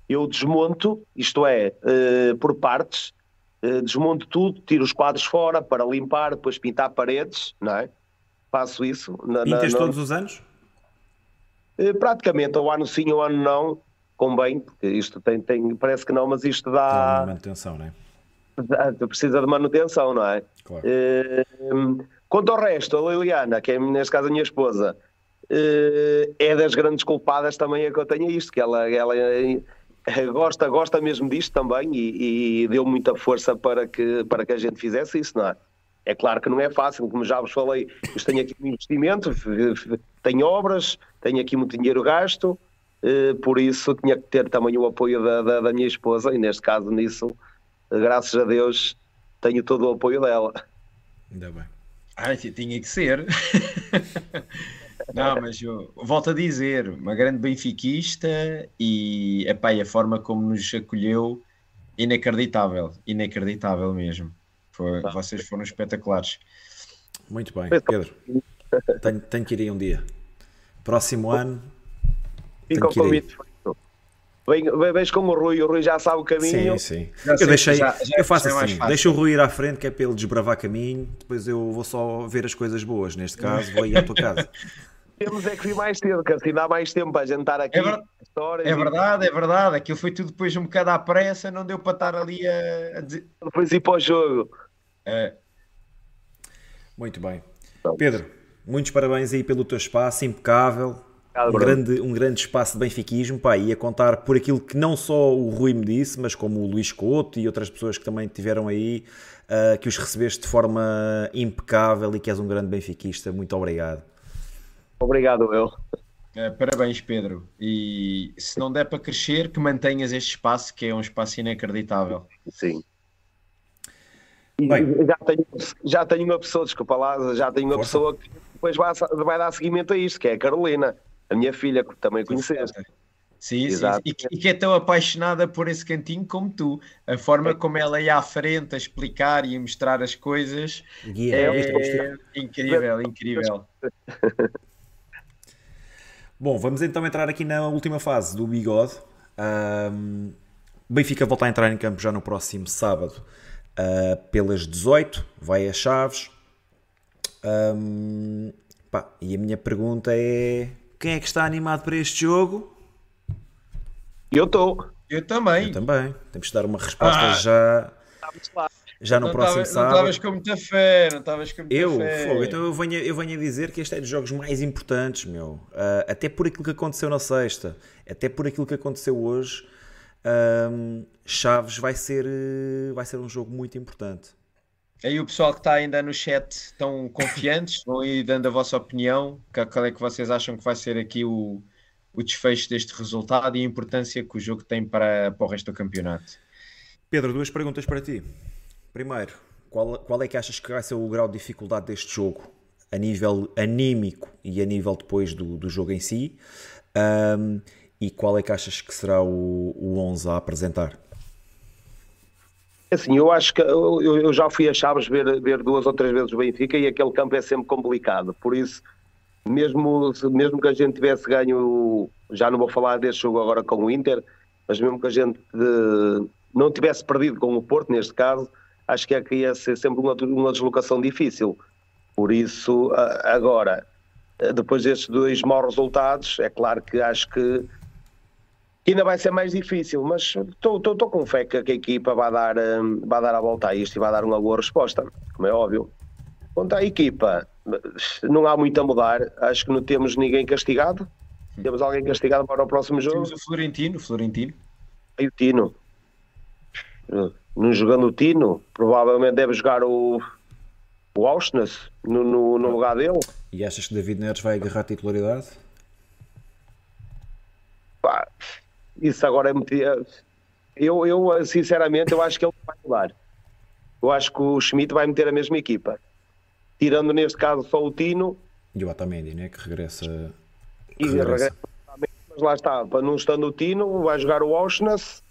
eu desmonto, isto é, uh, por partes, desmonto tudo, tiro os quadros fora para limpar, depois pintar paredes, não é? Faço isso. Na, Pintas na, todos os anos? Eh, praticamente, ou ano sim, ou ano não, convém, porque isto tem, tem parece que não, mas isto dá. Dá manutenção, não é? Precisa de manutenção, não é? Claro. Eh, quanto ao resto, a Liliana, que é neste caso a minha esposa, é das grandes culpadas também é que eu tenho isto, que ela, ela [laughs] gosta, gosta mesmo disto também e, e, deu muita força para que, para que a gente fizesse isso, não é? É claro que não é fácil, como já vos falei, eu tenho aqui um investimento, tenho obras, tenho aqui muito dinheiro gasto, eh, por isso tinha que ter também o apoio da, da, da minha esposa e neste caso nisso, graças a Deus, tenho todo o apoio dela. Ainda bem. Ah, tinha que ser. [laughs] Não, mas eu volto a dizer, uma grande benfiquista e, epá, e a forma como nos acolheu, inacreditável, inacreditável mesmo. Foi, vocês foram espetaculares. Muito bem, Pedro. Tenho, tenho que ir aí um dia. Próximo ano. Fica o convite. Vem, vens com o Rui, o Rui já sabe o caminho. Sim, sim. Já eu, sei, deixei, já, já eu faço assim, deixo o Rui ir à frente, que é para ele desbravar caminho, depois eu vou só ver as coisas boas. Neste caso, vou ir à tua casa. [laughs] Temos é que vir mais cedo, que assim dá mais tempo para jantar aqui. É, ver... é verdade, é verdade. Aquilo foi tudo depois um bocado à pressa, não deu para estar ali a, dizer. Depois ir para o jogo. É. Muito bem. Pedro, muitos parabéns aí pelo teu espaço, impecável. Um grande, um grande espaço de benfiquismo, pá, e a contar por aquilo que não só o Rui me disse, mas como o Luís Couto e outras pessoas que também tiveram aí, uh, que os recebeste de forma impecável e que és um grande benfiquista. Muito obrigado. Obrigado, eu. É, parabéns, Pedro. E se não der para crescer, que mantenhas este espaço, que é um espaço inacreditável. Sim. Bem, já, tenho, já tenho uma pessoa, desculpa lá, já tenho uma Força. pessoa que depois vai, vai dar seguimento a isto, que é a Carolina, a minha filha, que também conheceste. Sim, sim. E, e, que é tão apaixonada por esse cantinho como tu. A forma é. como ela ia à frente a explicar e a mostrar as coisas Guia, é, é incrível, incrível. [laughs] Bom, vamos então entrar aqui na última fase do bigode. Um, Benfica volta a entrar em campo já no próximo sábado uh, pelas 18, vai a Chaves. Um, pá, e a minha pergunta é: quem é que está animado para este jogo? Eu estou. Eu também. Eu também. Temos de dar uma resposta ah. já. Já no não próximo tava, sábado. Não estavas com muita fé, não estavas com muita eu, fé. Fogo, então eu venho, eu venho a dizer que este é dos jogos mais importantes, meu. Uh, até por aquilo que aconteceu na sexta, até por aquilo que aconteceu hoje, uh, Chaves vai ser, vai ser um jogo muito importante. Aí o pessoal que está ainda no chat estão confiantes, vão aí dando a vossa opinião, qual é que vocês acham que vai ser aqui o, o desfecho deste resultado e a importância que o jogo tem para, para o resto do campeonato. Pedro, duas perguntas para ti. Primeiro, qual, qual é que achas que vai ser o grau de dificuldade deste jogo? A nível anímico e a nível depois do, do jogo em si? Um, e qual é que achas que será o, o 11 a apresentar? Assim, eu acho que eu, eu já fui a Chaves ver, ver duas ou três vezes o Benfica e aquele campo é sempre complicado, por isso mesmo, mesmo que a gente tivesse ganho, já não vou falar deste jogo agora com o Inter, mas mesmo que a gente de, não tivesse perdido com o Porto, neste caso, acho que, é que ia ser sempre uma, uma deslocação difícil. Por isso, agora, depois destes dois maus resultados, é claro que acho que ainda vai ser mais difícil, mas estou com fé que a equipa vai dar, hum, vai dar a volta a isto e vai dar uma boa resposta, como é óbvio. Quanto à equipa, não há muito a mudar. Acho que não temos ninguém castigado. Temos alguém castigado para o próximo jogo. Temos o Florentino, Florentino. E o Tino. Não jogando o Tino, provavelmente deve jogar o, o Auschwitz no, no, no, lugar dele. E achas que David Neres vai agarrar a titularidade? Pá, isso agora é muito. Eu, eu, sinceramente, eu acho que ele vai mudar. Eu acho que o Schmidt vai meter a mesma equipa tirando neste caso só o Tino. E o Otamendi, né? que regressa. Que e regressa. mas lá está, não estando o Tino, vai jogar o Auschwitz,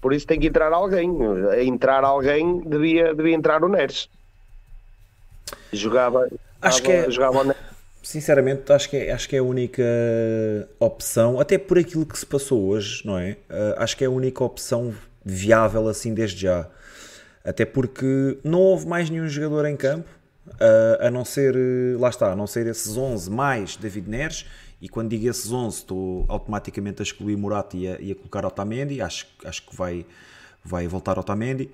por isso tem que entrar alguém. A entrar alguém devia, devia entrar o Neres. Jogava, acho que é, jogava Sinceramente, acho que, é, acho que é a única opção, até por aquilo que se passou hoje, não é? Uh, acho que é a única opção viável assim desde já. Até porque não houve mais nenhum jogador em campo Uh, a não ser, lá está, a não ser esses 11 mais David Neres, e quando digo esses 11 estou automaticamente a excluir Murata e a, e a colocar Otamendi, acho, acho que vai, vai voltar Otamendi.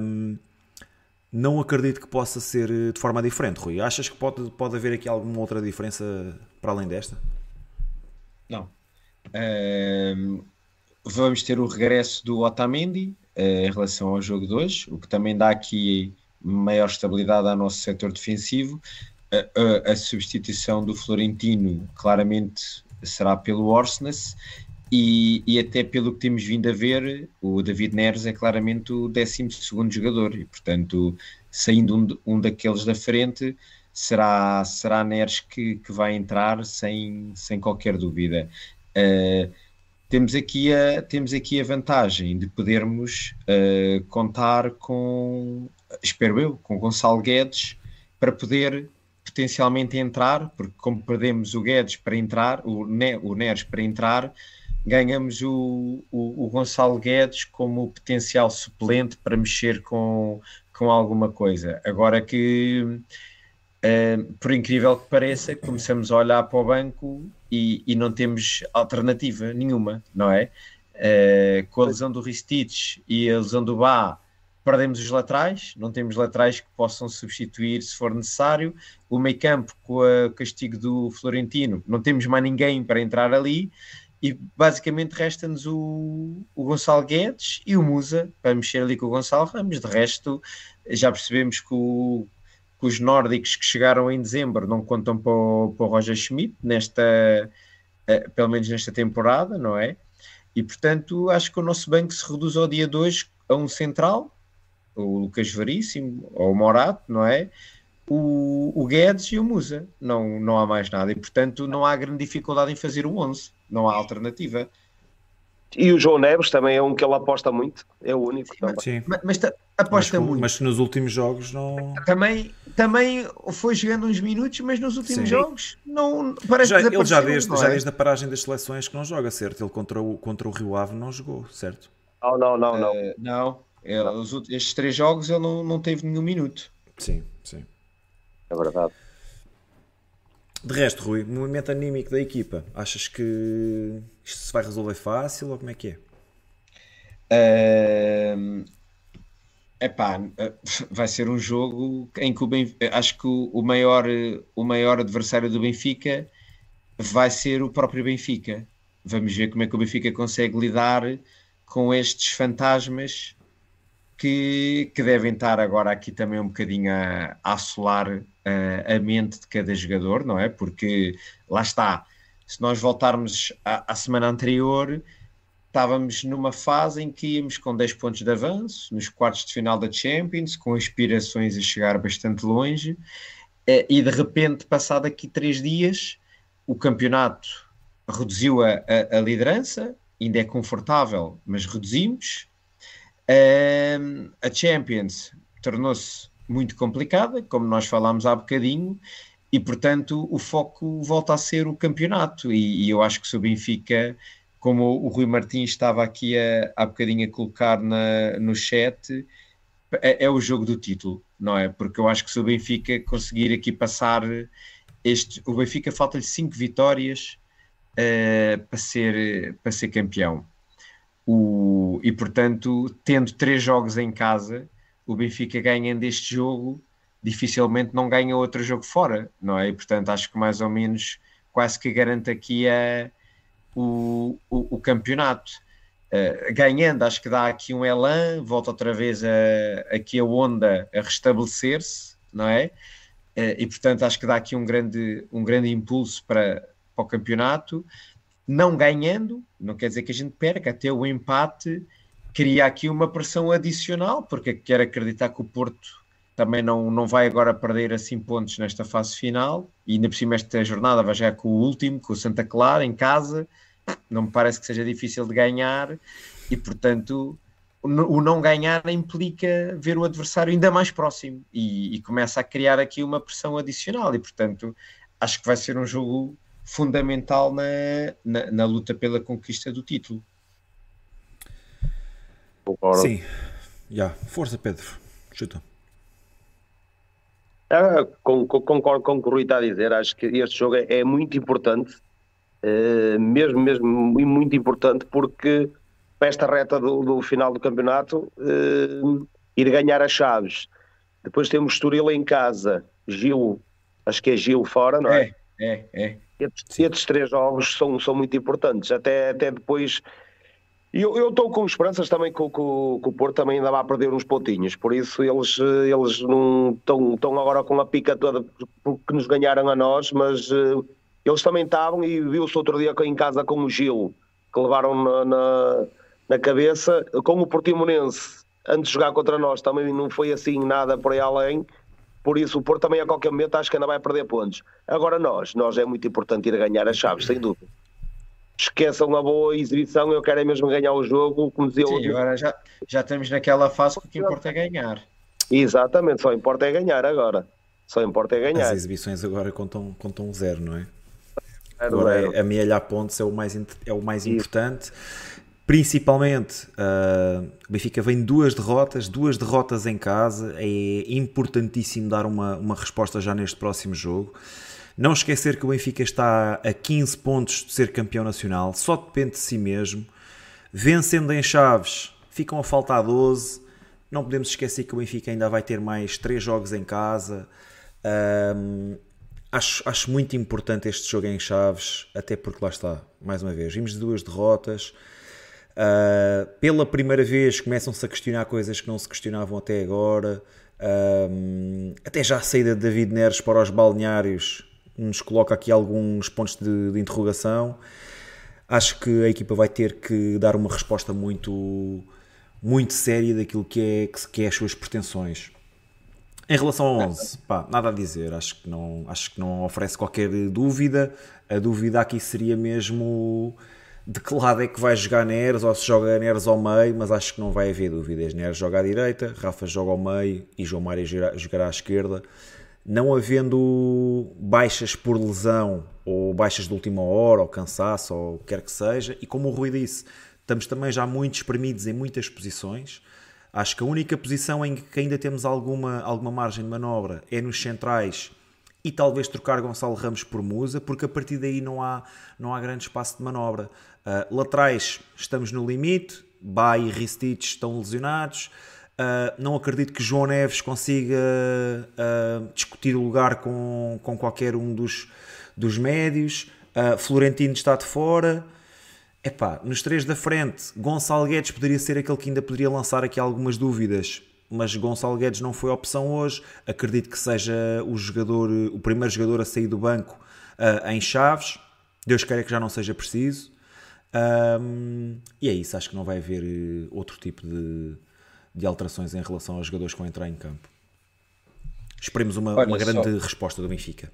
Um, não acredito que possa ser de forma diferente, Rui. Achas que pode, pode haver aqui alguma outra diferença para além desta? Não. Um, vamos ter o regresso do Otamendi uh, em relação ao jogo de hoje, o que também dá aqui maior estabilidade ao nosso setor defensivo. A, a, substituição do Florentino claramente será pelo Orsnes e, e, até pelo que temos vindo a ver, o David Neres é claramente o 12 jogador e, portanto, saindo um, um, daqueles da frente, será, será Neres que, que vai entrar sem, sem qualquer dúvida. Uh, temos aqui a, temos aqui a vantagem de podermos uh, contar com espero eu, com Gonçalo Guedes para poder potencialmente entrar, porque como perdemos o Guedes para entrar, o, ne, o Neres para entrar, ganhamos o, o, o, Gonçalo Guedes como potencial suplente para mexer com, com alguma coisa. Agora que Uh, por incrível que pareça, começamos a olhar para o banco e, e não temos alternativa nenhuma, não é? Uh, com a lesão do Ristich e a lesão do Bá, perdemos os laterais, não temos laterais que possam substituir se for necessário. O meio campo, com o castigo do Florentino, não temos mais ninguém para entrar ali. E basicamente resta-nos o, o Gonçalo Guedes e o Musa para mexer ali com o Gonçalo Ramos. De resto, já percebemos que, o, que os nórdicos que chegaram em dezembro não contam para o, para o Roger Schmidt, nesta, uh, pelo menos nesta temporada, não é? E portanto, acho que o nosso banco se reduz ao dia 2 a um central, o Lucas Veríssimo, ou o Morato, não é? O, o Guedes e o Musa. Não, não há mais nada. E, portanto, não há grande dificuldade em fazer o 11. Não há alternativa. E o João Neves também é um que ele aposta muito. É o único. Sim, mas, mas, mas aposta mas, muito. Mas nos últimos jogos não. Também, também foi jogando uns minutos, mas nos últimos Sim. jogos não parece já, Ele já desde, é? já desde a paragem das seleções que não joga, certo? Ele contra o, contra o Rio Ave não jogou, certo? Não, não, não, não. Uh, não. Ele, os, estes três jogos ele não, não teve nenhum minuto. Sim, sim. É verdade. De resto, Rui, movimento anímico da equipa, achas que isto se vai resolver fácil ou como é que é? Uh, epá, [laughs] vai ser um jogo em que o Benfica, acho que o maior, o maior adversário do Benfica vai ser o próprio Benfica. Vamos ver como é que o Benfica consegue lidar com estes fantasmas que, que devem estar agora aqui também um bocadinho a, a assolar uh, a mente de cada jogador, não é? Porque lá está, se nós voltarmos à, semana anterior, estávamos numa fase em que íamos com 10 pontos de avanço, nos quartos de final da Champions, com aspirações a chegar bastante longe, uh, e de repente, passado aqui três dias, o campeonato reduziu a, a, a liderança, ainda é confortável, mas reduzimos a Champions tornou-se muito complicada, como nós falámos há bocadinho, e portanto o foco volta a ser o campeonato. E, e eu acho que se o Benfica, como o Rui Martins estava aqui a, há bocadinho a colocar na, no chat, é, é, o jogo do título, não é? Porque eu acho que se o Benfica conseguir aqui passar este. O Benfica falta-lhe cinco vitórias uh, para, ser, para ser campeão. O, e portanto, tendo três jogos em casa, o Benfica ganhando este jogo, dificilmente não ganha outro jogo fora, não é? E portanto, acho que mais ou menos quase que garante aqui a, o, o, o campeonato. Uh, ganhando, acho que dá aqui um elan, volta outra vez a, aqui a onda a restabelecer-se, não é? Uh, e portanto, acho que dá aqui um grande, um grande impulso para, para o campeonato não ganhando, não quer dizer que a gente perca, até o empate cria aqui uma pressão adicional, porque quero acreditar que o Porto também não, não vai agora perder assim pontos nesta fase final, e ainda por cima esta jornada vai já com o último, com o Santa Clara, em casa, não me parece que seja difícil de ganhar, e portanto o não ganhar implica ver o adversário ainda mais próximo, e, e começa a criar aqui uma pressão adicional, e portanto acho que vai ser um jogo fundamental na, na, na, luta pela conquista do título. Sim, já. Força, Pedro. Chuta. Ah, concordo com o que o Rui está a dizer. Acho que este jogo é, é muito importante, uh, mesmo, mesmo muito importante, porque para esta reta do, do final do campeonato, uh, ir ganhar as chaves. Depois temos Estoril em casa, Gil, acho que é Gil fora, não é? É, é, é. Estes, estes, três jogos são, são muito importantes, até, até depois. Eu estou com esperanças também que, que, que, o Porto também ainda vai perder uns pontinhos, por isso eles, eles não estão, estão agora com a pica toda porque nos ganharam a nós, mas uh, eles também estavam e viu-se outro dia em casa com o Gil, que levaram na, na, na cabeça, com o Portimonense, antes de jogar contra nós também não foi assim nada por aí além, por isso, o Porto também a qualquer momento acho que ainda vai perder pontos. Agora nós, nós é muito importante ir a ganhar as chaves, sem dúvida. Esqueçam a boa exibição, eu quero é mesmo ganhar o jogo, como dizia Sim, agora já, já estamos naquela fase que o que importa é ganhar. Exatamente, só importa é ganhar agora. Só importa é ganhar. As exibições agora contam, contam zero, não é? Agora é, amealhar pontos é o mais, é o mais importante Principalmente, uh, o Benfica vem duas derrotas, duas derrotas em casa. É importantíssimo dar uma, uma resposta já neste próximo jogo. Não esquecer que o Benfica está a 15 pontos de ser campeão nacional, só depende de si mesmo. Vencendo em Chaves, ficam a faltar 12. Não podemos esquecer que o Benfica ainda vai ter mais 3 jogos em casa. Um, acho, acho muito importante este jogo em Chaves, até porque lá está, mais uma vez, vimos duas derrotas. Uh, pela primeira vez começam-se a questionar coisas que não se questionavam até agora. Uh, até já a saída de David Neres para os balneários nos coloca aqui alguns pontos de, de, interrogação. Acho que a equipa vai ter que dar uma resposta muito, muito séria daquilo que é, que é as suas pretensões. Em relação ao 11, pá, nada a dizer, acho que, não, acho que não oferece qualquer dúvida. A dúvida aqui seria mesmo de que lado é que vai jogar Neres, ou se joga Neres ao meio, mas acho que não vai haver dúvidas. Neres joga à direita, Rafa joga ao meio e João Mário jogará à esquerda. Não havendo baixas por lesão, ou baixas de última hora, ou cansaço, ou o que quer que seja, e como o Rui disse, estamos também já muito espremidos em muitas posições. Acho que a única posição em que ainda temos alguma, alguma margem de manobra é nos centrais e talvez trocar Gonçalo Ramos por Musa, porque a partir daí não há, não há grande espaço de manobra. Uh, laterais, estamos no limite, Bay e Ristich estão lesionados. Uh, não acredito que João Neves consiga uh, discutir o lugar com, com qualquer um dos, dos médios. Florentino está de fora. Epá, nos três da frente, Gonçalo Guedes poderia ser aquele que ainda poderia lançar aqui algumas dúvidas, mas Gonçalo Guedes não foi opção hoje. Acredito que seja o jogador, o primeiro jogador a sair do banco uh, em Chaves. Deus queira que já não seja preciso. Um, e é isso, acho que não vai haver eh, outro tipo de, de alterações em relação aos jogadores que vão entrar em campo. Esperemos uma, uma grande só... resposta do Benfica.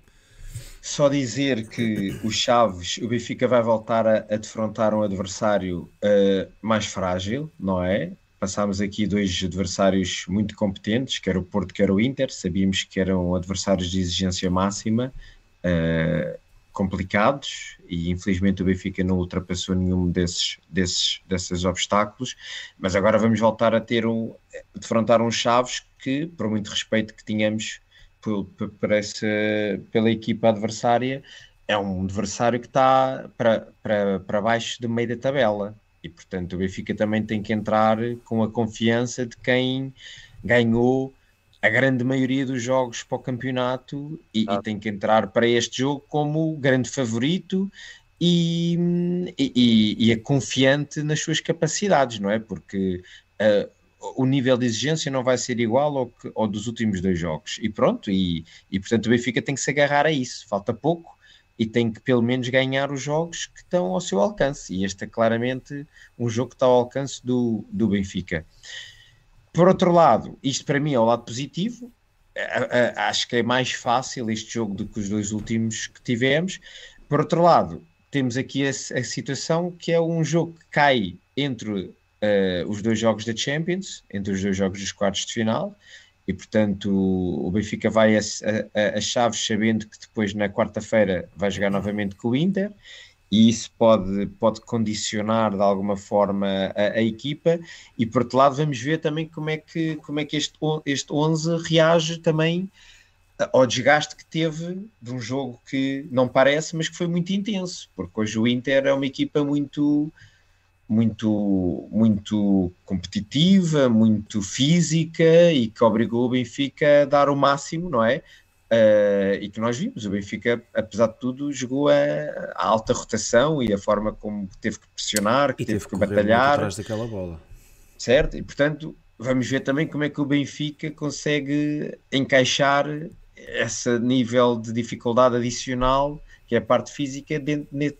Só dizer que o Chaves, o Benfica vai voltar a, a defrontar um adversário uh, mais frágil, não é? Passámos aqui dois adversários muito competentes, quer o Porto, quer o Inter, sabíamos que eram adversários de exigência máxima, uh, complicados, e infelizmente o Benfica não ultrapassou nenhum desses, desses, desses obstáculos, mas agora vamos voltar a ter um, defrontar um Chaves que, por muito respeito que tínhamos parece pela equipa adversária, é um adversário que está para, para, para baixo do meio da tabela. E portanto o Benfica também tem que entrar com a confiança de quem ganhou a grande maioria dos jogos para o campeonato e, ah. e tem que entrar para este jogo como grande favorito e, e, e, é confiante nas suas capacidades, não é? Porque uh, o nível de exigência não vai ser igual ao, que, ao dos últimos dois jogos. E pronto, e, e portanto o Benfica tem que se agarrar a isso. Falta pouco e tem que pelo menos ganhar os jogos que estão ao seu alcance. E este é claramente um jogo que está ao alcance do, do Benfica. Por outro lado, isto para mim é o lado positivo. Acho que é mais fácil este jogo do que os dois últimos que tivemos. Por outro lado, temos aqui a, a situação que é um jogo que cai entre uh, os dois jogos da Champions, entre os dois jogos dos quartos de final, e portanto o Benfica vai a, a, a Chaves sabendo que depois na quarta-feira vai jogar novamente com o Inter, e isso pode, pode condicionar de alguma forma a, a, equipa. E por outro lado vamos ver também como é que, como é que este, este 11 reage também ao desgaste que teve de um jogo que não parece, mas que foi muito intenso, porque hoje o Inter é uma equipa muito muito, muito competitiva, muito física e que obrigou o Benfica a dar o máximo, não é? Uh, e que nós vimos, o Benfica, apesar de tudo, jogou a, a alta rotação e a forma como teve que pressionar, que teve, teve que batalhar. atrás daquela bola. Certo, e portanto, vamos ver também como é que o Benfica consegue encaixar esse nível de dificuldade adicional, que é a parte física,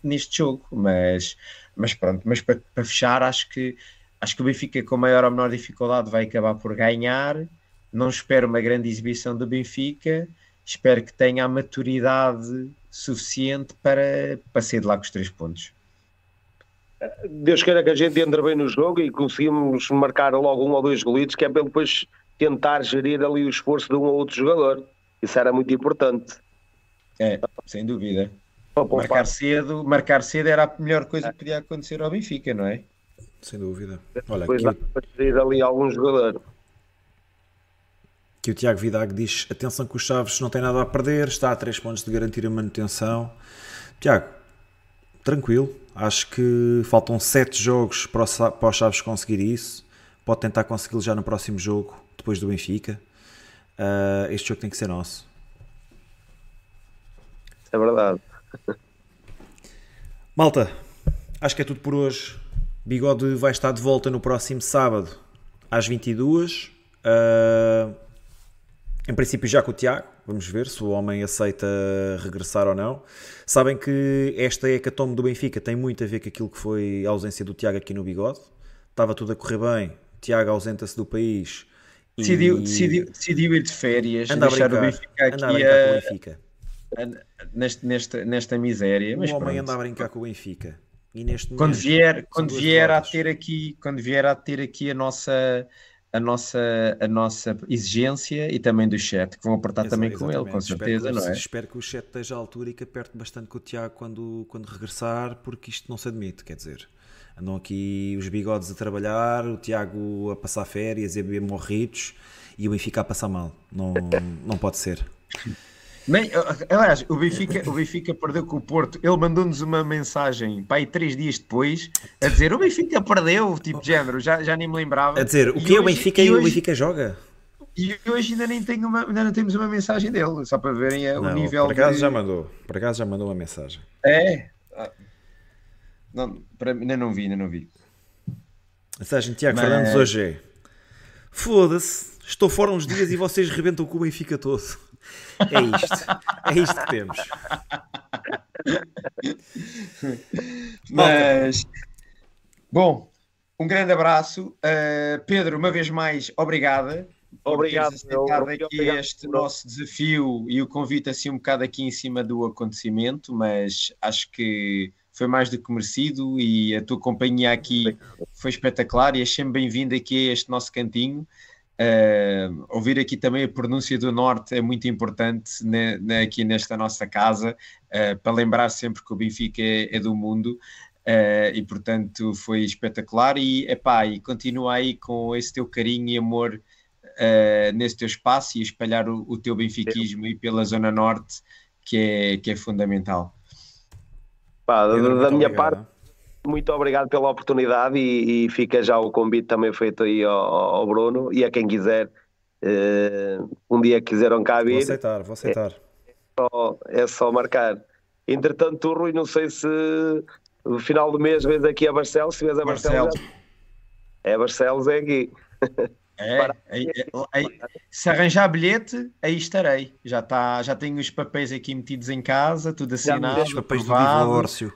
neste jogo. Mas mas pronto, mas para, para, fechar, acho que, acho que o Benfica com maior ou menor dificuldade vai acabar por ganhar. Não espero uma grande exibição do Benfica, espero que tenha a maturidade suficiente para, para sair de lá com os três pontos. Deus queira que a gente entre bem no jogo e conseguimos marcar logo um ou dois golitos, que é para depois tentar gerir ali o esforço de um ou outro jogador. Isso era muito importante. É, sem dúvida. Marcar cedo, marcar cedo era a melhor coisa que podia acontecer ao Benfica, não é? Sem dúvida. Olha, Depois dá para sair ali algum jogador. Que o Tiago Vidag diz: atenção que o Chaves não tem nada a perder, está a 3 pontos de garantir a manutenção. Tiago, tranquilo. Acho que faltam 7 jogos para o, para o Chaves conseguir isso. Pode tentar consegui-lo já no próximo jogo, depois do Benfica. Uh, este jogo tem que ser nosso. É verdade. Malta, acho que é tudo por hoje. Bigode vai estar de volta no próximo sábado às 22 uh, Em princípio, já com o Tiago. Vamos ver se o homem aceita regressar ou não. Sabem que esta hecatombe do Benfica tem muito a ver com aquilo que foi a ausência do Tiago aqui no Bigode. Estava tudo a correr bem. O Tiago ausenta-se do país. Decidiu, decidiu, decidiu ir de férias. Anda a brincar, o Benfica aqui a brincar com o Benfica. Neste, nesta, nesta miséria. O mas homem pronto. anda a brincar com o Benfica. E neste quando momento, vier, quando vier a ter aqui, quando vier a ter aqui a nossa a nossa, a nossa exigência e também do chat, que vão apertar também com ele, com espero certeza, que, não é? Espero que o chat esteja à altura e que aperte bastante com o Tiago quando, quando regressar, porque isto não se admite, quer dizer. Andam aqui os bigodes a trabalhar, o Tiago a passar férias e a beber morritos e o Benfica a passar mal. Não, não pode ser. Nem, aliás, o Benfica, o Benfica perdeu com o Porto. Ele mandou-nos uma mensagem para aí três dias depois a dizer o Benfica perdeu, tipo de género, já, já nem me lembrava. A dizer, o que é o Benfica e, hoje, o Benfica joga? E hoje ainda nem tenho uma, ainda não temos uma mensagem dele, só para verem não, o nível. Por acaso de... já mandou, por acaso já mandou uma mensagem. É? Não, para, ainda não vi, ainda não vi. Mensagem de Tiago Mas... Fernandes hoje é Foda-se, estou fora uns dias e vocês rebentam com o Benfica todo. É isto. É isto que temos. Mas, bom, um grande abraço. Uh, Pedro, uma vez mais, obrigada. Obrigado. Por aceitado aqui obrigado, este nosso desafio e o convite assim um bocado aqui em cima do acontecimento, mas acho que foi mais do que merecido e a tua companhia aqui foi espetacular e achei-me bem-vindo aqui a este nosso cantinho. Uh, ouvir aqui também a pronúncia do Norte é muito importante né, né, aqui nesta nossa casa, uh, para lembrar sempre que o Benfica é, é do mundo. Uh, e portanto foi espetacular e, epá, e continua aí com esse teu carinho e amor nesse teu espaço e espalhar o, o teu benfiquismo aí pela Zona Norte que é, que é fundamental. Pá, da, da minha parte muito obrigado pela oportunidade e, e, fica já o convite também feito aí ao, ao Bruno e a quem quiser uh, um dia quiseram cá vir. Vou aceitar, vou aceitar. É só, é só marcar. Entretanto, tu, Rui, não sei se no final do mês vês aqui a Barcelos, se vês a Barcelos. Barcelos. É Barcelos, é aqui. É, é, é, se arranjar bilhete, aí estarei. Já, tá, já tenho os papéis aqui metidos em casa, tudo assinado. Os papéis do divórcio.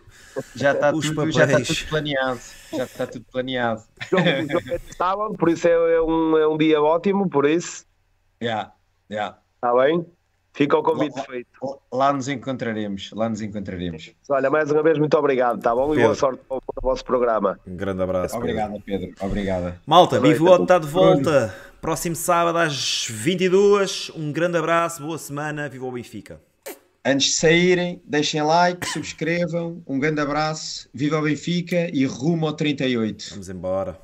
Já está, tudo, já está tudo planeado. Já está tudo planeado. Sábado, por isso é, é, um, é um dia ótimo, por isso. Já, yeah, já. Yeah. Está bem? Fica o convite lá, feito. Lá nos encontraremos, lá nos encontraremos. Olha, mais uma vez, muito obrigado, tá bom? Pedro. E boa sorte para o vosso programa. Um grande abraço. Obrigado, Pedro. Pedro. Obrigado. Malta, Bivote está de volta. Próximo sábado às 22 Um grande abraço, boa semana, viva o Benfica. Antes de saírem, deixem like, subscrevam. Um grande abraço, viva o Benfica e rumo ao 38. Vamos embora.